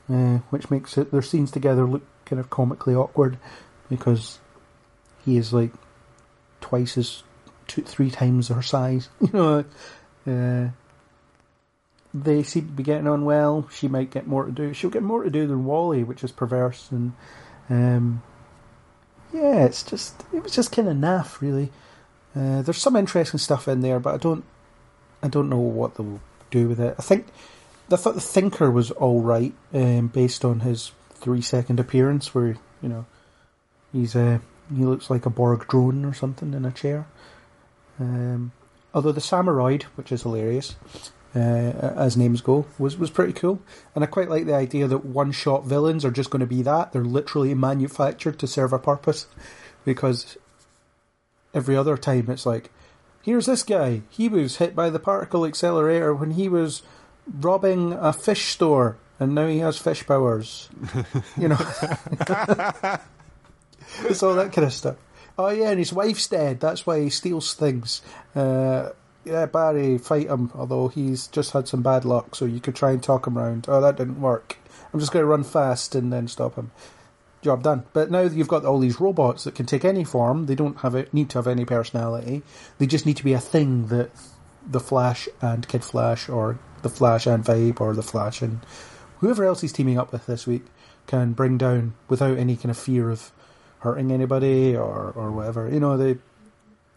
uh, which makes it their scenes together look kind of comically awkward because he is like twice as two, three times her size. (laughs) You know, uh, they seem to be getting on well. She might get more to do. She'll get more to do than Wally, which is perverse and. Um, yeah, it's just it was just kind of naff, really. Uh, there's some interesting stuff in there, but I don't, I don't know what they'll do with it. I think, I thought the Thinker was all right, um, based on his three second appearance, where you know, he's uh, he looks like a Borg drone or something in a chair. Um, although the Samuroid, which is hilarious, uh, as names go, was was pretty cool, and I quite like the idea that one shot villains are just going to be that they're literally manufactured to serve a purpose, because every other time it's like, here's this guy. He was hit by the particle accelerator when he was robbing a fish store, and now he has fish powers. you know, (laughs) it's all that kind of stuff. Oh yeah, and his wife's dead. That's why he steals things. Uh, yeah, Barry, fight him. Although he's just had some bad luck, so you could try and talk him round. Oh, that didn't work. I'm just going to run fast and then stop him job done. But now that you've got all these robots that can take any form, they don't have it, need to have any personality. They just need to be a thing that the Flash and Kid Flash, or the Flash and Vibe, or the Flash and whoever else he's teaming up with this week can bring down without any kind of fear of hurting anybody or or whatever. You know, they.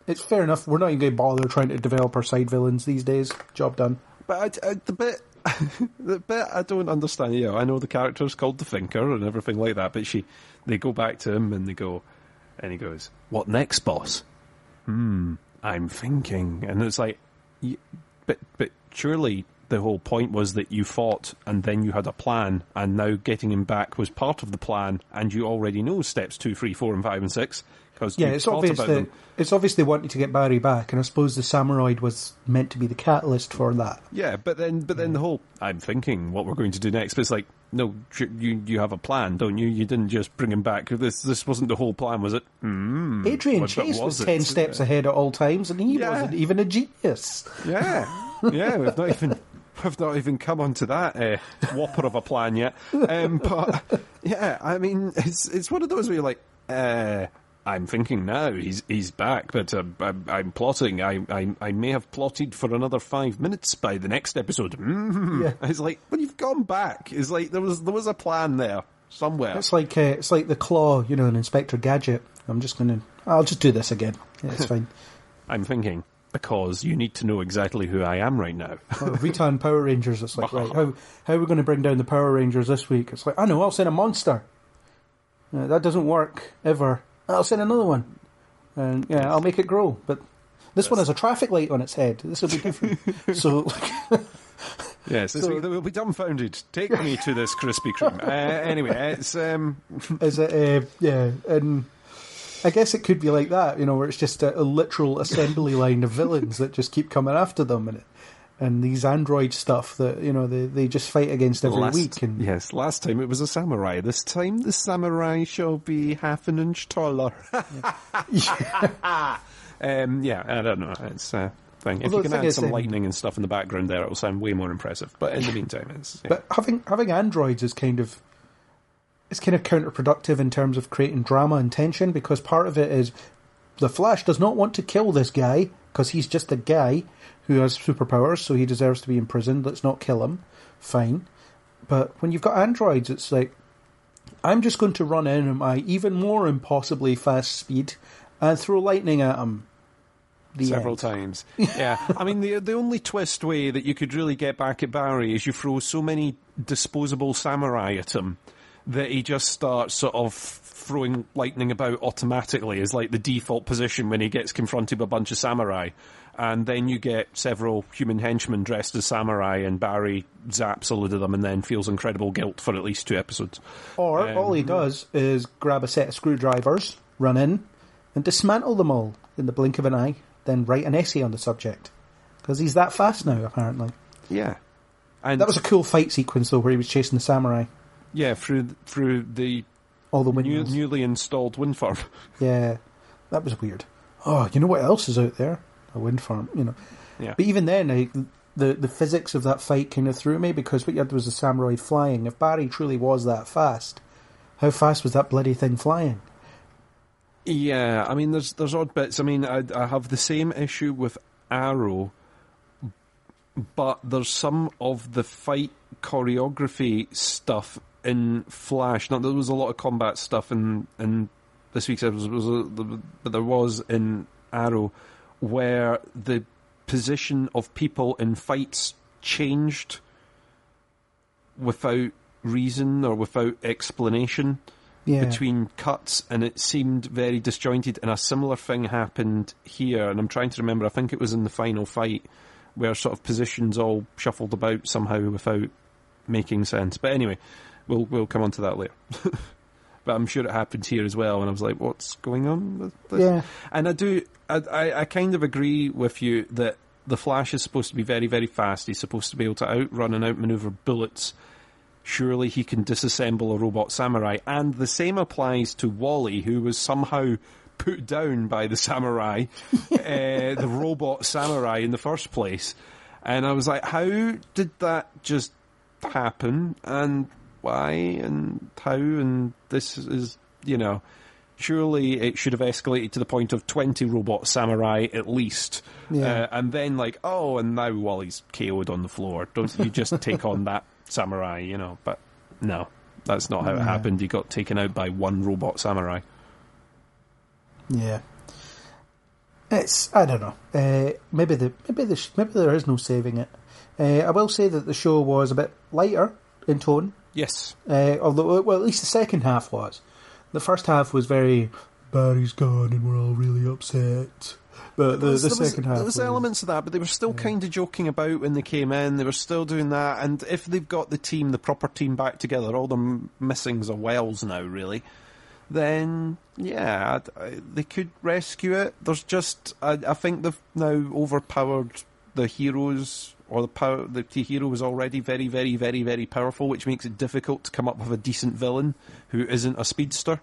It's fair enough. We're not even going to bother trying to develop our side villains these days. Job done. but I, I, the bit. (laughs) the bit I don't understand, you know, I know the character's called the Thinker and everything like that, but she, they go back to him and they go, and he goes, "What next, boss?" Hmm, I'm thinking, and it's like, but but surely the whole point was that you fought and then you had a plan, and now getting him back was part of the plan, and you already know steps two, three, four, and five, and six because Yeah, it's obvious that them. it's obvious they wanted to get Barry back, and I suppose the Samuroid was meant to be the catalyst for that. Yeah, but then, but then the whole I'm thinking what we're going to do next. But it's like, no, you you have a plan, don't you? You didn't just bring him back. This this wasn't the whole plan, was it? Mm, Adrian what- Chase was, it? ten steps ahead at all times, and he Yeah. wasn't even a genius. Yeah, yeah. We've not even we've not even come onto that uh, whopper of a plan yet. Um, but yeah, I mean, it's it's one of those where you're like, uh, I'm thinking now he's he's back, but uh, I'm, I'm plotting. I, I I may have plotted for another five minutes by the next episode. Mm. Yeah. It's like, but you've gone back. It's like there was there was a plan there somewhere. It's like uh, it's like the claw, you know, an Inspector Gadget. I'm just gonna, I'll just do this again. Yeah, it's (laughs) fine. I'm thinking because you need to know exactly who I am right now. And (laughs) Power Rangers. It's like right, how how are we going to bring down the Power Rangers this week? It's like I know, I'll send a monster. Uh, that doesn't work ever. I'll send another one, and yeah, I'll make it grow. But this one has a traffic light on its head. This will be different. (laughs) so. (laughs) Yes, this So- will be dumbfounded. Take me to this Krispy Kreme. (laughs) Uh, anyway, it's um, Is it? Uh, yeah, and I guess it could be like that, you know, where it's just a, a literal assembly line of villains that just keep coming after them, and and these android stuff that you know they they just fight against every last, week. And yes, last time it was a samurai. This time the samurai shall be half an inch taller. (laughs) um, yeah, I don't know. It's uh, thing. If Although you can add some lightning and stuff in the background there, it'll sound way more impressive. But in the meantime, it's yeah. but having having androids is kind of it's kind of counterproductive in terms of creating drama and tension because part of it is the Flash does not want to kill this guy because he's just a guy who has superpowers, so he deserves to be imprisoned. Let's not kill him. Fine. But when you've got androids, it's like I'm just going to run in at my even more impossibly fast speed and throw lightning at him. The several end. times. (laughs) Yeah, I mean the the only twist way that you could really get back at Barry is you throw so many disposable samurai at him that he just starts sort of throwing lightning about automatically is like the default position when he gets confronted by a bunch of samurai. And then you get several human henchmen dressed as samurai, and Barry zaps a load of them and then feels incredible guilt for at least two episodes. Or Um, all he does is grab a set of screwdrivers, run in, and dismantle them all in the blink of an eye, then write an essay on the subject. Because he's that fast now, apparently. Yeah. And That was a cool fight sequence, though, where he was chasing the samurai. yeah, through through the All the new, newly installed wind farm. (laughs) Yeah, that was weird. Oh, you know what else is out there? A wind farm, you know. yeah. But even then, I, the the physics of that fight kind of threw me because what you had was a samurai flying. If Barry truly was that fast, how fast was that bloody thing flying? Yeah, I mean, there's there's odd bits. I mean, I, I have the same issue with Arrow, but there's some of the fight choreography stuff in Flash. Now, there was a lot of combat stuff in in this week's episode, but there was in Arrow where the position of people in fights changed without reason or without explanation Yeah, between cuts, and it seemed very disjointed. And a similar thing happened here, and I'm trying to remember. I think it was in the final fight where sort of positions all shuffled about somehow without making sense. But anyway, we'll we'll come on to that later. (laughs) but I'm sure it happened here as well. And I was like, "What's going on?" With this? yeah, And I do, I, I, I kind of agree with you that the Flash is supposed to be very, very fast. He's supposed to be able to outrun and outmaneuver bullets. Surely he can disassemble a robot samurai. And the same applies to Wally, who was somehow put down by the samurai, uh, (laughs) the robot samurai in the first place. And I was like, how did that just happen? And why? And how? And this is, you know, surely it should have escalated to the point of 20 robot samurai at least. Yeah. Uh, and then, like, oh, and now Wally's KO'd on the floor. Don't you just (laughs) take on that samurai, you know? But no, that's not how it happened. He got taken out by one robot samurai. yeah. It's I don't know. Uh, maybe the maybe the maybe there is no saving it. Uh, I will say that the show was a bit lighter in tone. Yes. Uh, although, well, at least the second half was. The first half was very Barry's gone and we're all really upset. But the, the there was, second half there was was, elements of that, but they were still kind of joking about when they came in. They were still doing that, and if they've got the team, the proper team, back together, all the m- missings are Wells now, really. Then yeah, I'd- I, they could rescue it. There's just I, I think they've now overpowered the heroes, or the power. The t- hero was already very, very, very, very powerful, which makes it difficult to come up with a decent villain who isn't a speedster.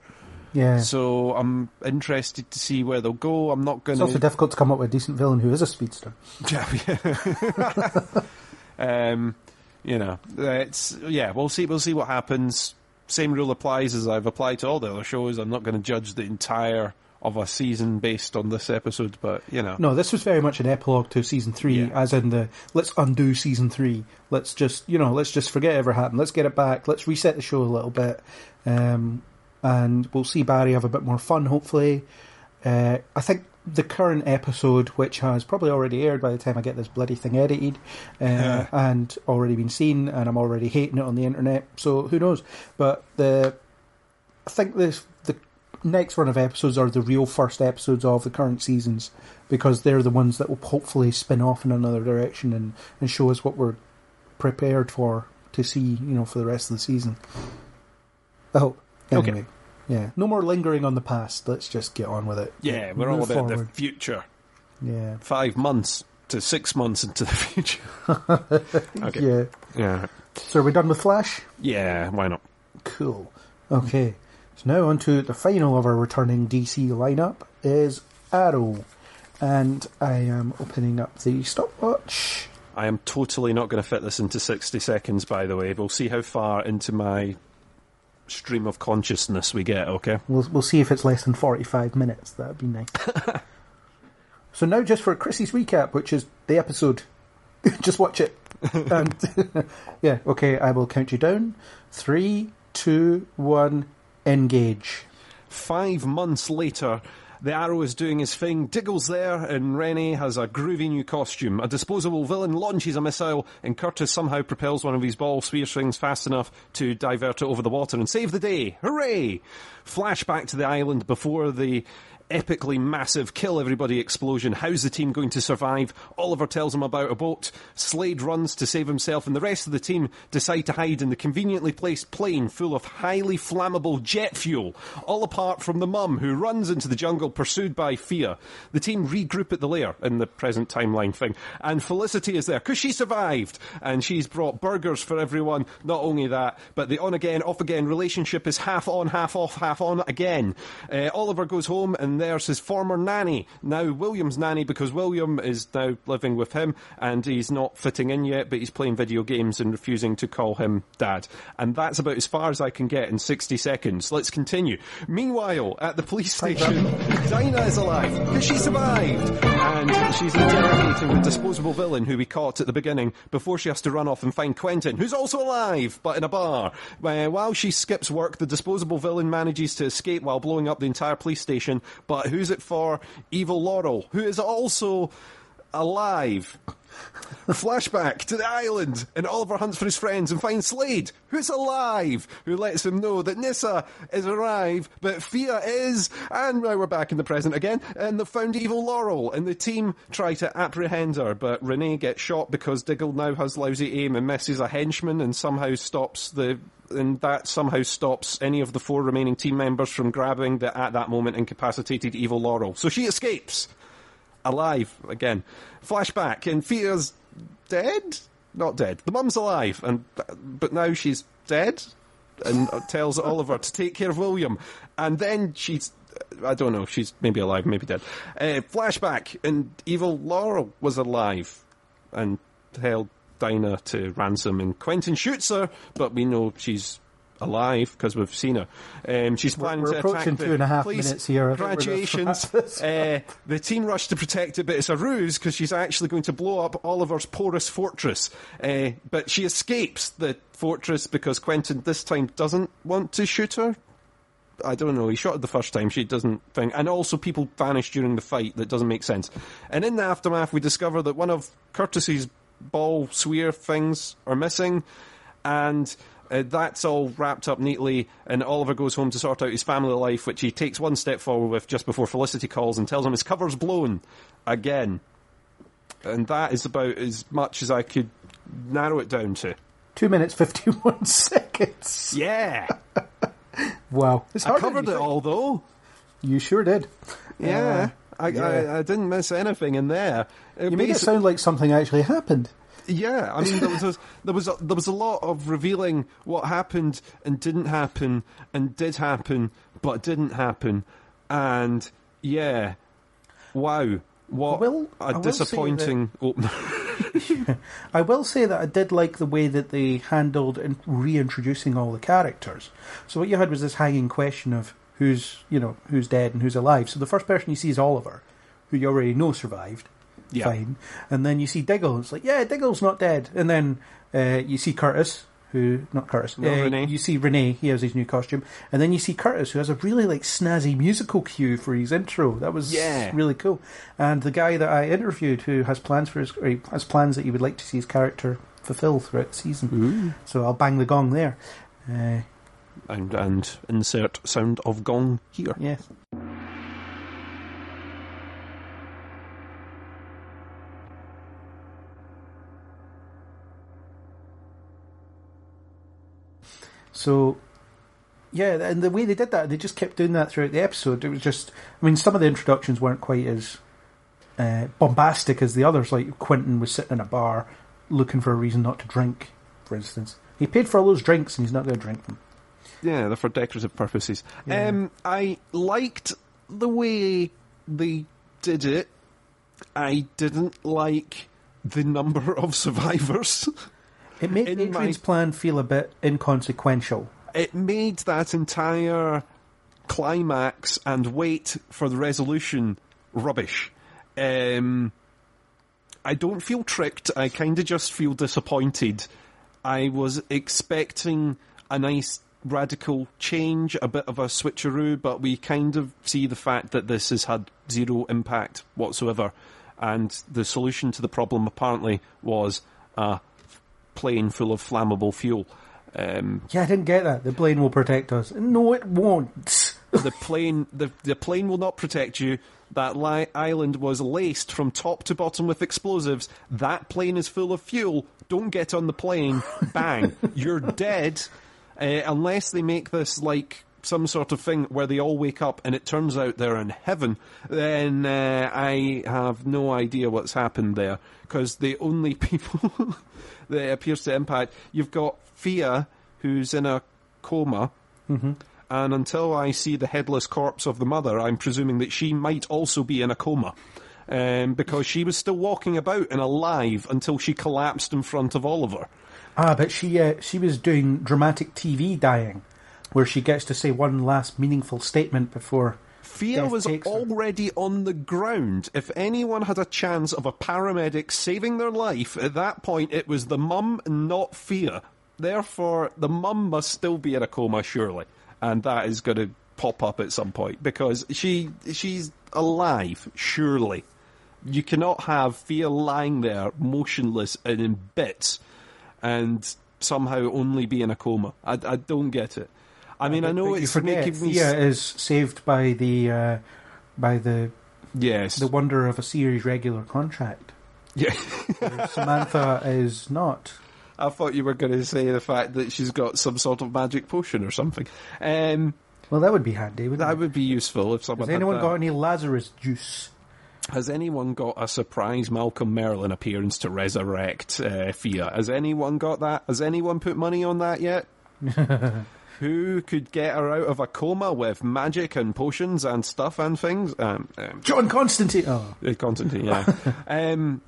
Yeah. So I'm interested to see where they'll go. I'm not going it's also difficult to come up with a decent villain who is a speedster. (laughs) yeah. (laughs) um, you know, it's yeah. We'll see. We'll see what happens. Same rule applies as I've applied to all the other shows. I'm not going to judge the entire of a season based on this episode, but you know, No, this was very much an epilogue to season three, Yeah. as in the let's undo season three. Let's just you know, let's just forget ever happened. Let's get it back. Let's reset the show a little bit, um, and we'll see Barry have a bit more fun. Hopefully, uh, I think the current episode, which has probably already aired by the time I get this bloody thing edited, uh, and already been seen, and I'm already hating it on the internet. So who knows? But the I think this next run of episodes are the real first episodes of the current seasons because they're the ones that will hopefully spin off in another direction and, and show us what we're prepared for to see, you know, for the rest of the season. I hope. Okay. Yeah. No more lingering on the past. Let's just get on with it. yeah, we're all Move about the future. Yeah. Five months to six months into the future. (laughs) okay. Yeah. Yeah. So are we done with Flash? Yeah. Why not? Cool. Okay. So now on to the final of our returning DC lineup is Arrow. And I am opening up the stopwatch. I am totally not going to fit this into 60 seconds, by the way. We'll see how far into my stream of consciousness we get, okay? We'll, we'll see if it's less than 45 minutes. That'd be nice. (laughs) so now just for Chrissy's recap, which is the episode. (laughs) just watch it. and (laughs) yeah, okay, I will count you down. Three, two, one, engage. Five months later, The Arrow is doing his thing. Diggle's there, and Renee has a groovy new costume. A disposable villain launches a missile, and Curtis somehow propels one of his ball sphere strings fast enough to divert it over the water and save the day. Hooray! Flashback to the island before the epically massive kill everybody explosion. How's the team going to survive? Oliver tells him about a boat. Slade runs to save himself, and the rest of the team decide to hide in the conveniently placed plane full of highly flammable jet fuel, all apart from the mum who runs into the jungle pursued by Thea. The team regroup at the lair in the present timeline thing, and Felicity is there because she survived, and she's brought burgers for everyone. Not only that, but the on again, off again relationship is half on, half off, half on again. Uh, Oliver goes home and there's his former nanny, now William's nanny, because William is now living with him and he's not fitting in yet, but he's playing video games and refusing to call him dad. And that's about as far as I can get in 60 seconds. Let's continue. Meanwhile, at the police station, Dinah is alive because she survived and she's interrogating the disposable villain who we caught at the beginning before she has to run off and find Quentin, who's also alive, but in a bar. Uh, while she skips work, the disposable villain manages to escape while blowing up the entire police station, but who's it for? Evil Laurel, who is also alive. Flashback to the island, and Oliver hunts for his friends and finds Slade, who's alive, who lets him know that Nissa is alive, but Thea is, and now we're back in the present again, and they've found evil Laurel, and the team try to apprehend her, but Renee gets shot because Diggle now has lousy aim and misses a henchman and somehow stops the and that somehow stops any of the four remaining team members from grabbing the at that moment incapacitated evil Laurel. So she escapes alive again. Flashback, and Thea's dead? Not dead. The mum's alive, and but now she's dead, and tells Oliver to take care of William, and then she's. I don't know. She's maybe alive, maybe dead. Uh, flashback, and evil Laurel was alive, and held Dinah to ransom, and Quentin shoots her, but we know she's alive because we've seen her. Um, she's planning we're to approaching attack two and a half minutes here. I think we're gonna Graduations. (laughs) uh, the team rush to protect it, but it's a ruse because she's actually going to blow up Oliver's porous fortress. Uh, but she escapes the fortress because Quentin this time doesn't want to shoot her. I don't know. He shot her the first time. She doesn't think, and also people vanish during the fight. That doesn't make sense. And in the aftermath, we discover that one of Curtis's ball sphere things are missing, and uh, that's all wrapped up neatly. And Oliver goes home to sort out his family life, which he takes one step forward with just before Felicity calls and tells him his cover's blown again. And that is about as much as I could narrow it down to. Two minutes fifty-one (laughs) seconds. Yeah, (laughs) Wow, it's I covered it all though. You sure did. Yeah. I, yeah. I, I didn't miss anything in there. You made it sound like something actually happened. Yeah, I mean there was a, (laughs) there was a, there was a lot of revealing what happened and didn't happen and did happen but didn't happen, and yeah, wow, what will- a disappointing opener. (laughs) I will say that I did like the way that they handled in reintroducing all the characters. So what you had was this hanging question of who's you know who's dead and who's alive. So the first person you see is Oliver, who you already know survived. Yeah. Fine. And then you see Diggle. It's like, yeah, Diggle's not dead. And then uh, you see Curtis, who not Curtis. No, uh, Renee. You see Renee. He has his new costume. And then you see Curtis, who has a really like snazzy musical cue for his intro. That was Yeah. really cool. And the guy that I interviewed, who has plans for his, or he has plans that he would like to see his character fulfill throughout the season. So I'll bang the gong there. Uh, and and insert sound of gong here. yes. So, yeah, and the way they did that, they just kept doing that throughout the episode. It was just, I mean, some of the introductions weren't quite as uh, bombastic as the others. Like Quentin was sitting in a bar looking for a reason not to drink, for instance. He paid for all those drinks and he's not going to drink them. Yeah, they're for decorative purposes. Yeah. Um, I liked the way they did it. I didn't like the number (laughs) of survivors. It made In Adrian's my- plan feel a bit inconsequential. it made that entire climax and wait for the resolution rubbish. Um, I don't feel tricked. I kind of just feel disappointed. I was expecting a nice radical change, a bit of a switcheroo, but we kind of see the fact that this has had zero impact whatsoever. And the solution to the problem apparently was a plane full of flammable fuel. Um, Yeah, I didn't get that. The plane will protect us. No, it won't. (laughs) the plane the, the plane will not protect you. That li- island was laced from top to bottom with explosives. That plane is full of fuel. Don't get on the plane. Bang. You're dead. Uh, unless they make this like some sort of thing where they all wake up and it turns out they're in heaven, then uh, I have no idea what's happened there. Because the only (laughs) people that appears to impact, you've got Thea, who's in a coma. And until I see the headless corpse of the mother, I'm presuming that she might also be in a coma. Um, because she was still walking about and alive until she collapsed in front of Oliver. Ah, but she uh, she was doing dramatic TV dying, where she gets to say one last meaningful statement before. Thea Death was takes her. already on the ground. If anyone had a chance of a paramedic saving their life, at that point it was the mum not Thea. Therefore, the mum must still be in a coma, surely. And that is going to pop up at some point because she she's alive, surely. You cannot have Thea lying there motionless and in bits and somehow only be in a coma. I, I don't get it. I mean, I know it's forget, making me. Thea is saved by the uh, by the yes. the wonder of a series regular contract. yeah. Samantha is not. I thought you were going to say the fact that she's got some sort of magic potion or something. Um, Well, that would be handy. Wouldn't that it? would be useful if someone Has anyone got any Lazarus juice? Has anyone got a surprise Malcolm Merlyn appearance to resurrect uh, Thea? Has anyone got that? Has anyone put money on that yet? (laughs) Who could get her out of a coma with magic and potions and stuff and things? Um, um, John Constantine. Oh, Uh, Constantine, yeah. (laughs) um,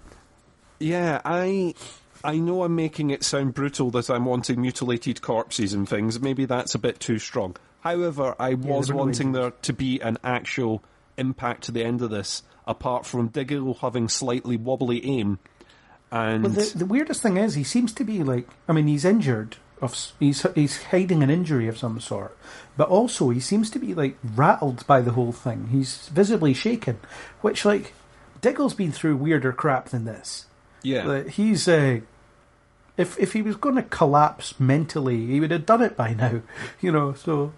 yeah, I I know I'm making it sound brutal that I'm wanting mutilated corpses and things. Maybe that's a bit too strong. However, I was were no wanting there to be an actual impact to the end of this, apart from Diggle having slightly wobbly aim. And well, the, the weirdest thing is, he seems to be like. I mean, he's injured. Of he's he's hiding an injury of some sort, but also he seems to be like rattled by the whole thing. He's visibly shaken, which like Diggle's been through weirder crap than this. yeah, Like, he's uh, if if he was going to collapse mentally, he would have done it by now. (laughs) You know, so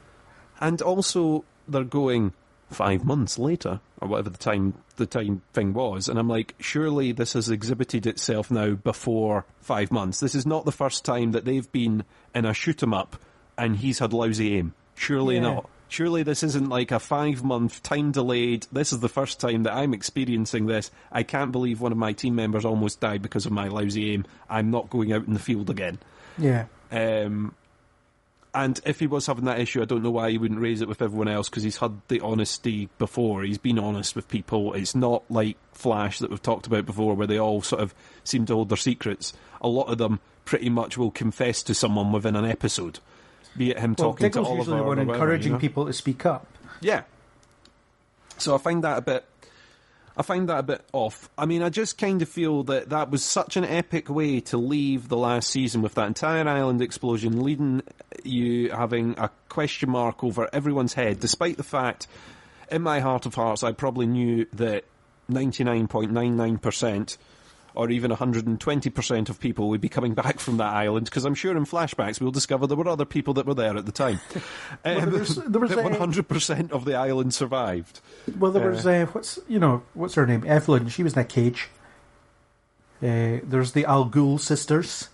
and also they're going five months later or whatever the time the time thing was and i'm like surely this has exhibited itself now before five months. This is not the first time that they've been in a shoot 'em up and he's had lousy aim. Surely Yeah. not. Surely this isn't like a five month time delayed this is the first time that i'm experiencing this. I can't believe one of my team members almost died because of my lousy aim. I'm not going out in the field again. Yeah. um, and if he was having that issue, I don't know why he wouldn't raise it with everyone else because he's had the honesty before. He's been honest with people. It's not like Flash that we've talked about before, where they all sort of seem to hold their secrets. A lot of them pretty much will confess to someone within an episode, be it him Well, talking to Diggle's Oliver usually the or one whatever, encouraging you know? people to speak up. Yeah. So I find that a bit. I find that a bit off. I mean, I just kind of feel that that was such an epic way to leave the last season with that entire island explosion, leading you having a question mark over everyone's head, despite the fact, in my heart of hearts, I probably knew that 99.99% or even 120% of people would be coming back from that island because I'm sure in flashbacks we'll discover there were other people that were there at the time. (laughs) (laughs) there Um, was- there was (laughs) that 100% of the island survived. Well, there was uh, what's you know what's her name? Evelyn. She was in a cage. Uh, there's the Al Ghul sisters.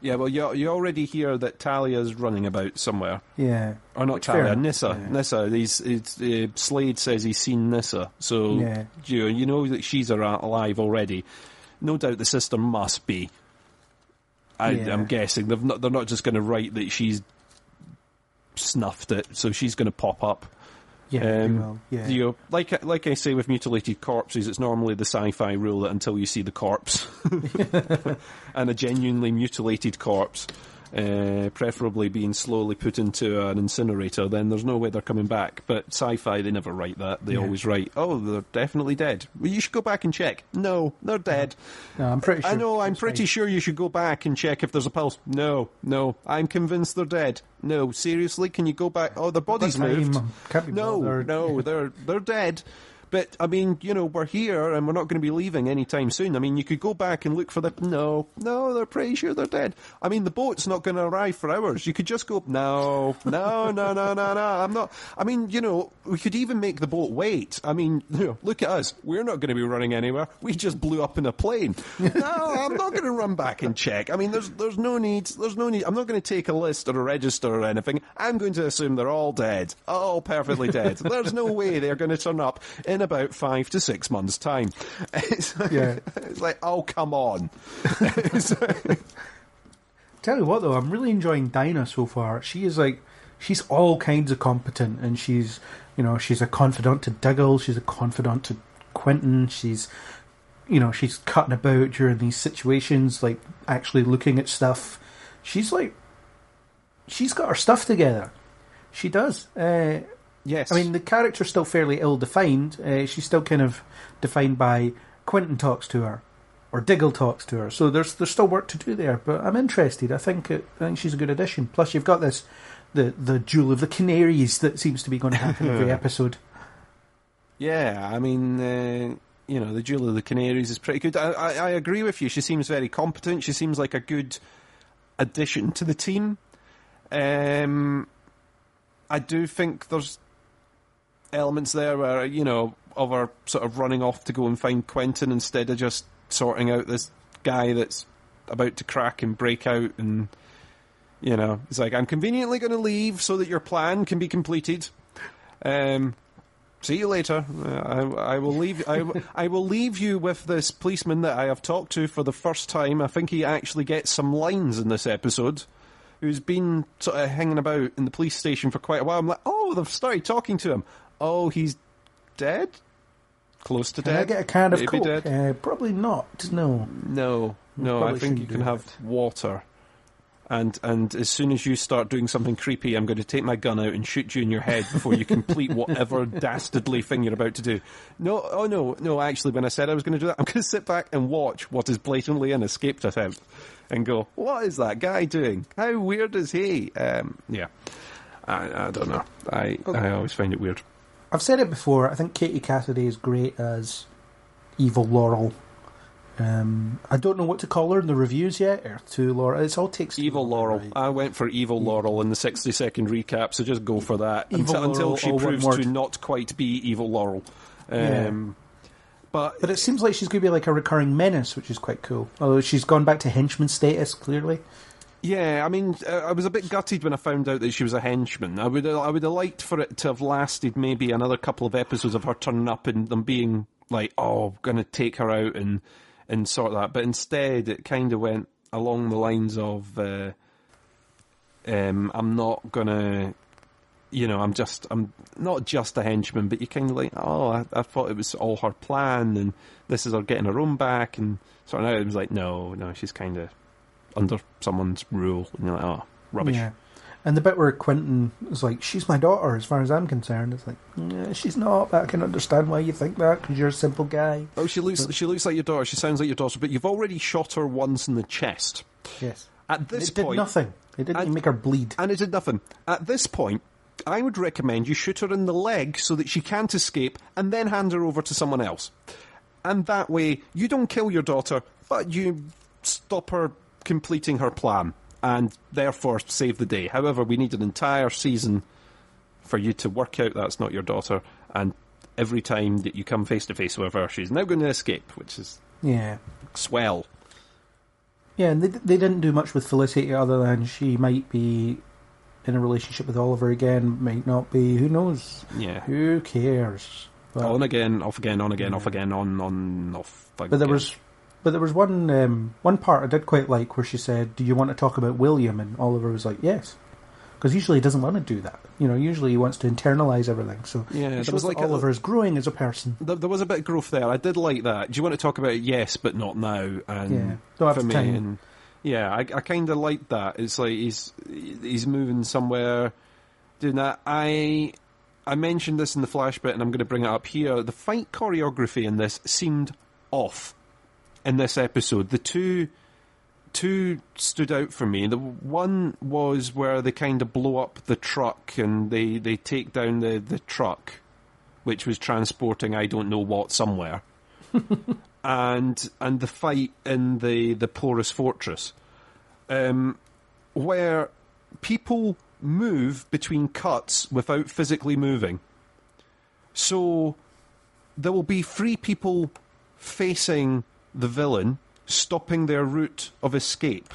Yeah, well, you, you already hear that Talia's running about somewhere. Yeah. Or not Which, fair Talia, Nissa. yeah. Nissa. He's, it's, uh, Slade says he's seen Nissa. So Yeah. you, you know that she's alive already. No doubt the sister must be. I, Yeah. I'm guessing. They've not, they're not just going to write that she's snuffed it, so she's going to pop up. Yeah. Um, well, yeah. You know, like like I say with mutilated corpses, it's normally the sci-fi rule that until you see the corpse (laughs) (laughs) and a genuinely mutilated corpse, uh, preferably being slowly put into an incinerator, then there's no way they're coming back. But sci-fi, they never write that. They Yeah. always write, "Oh, they're definitely dead." Well, you should go back and check. No, they're dead. No, I'm pretty sure. I know. I'm pretty fine. sure you should go back and check if there's a pulse. No, no. I'm convinced they're dead. No, seriously, can you go back? Oh, the body's moved. No, bothered. no, they're they're dead. (laughs) But I mean, you know, we're here and we're not going to be leaving anytime soon. I mean, you could go back and look for the. No, no, they're pretty sure they're dead. I mean, the boat's not going to arrive for hours. You could just go. No, no, no, no, no, no. I'm not. I mean, you know, we could even make the boat wait. I mean, you know, look at us. We're not going to be running anywhere. We just blew up in a plane. no, I'm not going to run back and check. I mean, there's there's no need. There's no need. I'm not going to take a list or a register or anything. I'm going to assume they're all dead, all perfectly dead. There's no way they're going to turn up in about five to six months' time. (laughs) It's like, Yeah. it's like oh come on. (laughs) Tell you what though, I'm really enjoying Dinah so far. She is like, she's all kinds of competent, and she's, you know, she's a confidant to Diggle, she's a confidant to Quentin, she's, you know, she's cutting about during these situations, like actually looking at stuff. She's like, she's got her stuff together. She does. Uh, Yes, I mean, the character's still fairly ill defined. Uh, she's still kind of defined by Quentin talks to her, or Diggle talks to her. So there's there's still work to do there. But I'm interested. I think it, I think she's a good addition. Plus, you've got this the the Jewel of the Canaries that seems to be going to happen every (laughs) episode. Yeah, I mean, uh, you know, the Jewel of the Canaries is pretty good. I, I, I agree with you. She seems very competent. She seems like a good addition to the team. Um, I do think there's elements there where you know of her sort of running off to go and find Quentin instead of just sorting out this guy that's about to crack and break out and you know it's like I'm conveniently going to leave so that your plan can be completed. Um, see you later. I, I will leave. I, I will leave you with this policeman that I have talked to for the first time. I think he actually gets some lines in this episode. Who's been sort of hanging about in the police station for quite a while. I'm like, oh, they've started talking to him. Oh, he's dead, close to Can dead. I get a can of Maybe Coke? dead. Uh, probably not. No. No, no. I think you can have water. And and as soon as you start doing something creepy, I'm going to take my gun out and shoot you in your head before you complete whatever (laughs) dastardly thing you're about to do. No, oh no, no. Actually, when I said I was going to do that, I'm going to sit back and watch what is blatantly an escaped attempt, and go, "What is that guy doing? How weird is he?" Um, yeah, I, I don't know. I I always find it weird. I've said it before. I think Katie Cassidy is great as evil Laurel. Um, I don't know what to call her in the reviews yet. Or to Laurel, it's all takes Evil Laurel. Right. I went for Evil Laurel in the 60 second recap, so just go for that Evil until, until she all proves to not quite be Evil Laurel. Um, But, But it seems like she's going to be like a recurring menace, which is quite cool. Although she's gone back to henchman status, clearly. Yeah, I mean, uh, I was a bit gutted when I found out that she was a henchman. I would, I would have liked for it to have lasted maybe another couple of episodes of her turning up and them being like, "Oh, going to take her out and and sort that." But instead, it kind of went along the lines of, uh, um, "I'm not gonna." you know, I'm just, I'm not just a henchman, but you're kind of like, oh, I, I thought it was all her plan, and this is her getting her own back, and sort of now it was like, no, no, she's kind of under someone's rule, and you're like, oh, rubbish. Yeah. And the bit where Quentin is like, she's my daughter, as far as I'm concerned, it's like, yeah, she's not, but I can understand why you think that, because you're a simple guy. Oh, she looks, she looks like your daughter. She sounds like your daughter, but you've already shot her once in the chest. Yes. At this it did point, nothing. It didn't and- make her bleed. and it did nothing. At this point, I would recommend you shoot her in the leg so that she can't escape, and then hand her over to someone else. And that way, you don't kill your daughter, but you stop her completing her plan, and therefore save the day. However, we need an entire season for you to work out that's not your daughter, and every time that you come face to face with her, she's now going to escape, which is Yeah. swell. Yeah, and they, they didn't do much with Felicity other than she might be in a relationship with Oliver again, might not be. Who knows? Yeah. Who cares? But, On again, off again, on again, off again, on, on, off again. but there was, but there was one um, one part I did quite like where she said, "Do you want to talk about William?" And Oliver was like, "Yes," because usually he doesn't want to do that. You know, usually he wants to internalize everything. So Yeah, it there was like a- Oliver is growing as a person. There, there was a bit of growth there. I did like that. Do you want to talk about it? Yes, but not now. And Yeah, don't have for me, time. and Yeah, I, I kind of like that. It's like he's he's moving somewhere, doing that. I I mentioned this in the flash bit, and I'm going to bring it up here. The fight choreography in this seemed off in this episode. The two two stood out for me. The one was where they kind of blow up the truck and they, they take down the, the truck, which was transporting I don't know what somewhere. (laughs) and and the fight in the, the porous fortress. Um, where people move between cuts without physically moving. So there will be three people facing the villain, stopping their route of escape.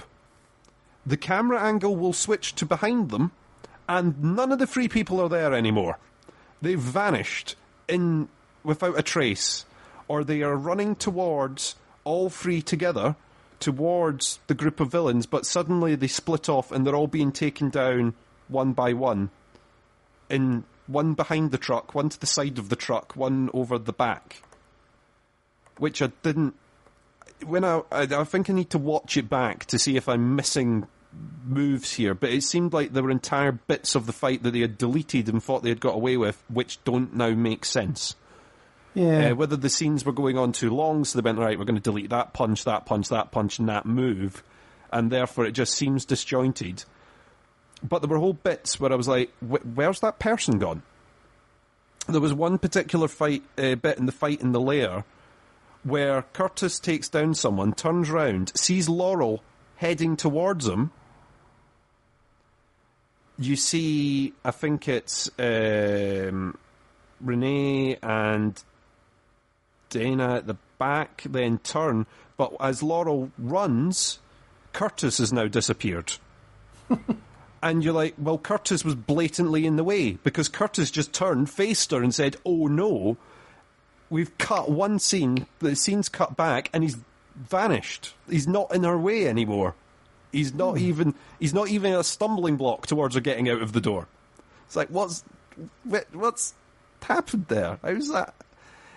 The camera angle will switch to behind them, and none of the three people are there anymore. They've vanished in without a trace, or they are running towards all three together towards the group of villains, but suddenly they split off and they're all being taken down one by one. In one behind the truck, one to the side of the truck, one over the back. Which I didn't. When I, I, I think I need to watch it back to see if I'm missing moves here, but it seemed like there were entire bits of the fight that they had deleted and thought they had got away with, which don't now make sense. Yeah. Uh, whether the scenes were going on too long, so they went, right, we're going to delete that punch, that punch, that punch, and that move, and therefore it just seems disjointed. But there were whole bits where I was like, "Wh- where's that person gone? There was one particular fight uh, bit in the fight in the lair where Curtis takes down someone, turns round, sees Laurel heading towards him. You see, I think it's um, Renee and Dinah at the back, then turn. But as Laurel runs, Curtis has now disappeared. (laughs) and you're like, well, Curtis was blatantly in the way because Curtis just turned, faced her, and said, "Oh no, we've cut one scene. The scene's cut back, and he's vanished. He's not in our way anymore. He's not hmm. even. He's not even a stumbling block towards her getting out of the door. It's like, what's what- what's happened there? How's that?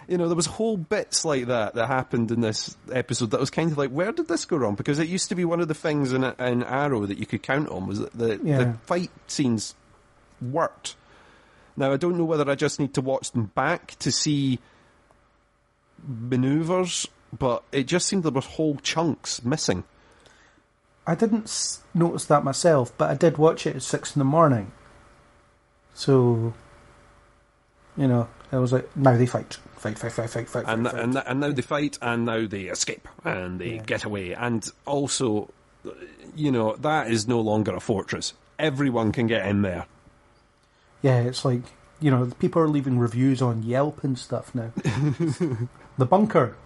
You know, there was whole bits like that that happened in this episode that was kind of like, where did this go wrong? Because it used to be one of the things in, in Arrow that you could count on was that the, Yeah. the fight scenes worked. Now I don't know whether I just need to watch them back to see maneuvers, but it just seemed there were whole chunks missing. I didn't s- notice that myself, but I did watch it at six in the morning. So, you know, I was like, now they fight. Fight, fight, fight, fight, fight, and fight, fight. and and now they fight, and now they escape, and they Yeah. get away, and also, you know, that is no longer a fortress. Everyone can get in there. Yeah, it's like, you know, people are leaving reviews on Yelp and stuff now. (laughs) the bunker.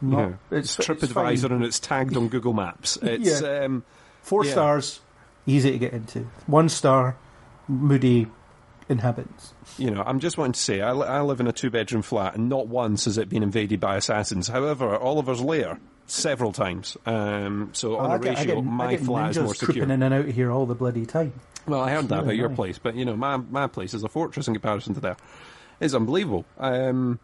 Not, it's, It's it's TripAdvisor and it's tagged on Google Maps. (laughs) It's Yeah. um, Four yeah. stars, easy to get into. One star, moody inhabitants. you know, I'm just wanting to say, I, li- I live in a two bedroom flat, and not once has it been invaded by assassins. However, Oliver's lair several times. Um, so on I a get- ratio, get- my flat is more secure. trooping in and out of here all the bloody time. Well, I heard that really about your place, but you know, my my place is a fortress in comparison to there. It's unbelievable. Um,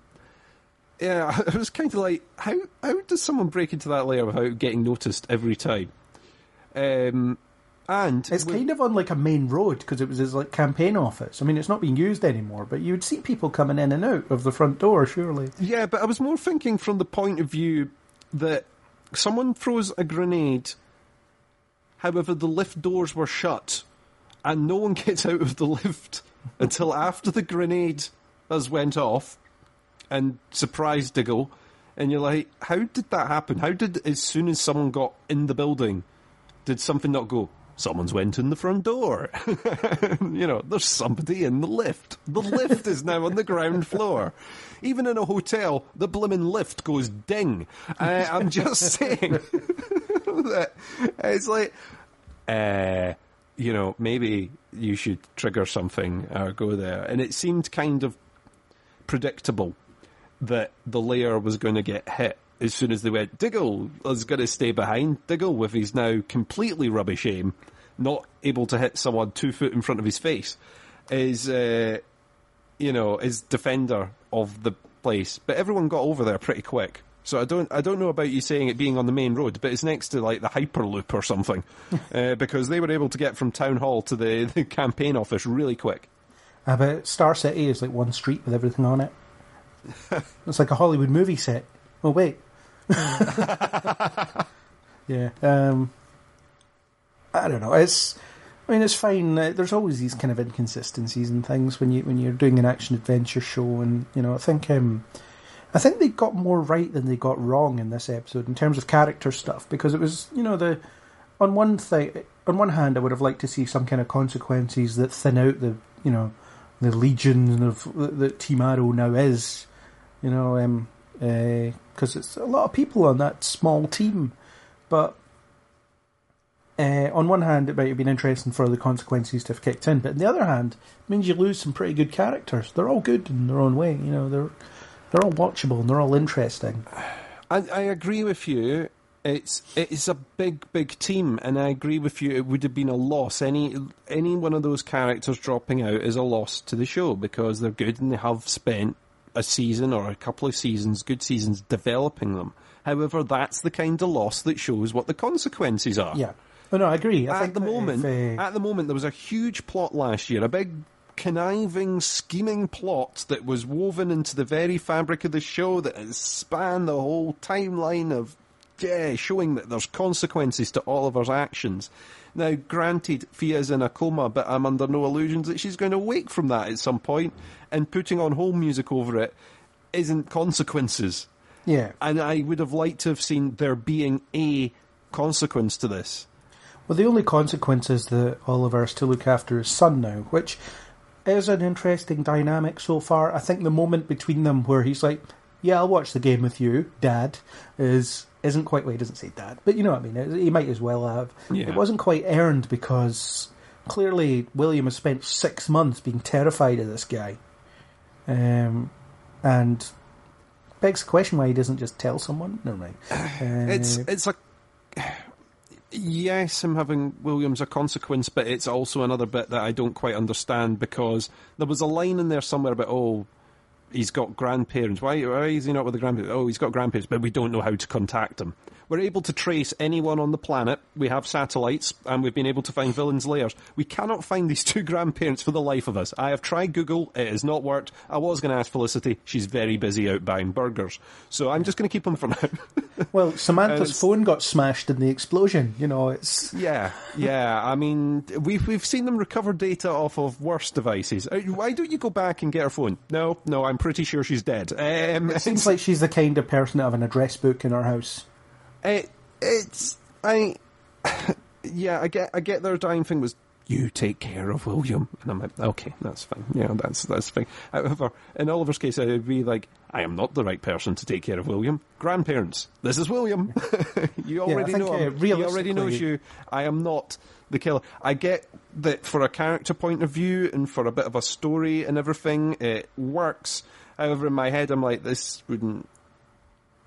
yeah, (laughs) I was kind of like, how how does someone break into that layer without getting noticed every time? Um, and It's kind of on like a main road because it was his like campaign office. I mean, it's not being used anymore, but you would see people coming in and out of the front door, surely. Yeah, but I was more thinking from the point of view that someone throws a grenade, however, the lift doors were shut, and no one (laughs) gets out of the lift until after the grenade has went off and surprised Diggle. And you're like, how did that happen? How did, as soon as someone got in the building, did something not go? Someone's went in the front door. (laughs) you know, there's somebody in the lift. The lift is now on the ground floor. Even in a hotel, the blimmin' lift goes ding. Uh, I'm just (laughs) saying (laughs) that it's like, uh, you know, maybe you should trigger something or go there. And it seemed kind of predictable that the layer was going to get hit as soon as they went. Diggle is going to stay behind. Diggle, with his now completely rubbish aim, not able to hit someone two foot in front of his face, is uh, you know is defender of the place. But everyone got over there pretty quick. So I don't I don't know about you saying it being on the main road, but it's next to like the Hyperloop or something, (laughs) uh, because they were able to get from town hall to the, (laughs) the campaign office really quick. Uh, but Star City is like one street with everything on it. (laughs) it's like a Hollywood movie set. Oh wait. (laughs) yeah. Um, I don't know. It's. I mean, it's fine. Uh, there's always these kind of inconsistencies and things when you when you're doing an action adventure show, and you know, I think um, I think they got more right than they got wrong in this episode in terms of character stuff because it was you know the on one thing on one hand I would have liked to see some kind of consequences that thin out the you know the legion of that Team Arrow now is, you know, um, because uh, it's a lot of people on that small team, but uh, on one hand, it might have been interesting for the consequences to have kicked in, but on the other hand, it means you lose some pretty good characters. They're all good in their own way, you know. They're they're all watchable and they're all interesting. I, I agree with you. It's it's a big big team, and I agree with you. It would have been a loss. Any any one of those characters dropping out is a loss to the show because they're good and they have spent a season or a couple of seasons, good seasons, developing them. However, that's the kind of loss that shows what the consequences are. Yeah. Oh, no, I agree. I at the moment, if, uh... at the moment, there was a huge plot last year, a big conniving, scheming plot that was woven into the very fabric of the show that has spanned the whole timeline of yeah, showing that there's consequences to Oliver's actions. Now, granted, Thea's in a coma, but I'm under no illusions that she's going to wake from that at some point, and putting on home music over it isn't consequences. Yeah. And I would have liked to have seen there being a consequence to this. Well, the only consequence is that Oliver has to look after his son now, which is an interesting dynamic so far. I think the moment between them where he's like, "Yeah, I'll watch the game with you, Dad," is isn't quite. Well, he doesn't say Dad, but you know what I mean. He might as well have. Yeah. It wasn't quite earned because clearly William has spent six months being terrified of this guy, um, and begs the question why he doesn't just tell someone. No, mind. (sighs) Uh, it's it's a yes, him having Williams a consequence, but it's also another bit that I don't quite understand because there was a line in there somewhere about oh, he's got grandparents. Why, why is he not with the grandparents? Oh, he's got grandparents, but we don't know how to contact them. We're able to trace anyone on the planet. We have satellites, and we've been able to find villains' lairs. We cannot find these two (laughs) grandparents for the life of us. I have tried Google; it has not worked. I was going to ask Felicity; she's very busy out buying burgers, so I'm just going to keep them for now. (laughs) well, (laughs) Samantha's phone got smashed in the explosion. You know, it's (laughs) yeah, yeah. I mean, we've we've seen them recover data off of worse devices. Uh, why don't you go back and get her phone? No, no, I'm pretty sure she's dead. Um, it seems like she's the kind of person to have an address book in her house. It, it's I (laughs) yeah, I get I get their dying thing was you take care of William, and I'm like, okay, that's fine. Yeah, that's that's fine. However, in Oliver's case, I'd be like, I am not the right person to take care of William. Grandparents, this is William. (laughs) you already yeah, know uh. He already knows you. I am not the killer. I get that for a character point of view and for a bit of a story and everything, it works. However, in my head, I'm like, this wouldn't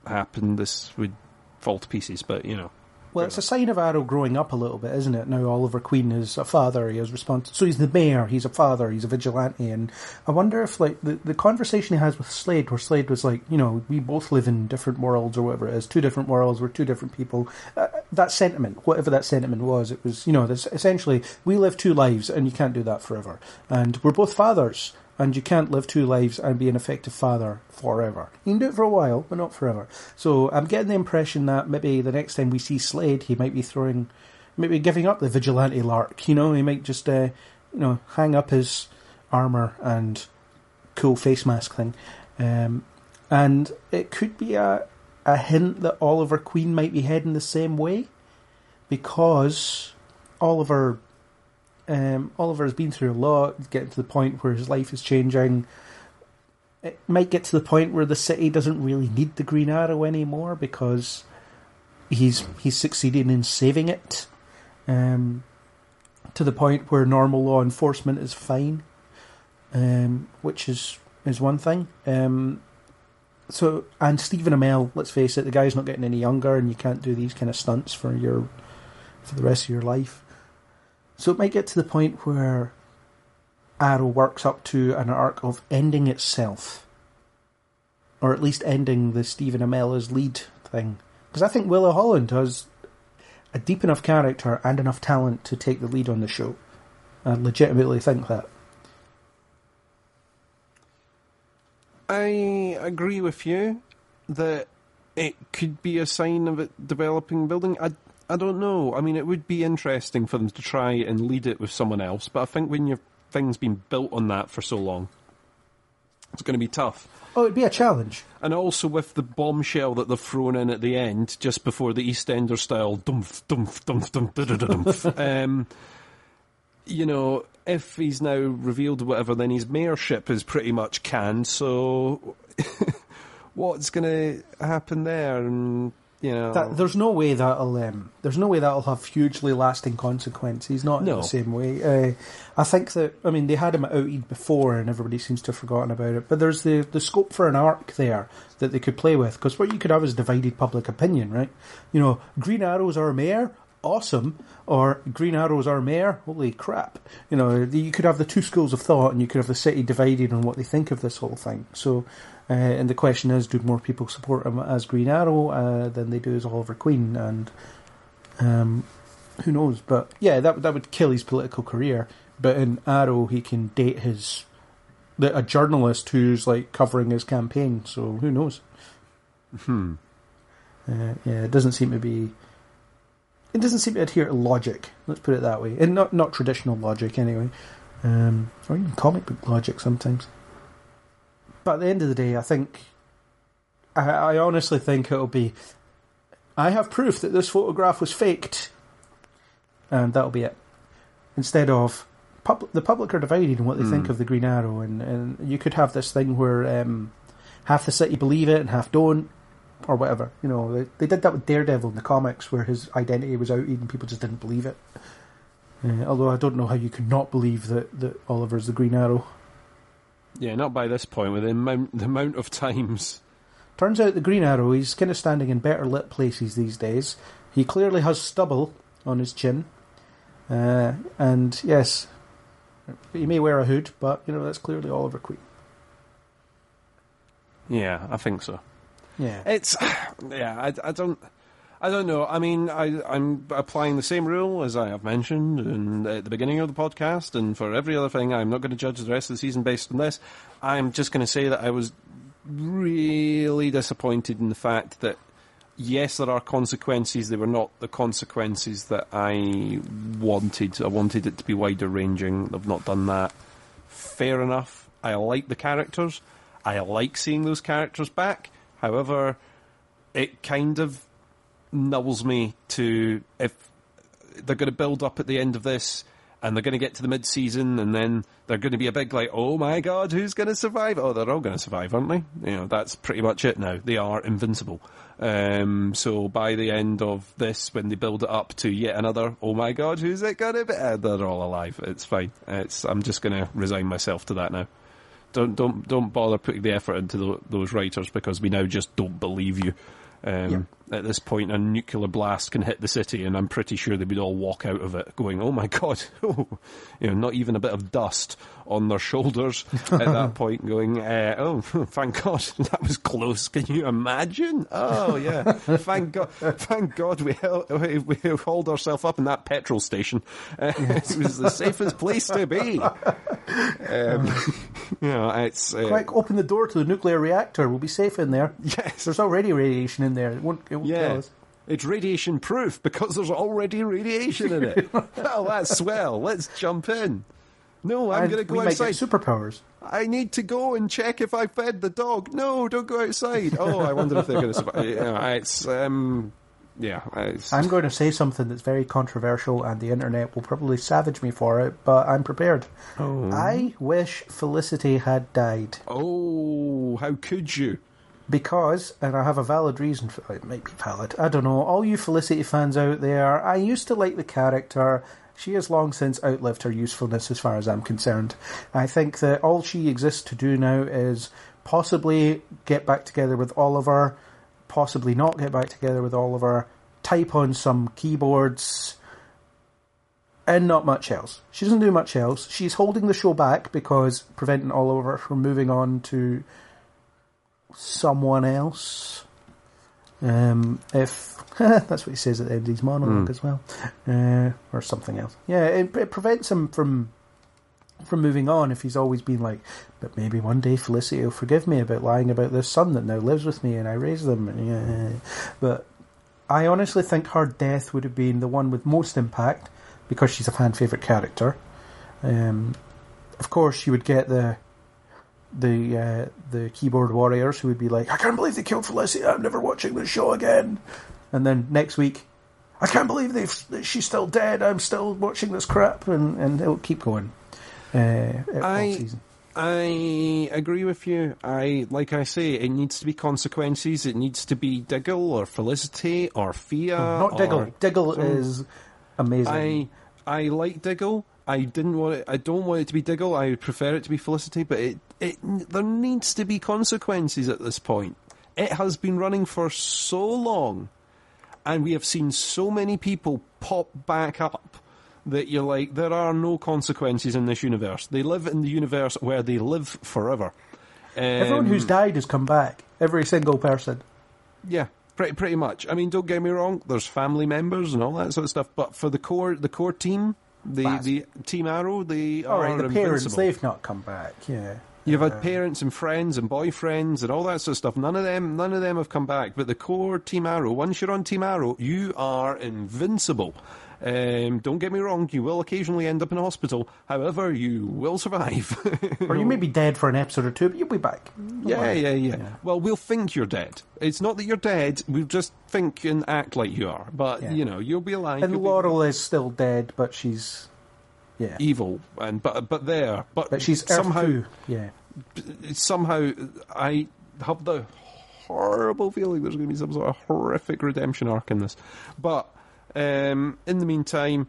happen. This would fall to pieces, but you know. Well, it's a sign of Arrow growing up a little bit, isn't it? Now Oliver Queen is a father. He has responsibility. So he's the mayor. He's a father. He's a vigilante. And I wonder if, like, the, the conversation he has with Slade, where Slade was like, you know, we both live in different worlds or whatever it is, two different worlds, we're two different people. Uh, that sentiment, whatever that sentiment was, it was, you know, this, essentially, we live two lives and you can't do that forever. And we're both fathers and you can't live two lives and be an effective father forever. You can do it for a while, but not forever. So I'm getting the impression that maybe the next time we see Slade, he might be throwing, maybe giving up the vigilante lark. You know, he might just, uh, you know, hang up his armor and cool face mask thing, um, and it could be a a hint that Oliver Queen might be heading the same way, because Oliver um, Oliver has been through a lot, getting to the point where his life is changing. It might get to the point where the city doesn't really need the Green Arrow anymore because he's he's succeeding in saving it. Um, to the point where normal law enforcement is fine, um, which is is one thing. Um, so and Stephen Amell, let's face it, the guy's not getting any younger, and you can't do these kind of stunts for your for the rest of your life. So it might get to the point where Arrow works up to an arc of ending itself. or at least ending the Stephen Amella's lead thing. Because I think Willa Holland has a deep enough character and enough talent to take the lead on the show. I legitimately think that. I agree with you that it could be a sign of it developing building. I I don't know. I mean, it would be interesting for them to try and lead it with someone else, but I think when your thing's been built on that for so long, it's going to be tough. Oh, it'd be a challenge. And also with the bombshell that they've thrown in at the end, just before the EastEnders style dumph, dumph, dumph, dumph, dumph, (laughs) um, you know, if he's now revealed whatever, then his mayorship is pretty much canned. So, (laughs) what's going to happen there? And you know, That, there's no way that'll um, there's no way that'll have hugely lasting consequences. Not in the same way. Uh, I think that I mean they had him Outed before, and everybody seems to have forgotten about it. But there's the the scope for an arc there that they could play with because what you could have is divided public opinion, right? You know, Green Arrow's our mayor, awesome, or Green Arrow's our mayor, holy crap! You know, you could have the two schools of thought, and you could have the city divided on what they think of this whole thing. So. Uh, and the question is, do more people support him as Green Arrow uh, than they do as Oliver Queen? And um, who knows? But yeah, that that would kill his political career. But in Arrow, he can date his the, a journalist who's like covering his campaign. So who knows? hmm. Uh, yeah, it doesn't seem to be. It doesn't seem to adhere to logic. Let's put it that way, and not not traditional logic anyway, um, or even comic book logic sometimes. But at the end of the day, I think, I, I honestly think it'll be. I have proof that this photograph was faked, and that'll be it. Instead of pub- the public are divided in what they Hmm. think of the Green Arrow, and, and you could have this thing where um, half the city believe it and half don't or whatever. You know, they, they did that with Daredevil in the comics, where his identity was outed and people just didn't believe it. Uh, although I don't know how you could not believe that, that Oliver's the Green Arrow. Yeah, not by this point. With the amount, the amount of times. Turns out the Green Arrow, he's kind of standing in better lit places these days. He clearly has stubble on his chin. Uh, and yes, he may wear a hood, but, you know, that's clearly Oliver Queen. Yeah, I think so. Yeah. It's (sighs) yeah, I, I don't. I don't know. I mean, I, I'm applying the same rule as I have mentioned at the beginning of the podcast, and for every other thing, I'm not going to judge the rest of the season based on this. I'm just going to say that I was really disappointed in the fact that yes, there are consequences. They were not the consequences that I wanted. I wanted it to be wider ranging. They've not done that. Fair enough. I like the characters. I like seeing those characters back. However, it kind of nulls me to if they're going to build up at the end of this and they're going to get to the mid-season and then they're going to be a big like, oh my god, who's going to survive? Oh, they're all going to survive, aren't they? You know, that's pretty much it now. They are invincible. Um, so by the end of this, when they build it up to yet another, oh my god, who's it going to be? Uh, they're all alive. It's fine. It's I'm just going to resign myself to that now. Don't don't don't bother putting the effort into tho- those writers because we now just don't believe you. Um, At this point, a nuclear blast can hit the city, and I'm pretty sure they would all walk out of it going, "Oh my god!" (laughs) you know, not even a bit of dust on their shoulders at that (laughs) point. Going, uh, "Oh, (laughs) thank God, that was close." Can you imagine? Oh yeah, thank God, thank God we held, we, we hauled ourselves up in that petrol station. Uh, it was the safest place to be. Um, you know, it's uh, Quick, open the door to the nuclear reactor. We'll be safe in there. yes, There's already radiation in there. It won't, it won't Yeah. us. It's radiation proof because there's already radiation in it. (laughs) oh, that's swell. Let's jump in. No, I'm going to go outside. superpowers. I need to go and check if I fed the dog. No, don't go outside. Oh, I wonder if they're going to survive. (laughs) Know, it's, um, yeah. It's, I'm going to say something that's very controversial, and the internet will probably savage me for it, but I'm prepared. Oh. I wish Felicity had died oh, how could you? Because, and I have a valid reason for it. Might be valid. I don't know. All you Felicity fans out there, I used to like the character. She has long since outlived her usefulness, as far as I'm concerned. I think that all she exists to do now is possibly get back together with Oliver, possibly not get back together with Oliver, type on some keyboards, and not much else. She doesn't do much else. She's holding the show back because preventing Oliver from moving on to someone else. Um, if (laughs) that's what he says at the end of his monologue as well, uh, or something else. Yeah, it, it prevents him from from moving on if he's always been like, but maybe one day Felicity will forgive me about lying about this son that now lives with me and I raised them. Yeah, but I honestly think her death would have been the one with most impact because she's a fan favorite character. Um, of course, you would get the the uh, the keyboard warriors who would be like, "I can't believe they killed Felicity. I'm never watching this show again." And then next week, I can't believe they've she's still dead. I'm still watching this crap, and and it'll keep going. Uh, I- season. I agree with you. I like I say, it needs to be consequences. It needs to be Diggle or Felicity or Thea. Not Diggle. or- Diggle so- is amazing. I I like Diggle. I didn't want it. I don't want it to be Diggle. I would prefer it to be Felicity. But it it there needs to be consequences at this point. It has been running for so long, and we have seen so many people pop back up that you're like, there are no consequences in this universe. They live in the universe where they live forever. Everyone who's Um, died has come back. Every single person. yeah, pretty pretty much. I mean, don't get me wrong. There's family members and all that sort of stuff, but for the core the core team, the That's- the Team Arrow, they All right, are the parents they've not come back. Yeah. You've had parents and friends and boyfriends and all that sort of stuff. None of them, none of them have come back. But the core Team Arrow, once you're on Team Arrow, you are invincible. Um, don't get me wrong, you will occasionally end up in a hospital. However, you will survive. Or you may be dead for an episode or two, but you'll be back. Don't Yeah, yeah, yeah, Well, we'll think you're dead. It's not that you're dead. We'll just think and act like you are. But Yeah. you know, you'll be alive. And you'll be Laurel is still dead, but she's yeah, evil, and but but there, but, but she's somehow. Yeah. somehow I have the horrible feeling there's going to be some sort of horrific redemption arc in this. But um, in the meantime,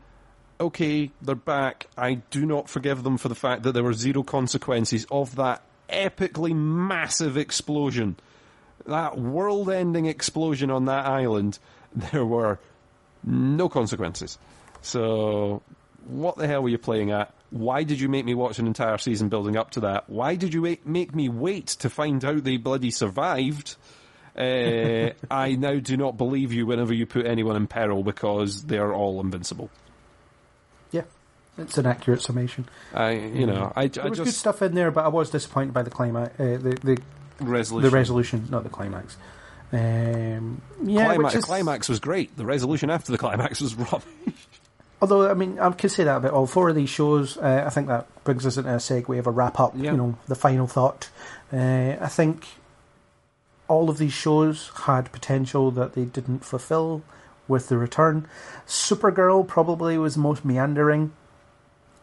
okay, they're back. I do not forgive them for the fact that there were zero consequences of that epically massive explosion. That world ending explosion on that island, (laughs) there were no consequences. So, what the hell were you playing at? Why did you make me watch an entire season building up to that? Why did you make me wait to find out they bloody survived? Uh, (laughs) I now do not believe you whenever you put anyone in peril because they're all invincible. Yeah. It's an accurate summation. I, you know, I, There I was good stuff in there, but I was disappointed by the climax, uh, the, the resolution. the resolution, not the climax. Um, yeah, climax, is, climax was great. The resolution after the climax was (laughs) rubbish. Although, I mean, I could say that about all four of these shows. Uh, I think that brings us into a segue of a wrap up, Yeah. you know, the final thought. Uh, I think all of these shows had potential that they didn't fulfill with the return. Supergirl probably was the most meandering.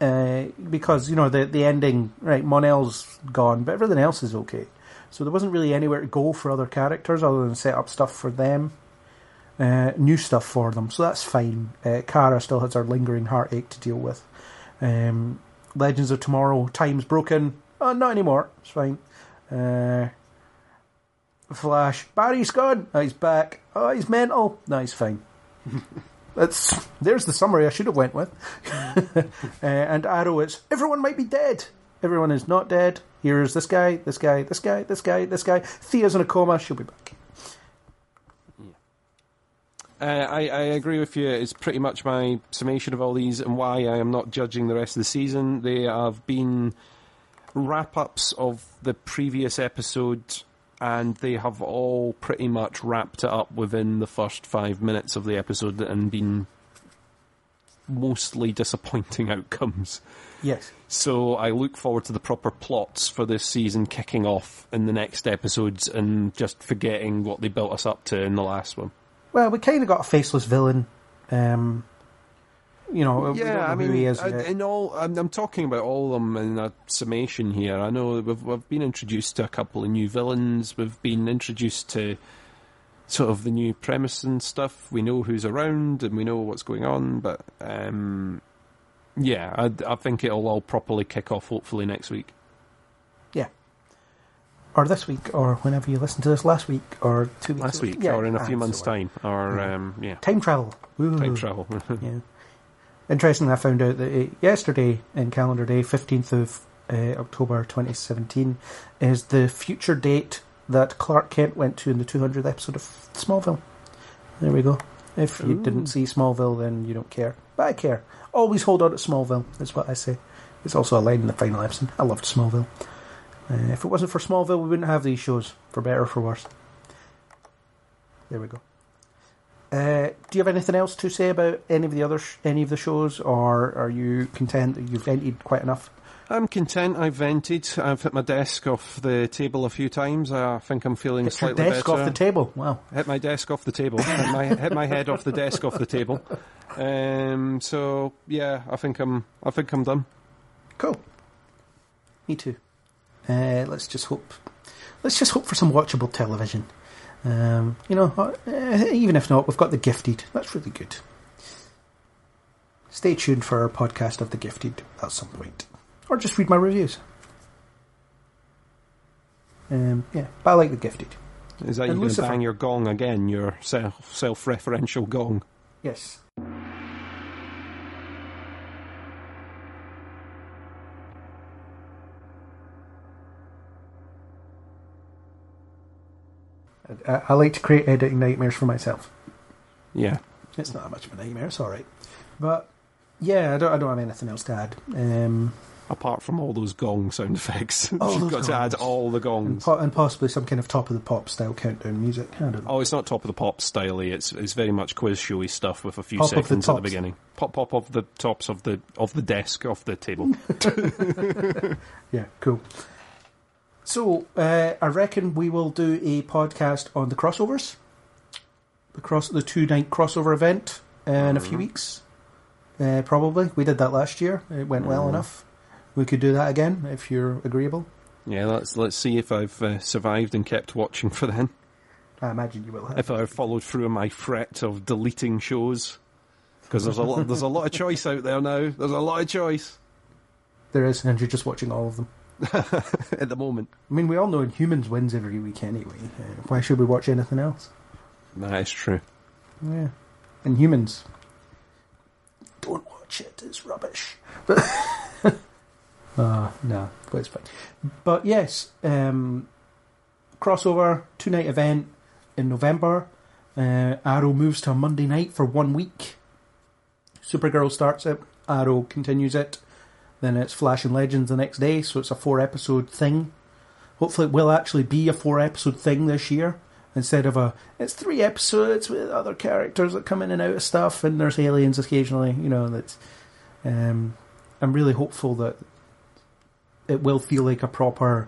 Uh, because you know the the ending right Mon-El's gone but everything else is okay so there wasn't really anywhere to go for other characters other than set up stuff for them uh, new stuff for them, so that's fine. Uh, Kara still has her lingering heartache to deal with. Um, Legends of Tomorrow, time's broken. Oh, not anymore. It's fine. Uh, Flash, Barry's gone. Oh, he's back. Oh, he's mental. No, he's fine. (laughs) That's there's the summary I should have went with. (laughs) uh, and Arrow is everyone might be dead. Everyone is not dead. Here's this guy, this guy, this guy, this guy, this guy. Thea's in a coma. She'll be back. Uh, I, I agree with you. It's pretty much my summation of all these and why I am not judging the rest of the season. They have been wrap ups of the previous episode, and they have all pretty much wrapped it up within the first five minutes of the episode and been mostly disappointing (laughs) outcomes. Yes. So I look forward to the proper plots for this season kicking off in the next episodes and just forgetting what they built us up to in the last one. Well, we kind of got a faceless villain. Um, you know, don't know Yeah, I mean, he is I- in all, I'm, I'm talking about all of them in a summation here. I know we've, we've been introduced to a couple of new villains. We've been introduced to sort of the new premise and stuff. We know who's around and we know what's going on. But um, yeah, I, I think it'll all properly kick off hopefully next week. Yeah. Or this week, or whenever you listen to this last week, or two weeks Last week, Yeah, or in a ah, few months' so time, or um, yeah, Time travel. Woo. time travel. (laughs) Yeah. Interesting, I found out that uh, yesterday, in calendar day, 15th of uh, October 2017, is the future date that Clark Kent went to in the 200th episode of Smallville. There we go. If you didn't see Smallville, then you don't care. But I care. Always hold on to Smallville, is what I say. It's also a line in the final episode. I loved Smallville. Uh, if it wasn't for Smallville, we wouldn't have these shows, for better or for worse. There we go. Uh, do you have anything else to say about any of the other sh- any of the shows, or are you content that you've vented quite enough? I'm content. I've vented. I've hit my desk off the table a few times. I think I'm feeling your slightly desk better. off the table. Wow. hit my desk off the table. (laughs) hit my hit my head off the desk off the table. Um, so yeah, I think I'm I think I'm done. Cool. Me too. Uh, let's just hope. Let's just hope for some watchable television. Um, you know, uh, even if not, we've got The Gifted. That's really good. Stay tuned for our podcast of The Gifted at some point, or just read my reviews. Um, yeah, but I like The Gifted. Is that And you going to bang your gong again? Your self self referential gong. Yes. I, I like to create editing nightmares for myself. Yeah. It's not that much of a nightmare. It's all right. But yeah, I don't. I don't have anything else to add. Um, Apart from all those gong sound effects, (laughs) you've got to add all the and, gongs. po- and possibly some kind of top of the pop style countdown music. I don't know. Oh, it's not top of the pop styley. It's it's very much quiz showy stuff with a few Pop of the seconds at the beginning. Pop pop of the tops of the of the desk off the table. (laughs) (laughs) Yeah, cool. So uh, I reckon we will do a podcast on the crossovers, the cross the two night crossover event uh, in a few weeks. Uh, probably we did that last year. It went well enough. We could do that again if you're agreeable. yeah, let's let's see if I've uh, survived and kept watching for then. I imagine you will have. If I've followed through on my fret of deleting shows, because there's a lot there's a lot of choice out there now. There's a lot of choice There is, and you're just watching all of them. (laughs) at the moment. I mean, we all know Humans wins every week anyway. Uh, why should we watch anything else? That is true. Yeah. And Humans. Don't watch it, it's rubbish. But. (laughs) uh, no, but it's fine. But yes, um, crossover, two night event in November. Uh, Arrow moves to a Monday night for one week. Supergirl starts it, Arrow continues it. Then it's Flash and Legends the next day, so it's a four episode thing. Hopefully, it will actually be a four episode thing this year instead of a. It's three episodes with other characters that come in and out of stuff, and there's aliens occasionally. You know that's. Um, I'm really hopeful that it will feel like a proper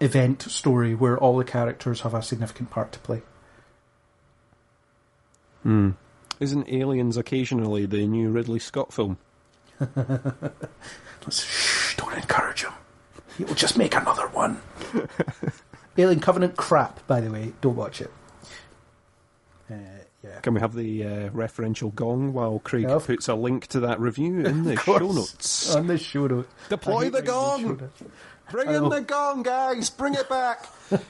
event story where all the characters have a significant part to play. Hmm. Isn't Aliens occasionally the new Ridley Scott film? Let's, (laughs) shh, don't encourage him. He will just make another one. (laughs) Alien Covenant crap, by the way. Don't watch it. Uh, yeah. Can we have the uh, referential gong while Craig Yeah, puts a link to that review in (laughs) the show notes? On the show notes. Deploy the gong! Bring in the gong, guys! Bring it back!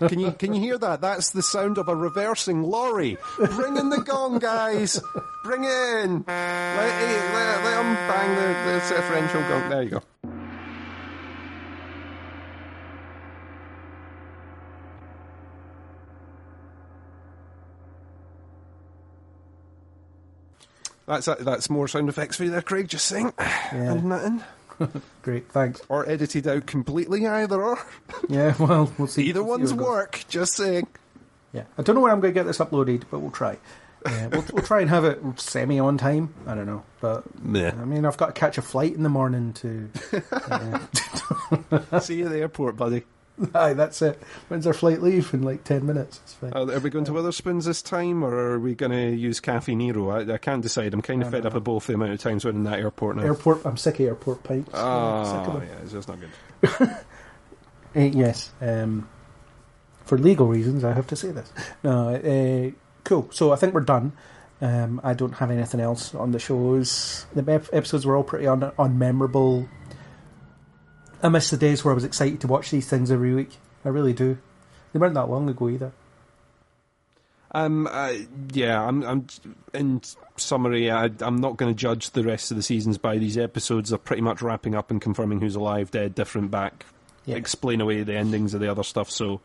can you can you hear that? That's the sound of a reversing lorry. Bring in the gong, guys! Bring it in! Let, hey, let, let 'em bang the, the differential gong. There you go. That's that's more sound effects for you there, Craig. Just saying, and nothing, (laughs) Great, thanks. or edited out completely, either or. (laughs) Yeah, well, we'll see. Either we'll one's how it goes. work. Just saying. Yeah, I don't know when I'm going to get this uploaded, but we'll try. Uh, we'll, we'll try and have it semi on time. I don't know, but Yeah. I mean, I've got to catch a flight in the morning to. (laughs) Uh, See you at the airport, buddy. (laughs) aye, that's it. When's our flight leave? In like ten minutes. It's fine. Uh, are we going to Wetherspoons this time, or are we going to use Caffè Nero? I, I can't decide. I'm kind of fed up of both the amount of times we're in that airport now. Airport. I'm sick of airport pints. I'm sick of Oh, yeah, it's just not good. Uh, (laughs) yes. Um, for legal reasons, I have to say this. No, uh, cool. So I think we're done. Um, I don't have anything else on the shows. The ep- episodes were all pretty un- unmemorable. I miss the days where I was excited to watch these things every week. I really do. They weren't that long ago either. Um, uh, yeah, I'm. I'm. In summary, I, I'm not going to judge the rest of the seasons by these episodes. They're pretty much wrapping up and confirming who's alive, dead, different, back. Yeah. Explain away the endings of the other stuff. So,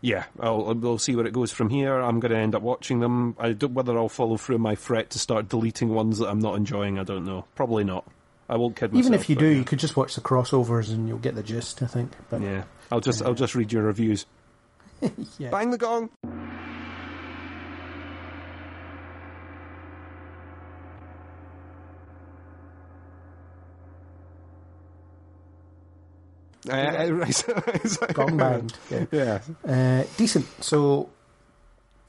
yeah, I'll, we'll see where it goes from here. I'm going to end up watching them. I don't, whether I'll follow through my threat to start deleting ones that I'm not enjoying. I don't know. Probably not. I won't kid myself. Even if you do, yeah. you could just watch the crossovers and you'll get the gist. I think. But yeah, I'll just I'll just read your reviews. (laughs) yeah. Bang the gong. Uh, (laughs) right. Gong banged. Yeah. Yeah. Uh, decent. So,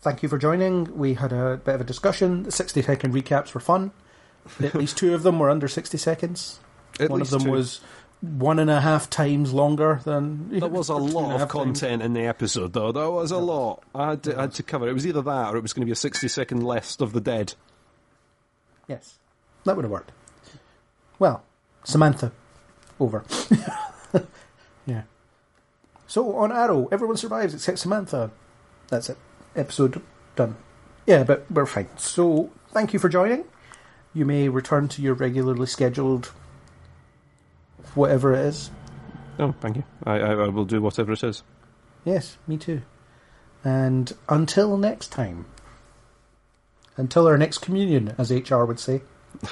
thank you for joining. We had a bit of a discussion. The 60 second recaps were fun. At least two of them were under 60 seconds. At One of them two. was one and a half times longer than. That was a (laughs) lot of content in the episode, though. That was a lot. I had, to, I had to cover. It was either that, or it was going to be a sixty-second list of the dead. Yes. That would have worked. Well, Samantha. Over. (laughs) yeah. So, on Arrow, everyone survives except Samantha. That's it. Episode done. Yeah, but we're fine. So, thank you for joining. You may return to your regularly scheduled whatever it is. Oh, thank you. I, I, I will do whatever it is. Yes, me too. And until next time. Until our next communion, as HR would say.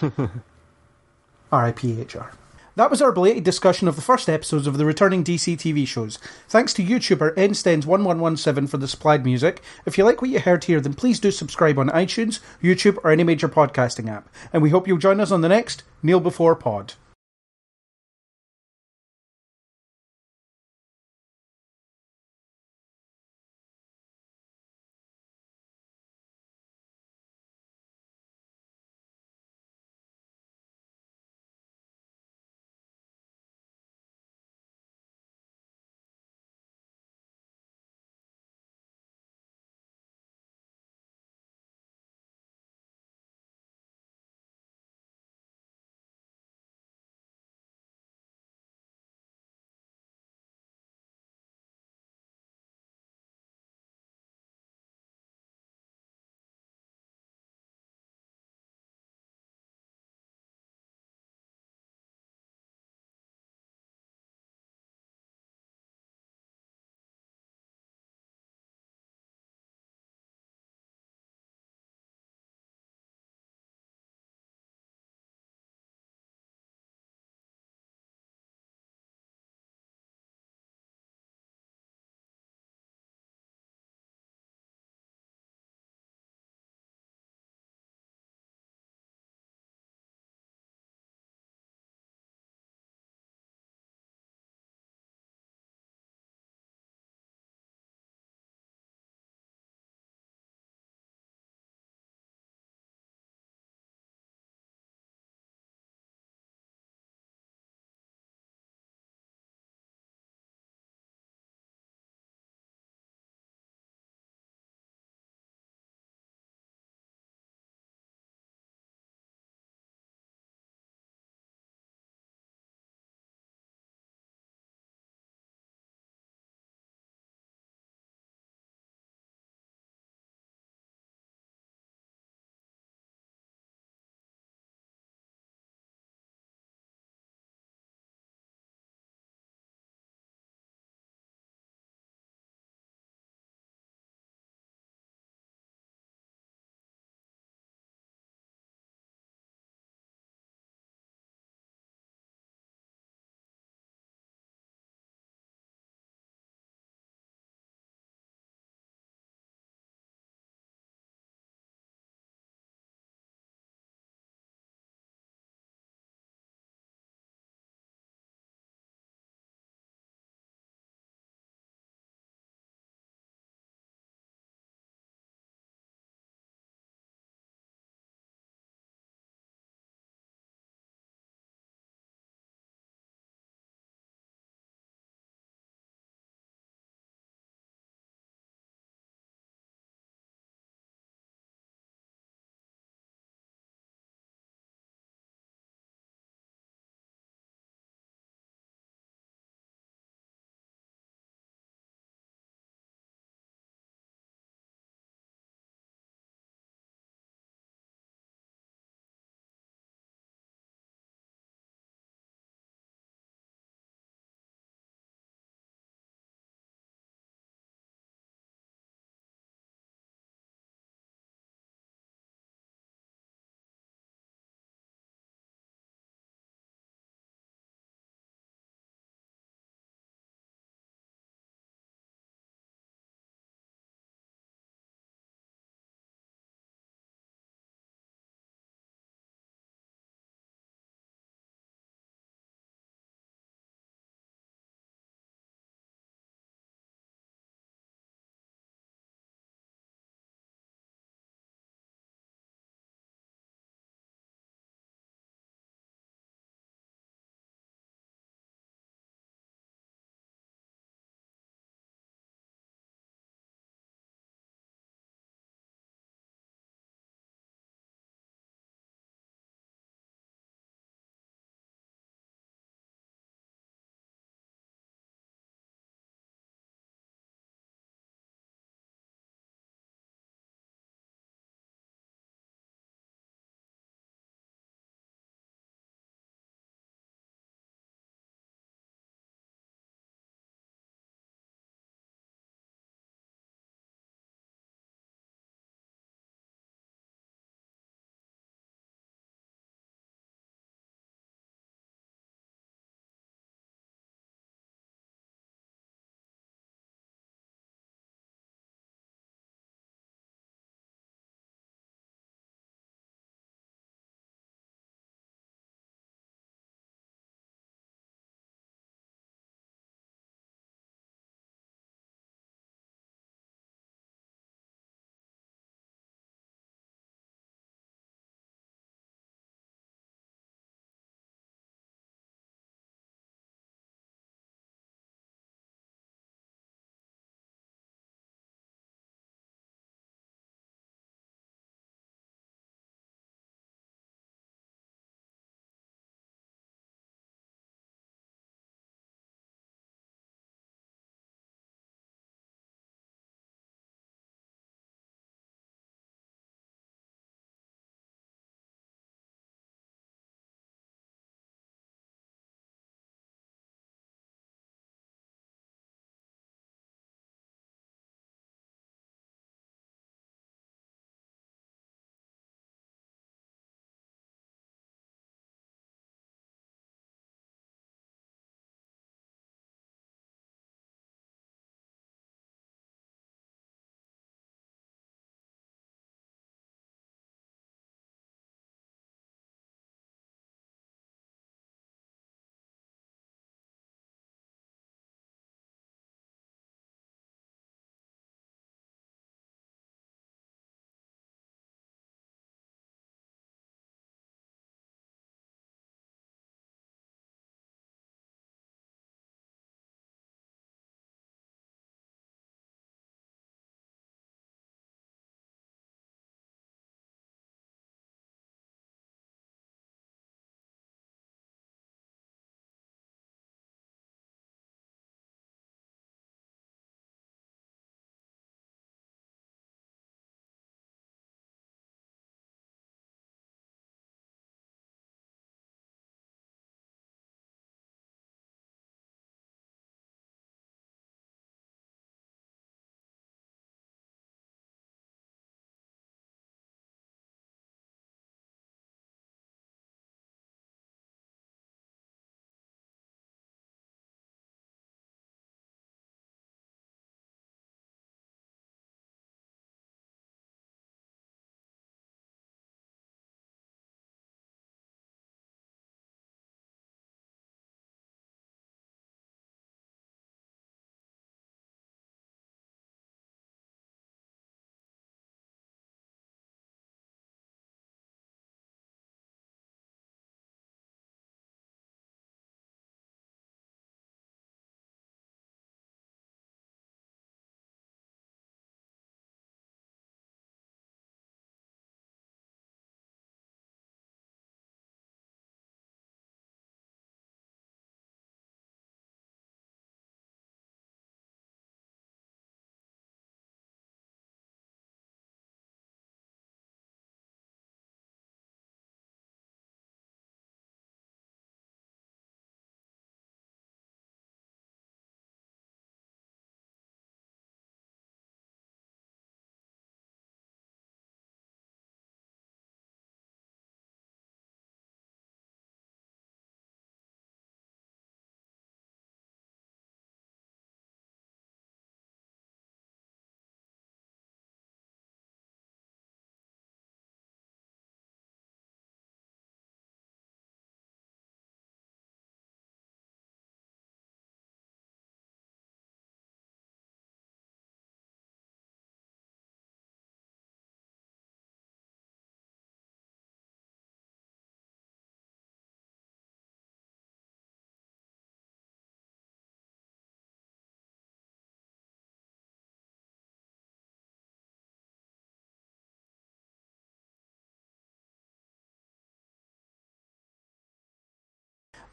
(laughs) R.I.P. HR. That was our belated discussion of the first episodes of the returning DC TV shows. Thanks to YouTuber nstens1117 for the supplied music. If you like what you heard here, then please do subscribe on iTunes, YouTube, or any major podcasting app. And we hope you'll join us on the next Kneel Before Pod.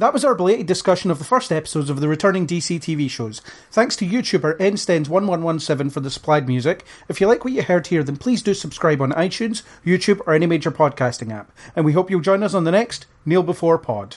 That was our belated discussion of the first episodes of the returning DC TV shows. Thanks to YouTuber nstens1117 for the supplied music. If you like what you heard here, then please do subscribe on iTunes, YouTube, or any major podcasting app. And we hope you'll join us on the next Kneel Before Pod.